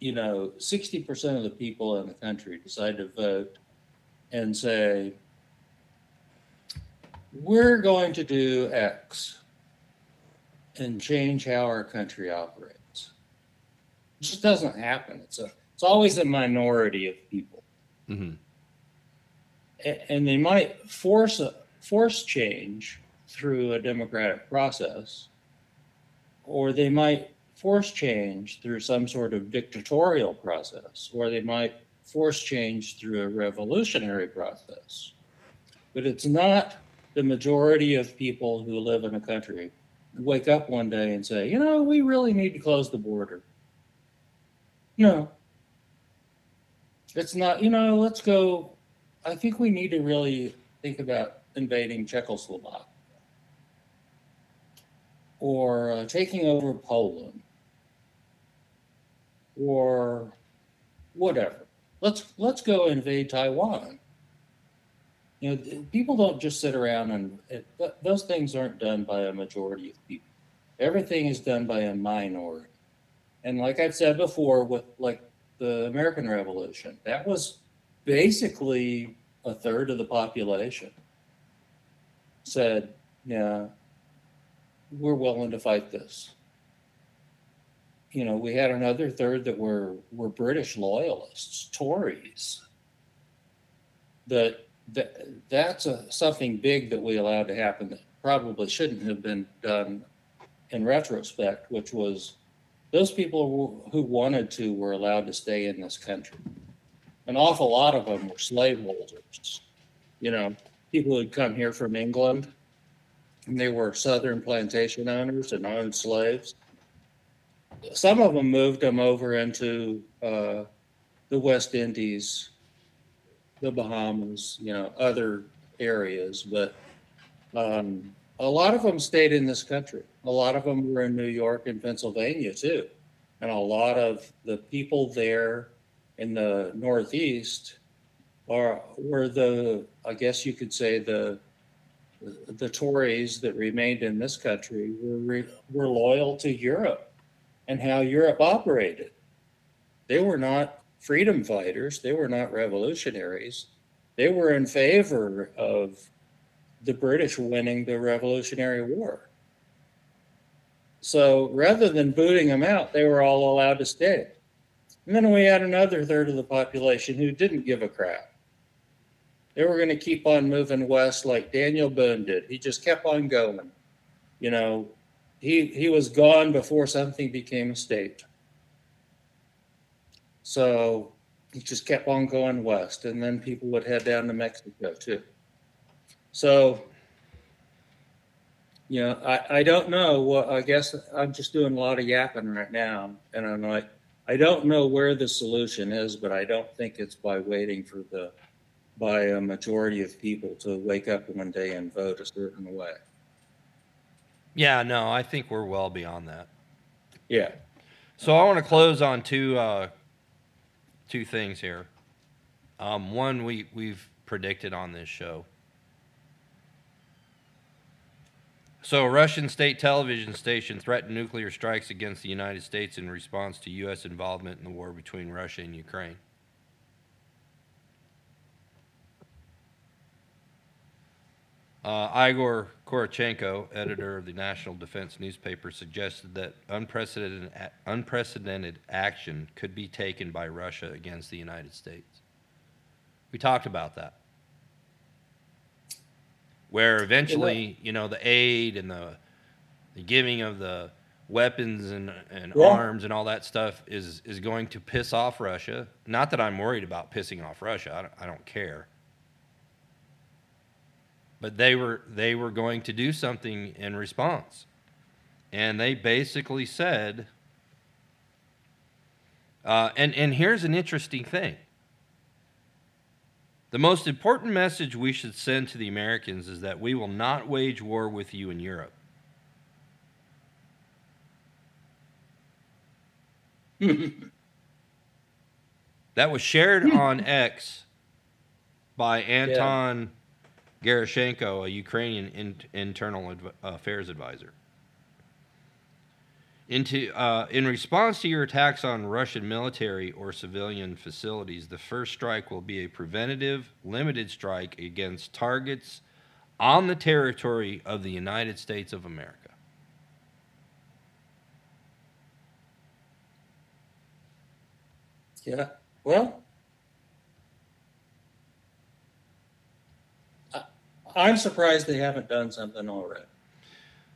you know, 60% of the people in the country decide to vote and say, we're going to do X and change how our country operates. It just doesn't happen. It's a it's always a minority of people, mm-hmm. and they might force a force change through a democratic process, or they might force change through some sort of dictatorial process, or they might force change through a revolutionary process. But it's not the majority of people who live in a country wake up one day and say, you know, we really need to close the border. No. It's not, you know, let's go. I think we need to really think about invading Czechoslovakia or uh, taking over Poland or whatever. Let's let's go invade Taiwan. You know, people don't just sit around and it, those things aren't done by a majority of people. Everything is done by a minority. And like I've said before, with like the American Revolution, that was basically a third of the population said, yeah, we're willing to fight this. You know, we had another third that were were British loyalists, Tories, that that that's a, something big that we allowed to happen that probably shouldn't have been done in retrospect, which was those people who wanted to were allowed to stay in this country. An awful lot of them were slaveholders. You know, people who'd come here from England and they were southern plantation owners and owned slaves. Some of them moved them over into uh, the West Indies the Bahamas, you know, other areas, but um, a lot of them stayed in this country. A lot of them were in New York and Pennsylvania too. And a lot of the people there in the Northeast are were the, I guess you could say the the Tories that remained in this country were were loyal to Europe and how Europe operated. They were not freedom fighters. They were not revolutionaries. They were in favor of the British winning the Revolutionary War. So rather than booting them out, they were all allowed to stay. And then we had another third of the population who didn't give a crap. They were going to keep on moving west like Daniel Boone did. He just kept on going. You know, he he was gone before something became a state. So he just kept on going west, and then people would head down to Mexico too. So, you know, I, I don't know. Well, I guess I'm just doing a lot of yapping right now, and I'm like, I don't know where the solution is, but I don't think it's by waiting for the by a majority of people to wake up one day and vote a certain way. Yeah, no, I think we're well beyond that. Yeah. So I want to close on two uh, two things here. Um, one we we've predicted on this show. So, a Russian state television station threatened nuclear strikes against the United States in response to U.S. involvement in the war between Russia and Ukraine. Uh, Igor Korotchenko, editor of the National Defense newspaper, suggested that unprecedented, unprecedented action could be taken by Russia against the United States. We talked about that. Where eventually, you know, the aid and the, the giving of the weapons and, and yeah. arms and all that stuff is, is going to piss off Russia. Not that I'm worried about pissing off Russia, I don't, I don't care but they were they were going to do something in response and they basically said uh, and and here's an interesting thing the most important message we should send to the americans is that we will not wage war with you in europe that was shared on x by anton yeah. Gerashchenko, a Ukrainian in, internal adv- uh, affairs advisor. Into, uh, in response to your attacks on Russian military or civilian facilities, the first strike will be a preventative, limited strike against targets on the territory of the United States of America. Yeah. Well, I'm surprised they haven't done something already.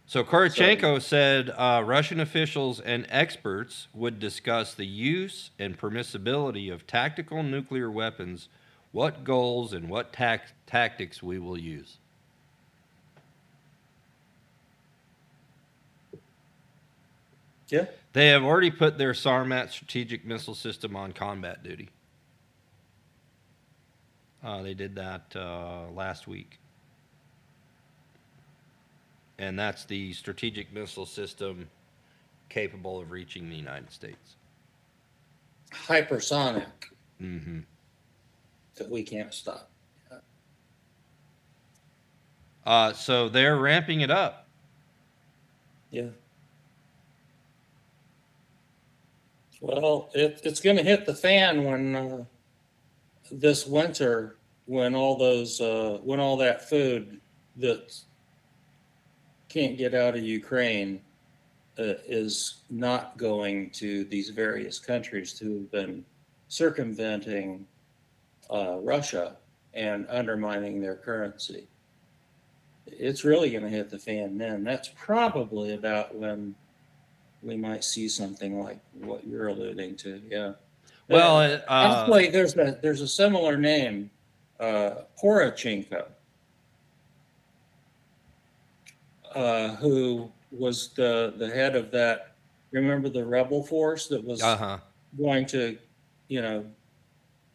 So Korotchenko said uh, Russian officials and experts would discuss the use and permissibility of tactical nuclear weapons, what goals and what tac- tactics we will use. Yeah. They have already put their Sarmat strategic missile system on combat duty. Uh, they did that uh, last week and that's the strategic missile system capable of reaching the United States. Hypersonic. Mm-hmm. That we can't stop. Uh, so they're ramping it up. Yeah. Well, it, it's going to hit the fan when uh, this winter, when all those, uh, when all that food that's can't get out of Ukraine uh, is not going to these various countries who have been circumventing uh, Russia and undermining their currency. It's really going to hit the fan then. That's probably about when we might see something like what you're alluding to. Yeah. Well, uh, actually, there's a there's a similar name, uh, Poroshenko uh, who was the the head of that. Remember the rebel force that was uh-huh. going to, you know,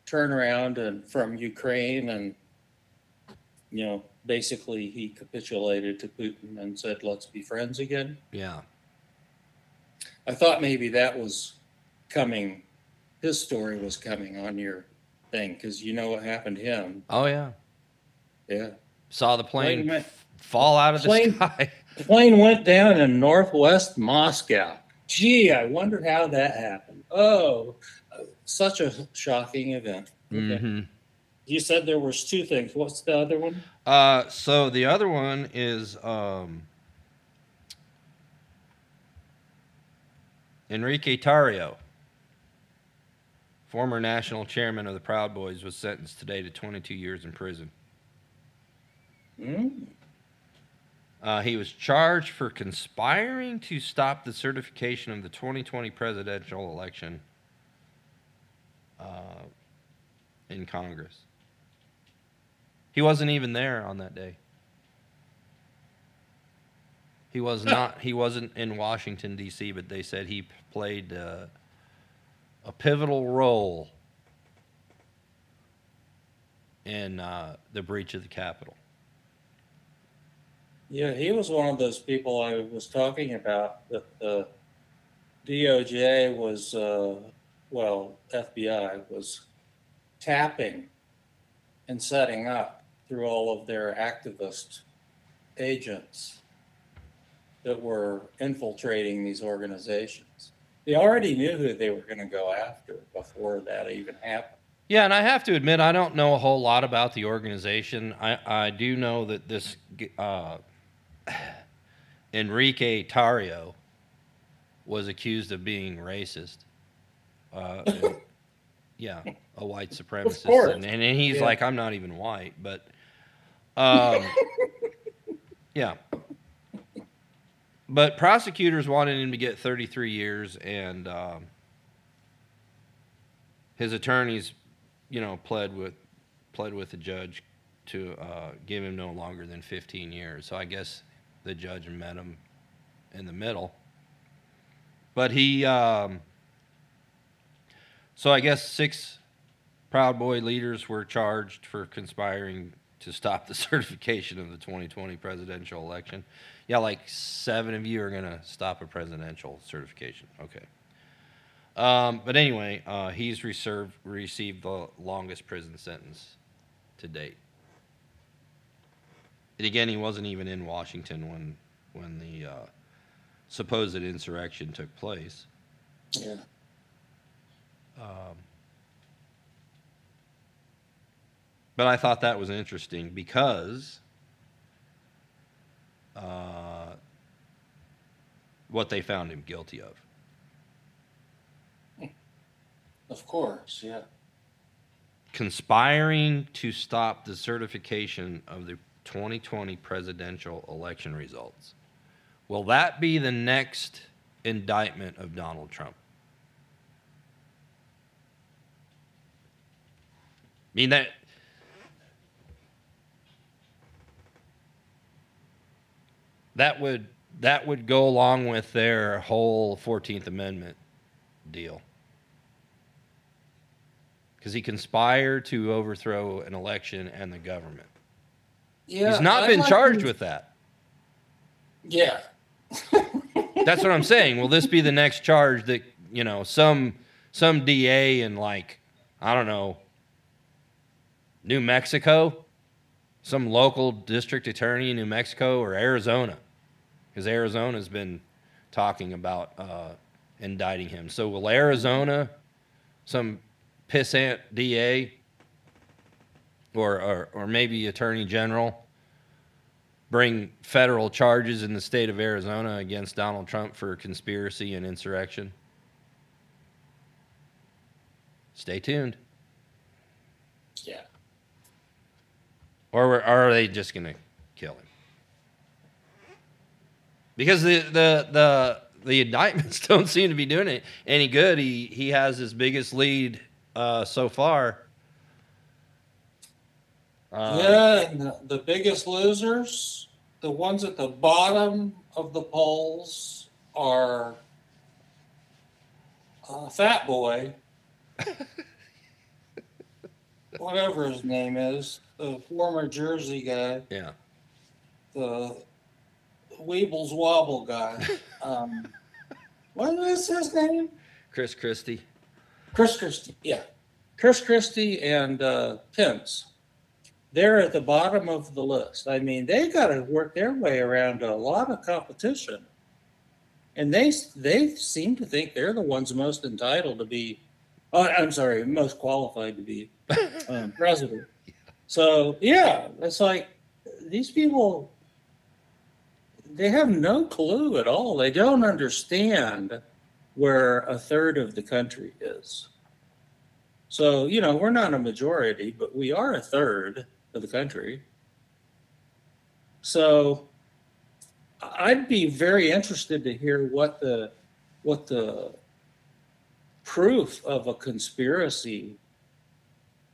turn around and from Ukraine and, you know, basically he capitulated to Putin and said, "Let's be friends again." Yeah. I thought maybe that was coming. His story was coming on your thing because you know what happened to him. Oh yeah. Yeah. Saw the plane. plane fall out of the plane, sky. plane went down in northwest Moscow. Gee, I wondered how that happened. Oh, such a shocking event. Okay. Mm-hmm. You said there was two things. What's the other one? Uh, so the other one is um, Enrique Tarrio, former national chairman of the Proud Boys, was sentenced today to 22 years in prison. Mm. Uh, he was charged for conspiring to stop the certification of the 2020 presidential election uh, in Congress. He wasn't even there on that day. He was not. He wasn't in Washington D.C., but they said he played uh, a pivotal role in uh, the breach of the Capitol. Yeah, he was one of those people I was talking about that the DOJ was, uh, well, FBI was tapping and setting up through all of their activist agents that were infiltrating these organizations. They already knew who they were going to go after before that even happened. Yeah, and I have to admit, I don't know a whole lot about the organization. I, I do know that this uh, Enrique Tarrio was accused of being racist. Uh, and- yeah, a white supremacist, and, and he's Yeah. like, I'm not even white, but um, yeah. But prosecutors wanted him to get 33 years, and um, his attorneys, you know, pled with pled with the judge to uh, give him no longer than 15 years. So I guess the judge met him in the middle. But he, um, so I guess six Proud Boy leaders were charged for conspiring to stop the certification of the 2020 presidential election. Yeah, like seven of you are going to stop a presidential certification. Okay. Um, but anyway, uh, he's reserved, received the longest prison sentence to date. And again, he wasn't even in Washington when when the uh, supposed insurrection took place. Yeah. Um, but I thought that was interesting because uh, what they found him guilty of. Of course, yeah. conspiring to stop the certification of the 2020 presidential election results. Will that be the next indictment of Donald Trump? I mean that that would that would go along with their whole 14th amendment deal because he conspired to overthrow an election and the government. Yeah. He's not I'd been like charged to- with that. Yeah. That's what I'm saying. Will this be the next charge that you know some some DA in like I don't know New Mexico, some local district attorney in New Mexico or Arizona, because Arizona's been talking about uh, indicting him. So will Arizona, some pissant DA, or, or or maybe Attorney General, bring federal charges in the state of Arizona against Donald Trump for conspiracy and insurrection? Stay tuned. Yeah. Or, or are they just going to kill him? Because the, the, the, the indictments don't seem to be doing it any good. He, he has his biggest lead uh, so far. Um, yeah, and the, the biggest losers, the ones at the bottom of the polls, are uh, Fat Boy, whatever his name is, the former Jersey guy, Yeah. the Weebles Wobble guy. Um, what is his name? Chris Christie. Chris Christie, yeah. Chris Christie and uh, Pence. They're at the bottom of the list. I mean, they got to work their way around a lot of competition. And they they seem to think they're the ones most entitled to be Oh, I'm sorry, most qualified to be um, president. So yeah, it's like these people they have no clue at all. They don't understand where a third of the country is. So, you know, we're not a majority, but we are a third of the country. So I'd be very interested to hear what the what the proof of a conspiracy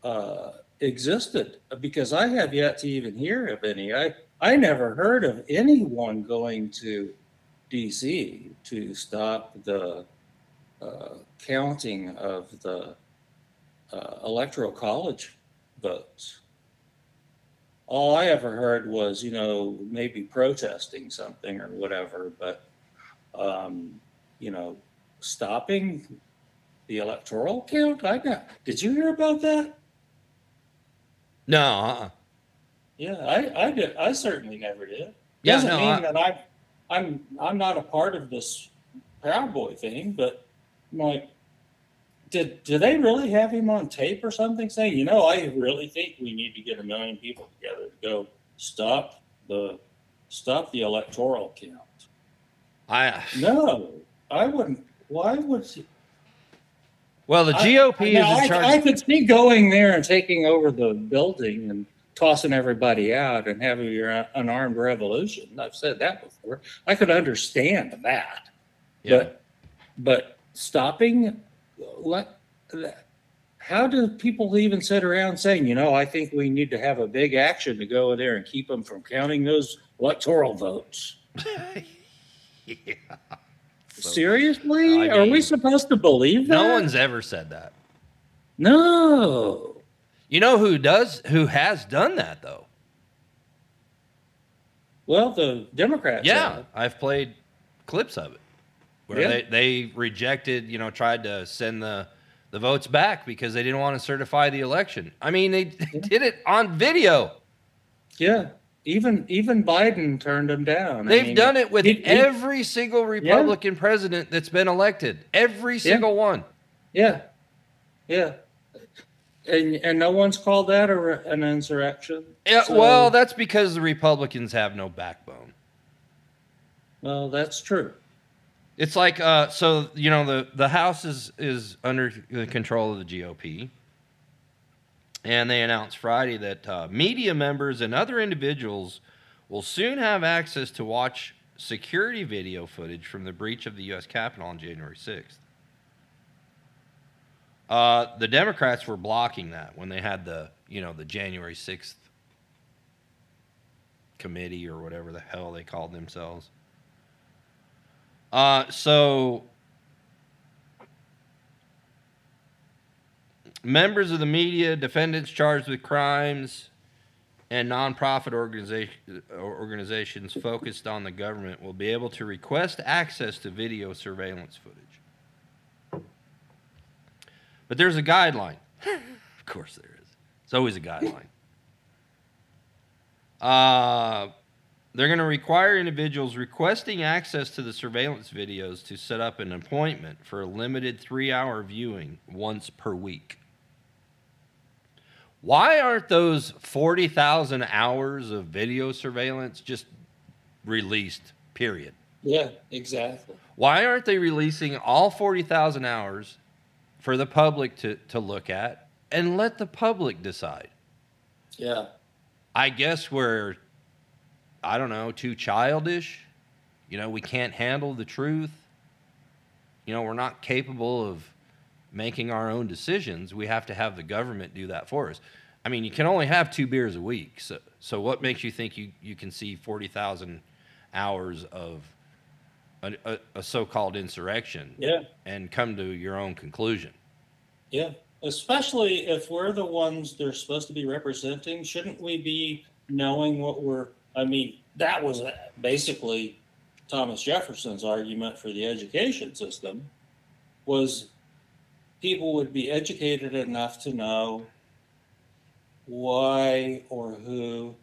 uh, existed because I have yet to even hear of any. I I never heard of anyone going to DC to stop the uh, counting of the uh, electoral college votes. All I ever heard was, you know, maybe protesting something or whatever, but, um, you know, stopping the electoral count. I got. Did you hear about that? No. Uh-uh. Yeah, I, I did. I certainly never did. Yeah, Doesn't no, mean I- that I'm, I'm, I'm not a part of this Proud Boy thing, but I'm like, did, do they really have him on tape or something saying, you know, I really think we need to get a million people together to go stop the, stop the electoral count? I No, I wouldn't. Why would? she- well, the I- GOP now, is in I, charge. I could see going there and taking over the building and tossing everybody out and having your unarmed revolution. I've said that before. I could understand that, Yeah. but but stopping, How do people even sit around saying, you know, I think we need to have a big action to go in there and keep them from counting those electoral votes? yeah. Seriously? I Are we supposed to believe that? No one's ever said that. No. You know who does? Who has done that though? Well, the Democrats. Yeah, have. I've played clips of it where Yeah. they, they rejected, you know, tried to send the the votes back because they didn't want to certify the election. I mean, they did it on video. Yeah. Even even Biden turned them down. They've mean, done it with he- he- every single Republican president that's been elected. Every single one. Yeah. Yeah. And and no one's called that a, an insurrection. Yeah, So- well, that's because the Republicans have no backbone. well, that's true. It's like uh, so you know the the House is is under the control of the GOP, and they announced Friday that uh, media members and other individuals will soon have access to watch security video footage from the breach of the U.S. Capitol on January sixth. Uh, the Democrats were blocking that when they had the you know the January sixth committee or whatever the hell they called themselves. Uh, so members of the media, defendants charged with crimes, and nonprofit organization, organizations focused on the government will be able to request access to video surveillance footage. But there's a guideline. of course, there is. It's always a guideline. Uh, they're going to require individuals requesting access to the surveillance videos to set up an appointment for a limited three hour viewing once per week. Why aren't those 40,000 hours of video surveillance just released, period? Yeah, exactly. Why aren't they releasing all 40,000 hours for the public to, to look at and let the public decide? Yeah. I guess we're, I don't know, too childish. You know, we can't handle the truth. You know, we're not capable of making our own decisions. We have to have the government do that for us. I mean, you can only have two beers a week. So, so what makes you think you, you can see 40,000 hours of a, a, a so called insurrection Yeah. and come to your own conclusion? Yeah. Especially if we're the ones they're supposed to be representing, shouldn't we be knowing what we're? I mean, that was uh, basically Thomas Jefferson's argument for the education system was people would be educated enough to know why or who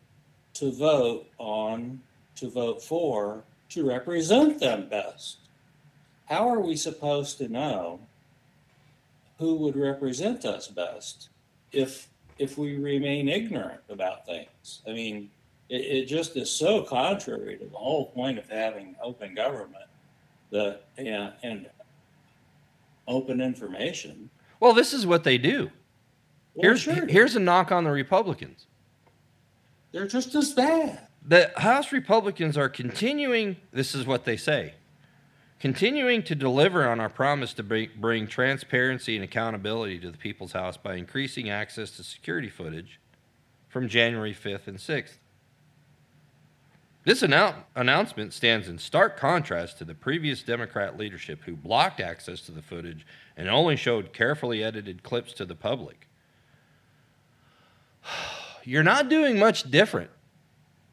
to vote on, to vote for, to represent them best. How are we supposed to know who would represent us best if if we remain ignorant about things. I mean, it, it just is so contrary to the whole point of having open government that and, and open information. Well, this is what they do. Well, here's sure. here's a knock on the Republicans. They're just as bad. The House Republicans are continuing. This is what they say. Continuing to deliver on our promise to bring, bring transparency and accountability to the people's house by increasing access to security footage from January 5th and 6th. This annou- announcement stands in stark contrast to the previous Democrat leadership who blocked access to the footage and only showed carefully edited clips to the public. You're not doing much different.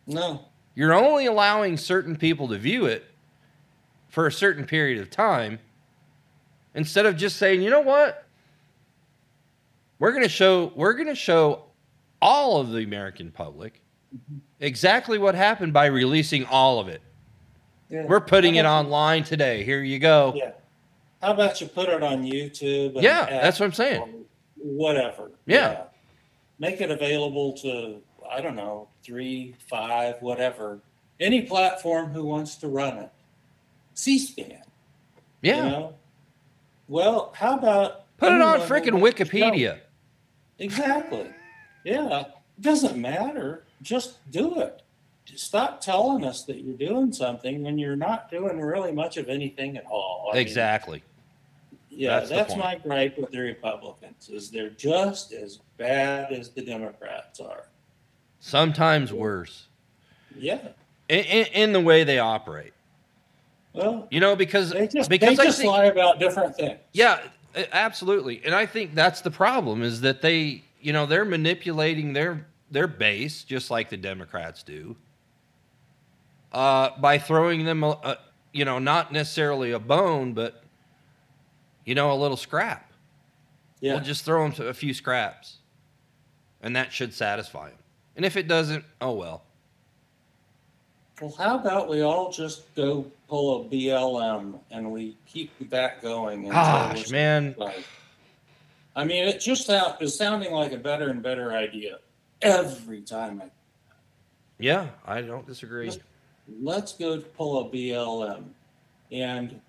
No. You're only allowing certain people to view it for a certain period of time instead of just saying, "You know what? We're going to show we're going to show all of the American public exactly what happened by releasing all of it. Yeah. We're putting it online today. Here you go." Yeah. How about you put it on YouTube? Yeah, that's what I'm saying. Whatever. Yeah. Make it available to, I don't know, three, five, whatever, any platform who wants to run it. C-SPAN. Yeah. You know? Well, how about Put it on freaking wants to show- Wikipedia. Exactly. Yeah. It doesn't matter. Just do it. Stop telling us that you're doing something when you're not doing really much of anything at all. I mean, Exactly. yeah, That's that's, my gripe with the Republicans is they're just as bad as the Democrats are. Sometimes worse. Yeah. In, in, in the way they operate. Well, You know, because they just because they I just think, lie about different things. Yeah, absolutely. And I think that's the problem is that they, you know, they're manipulating their their base just like the Democrats do. Uh, by throwing them a, a you know, not necessarily a bone, but you know, a little scrap. Yeah. We'll just throw them a few scraps. And that should satisfy them. And if it doesn't, oh well. Well, how about we all just go pull a BLM and we keep that going? Gosh, man. satisfied? I mean, it just sound, is sounding like a better and better idea every time. I Yeah, I don't disagree. let's go pull a BLM and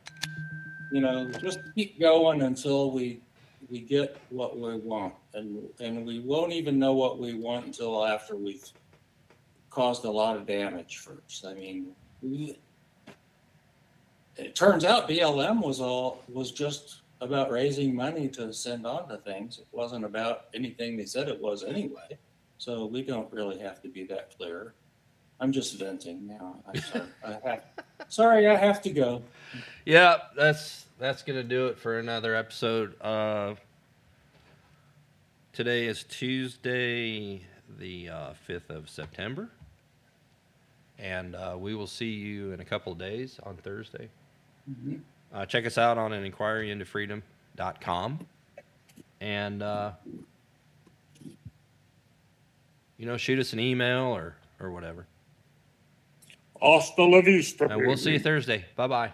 you know just keep going until we we get what we want. And and we won't even know what we want until after we've caused a lot of damage first. I mean we, it turns out blm was all was just about raising money to send on to things. It wasn't about anything they said it was anyway so we don't really have to be that clear I'm just venting now. I'm sorry. I have, sorry, I have to go. Yeah, that's that's gonna do it for another episode. Uh, today is Tuesday, the uh, fifth of September, and uh, we will see you in a couple of days on Thursday. Mhm. Uh, check us out on an inquiry into inquiryintofreedom.com, and uh, you know, shoot us an email or or whatever. Hasta la vista. And we'll see you. Thursday. Bye bye.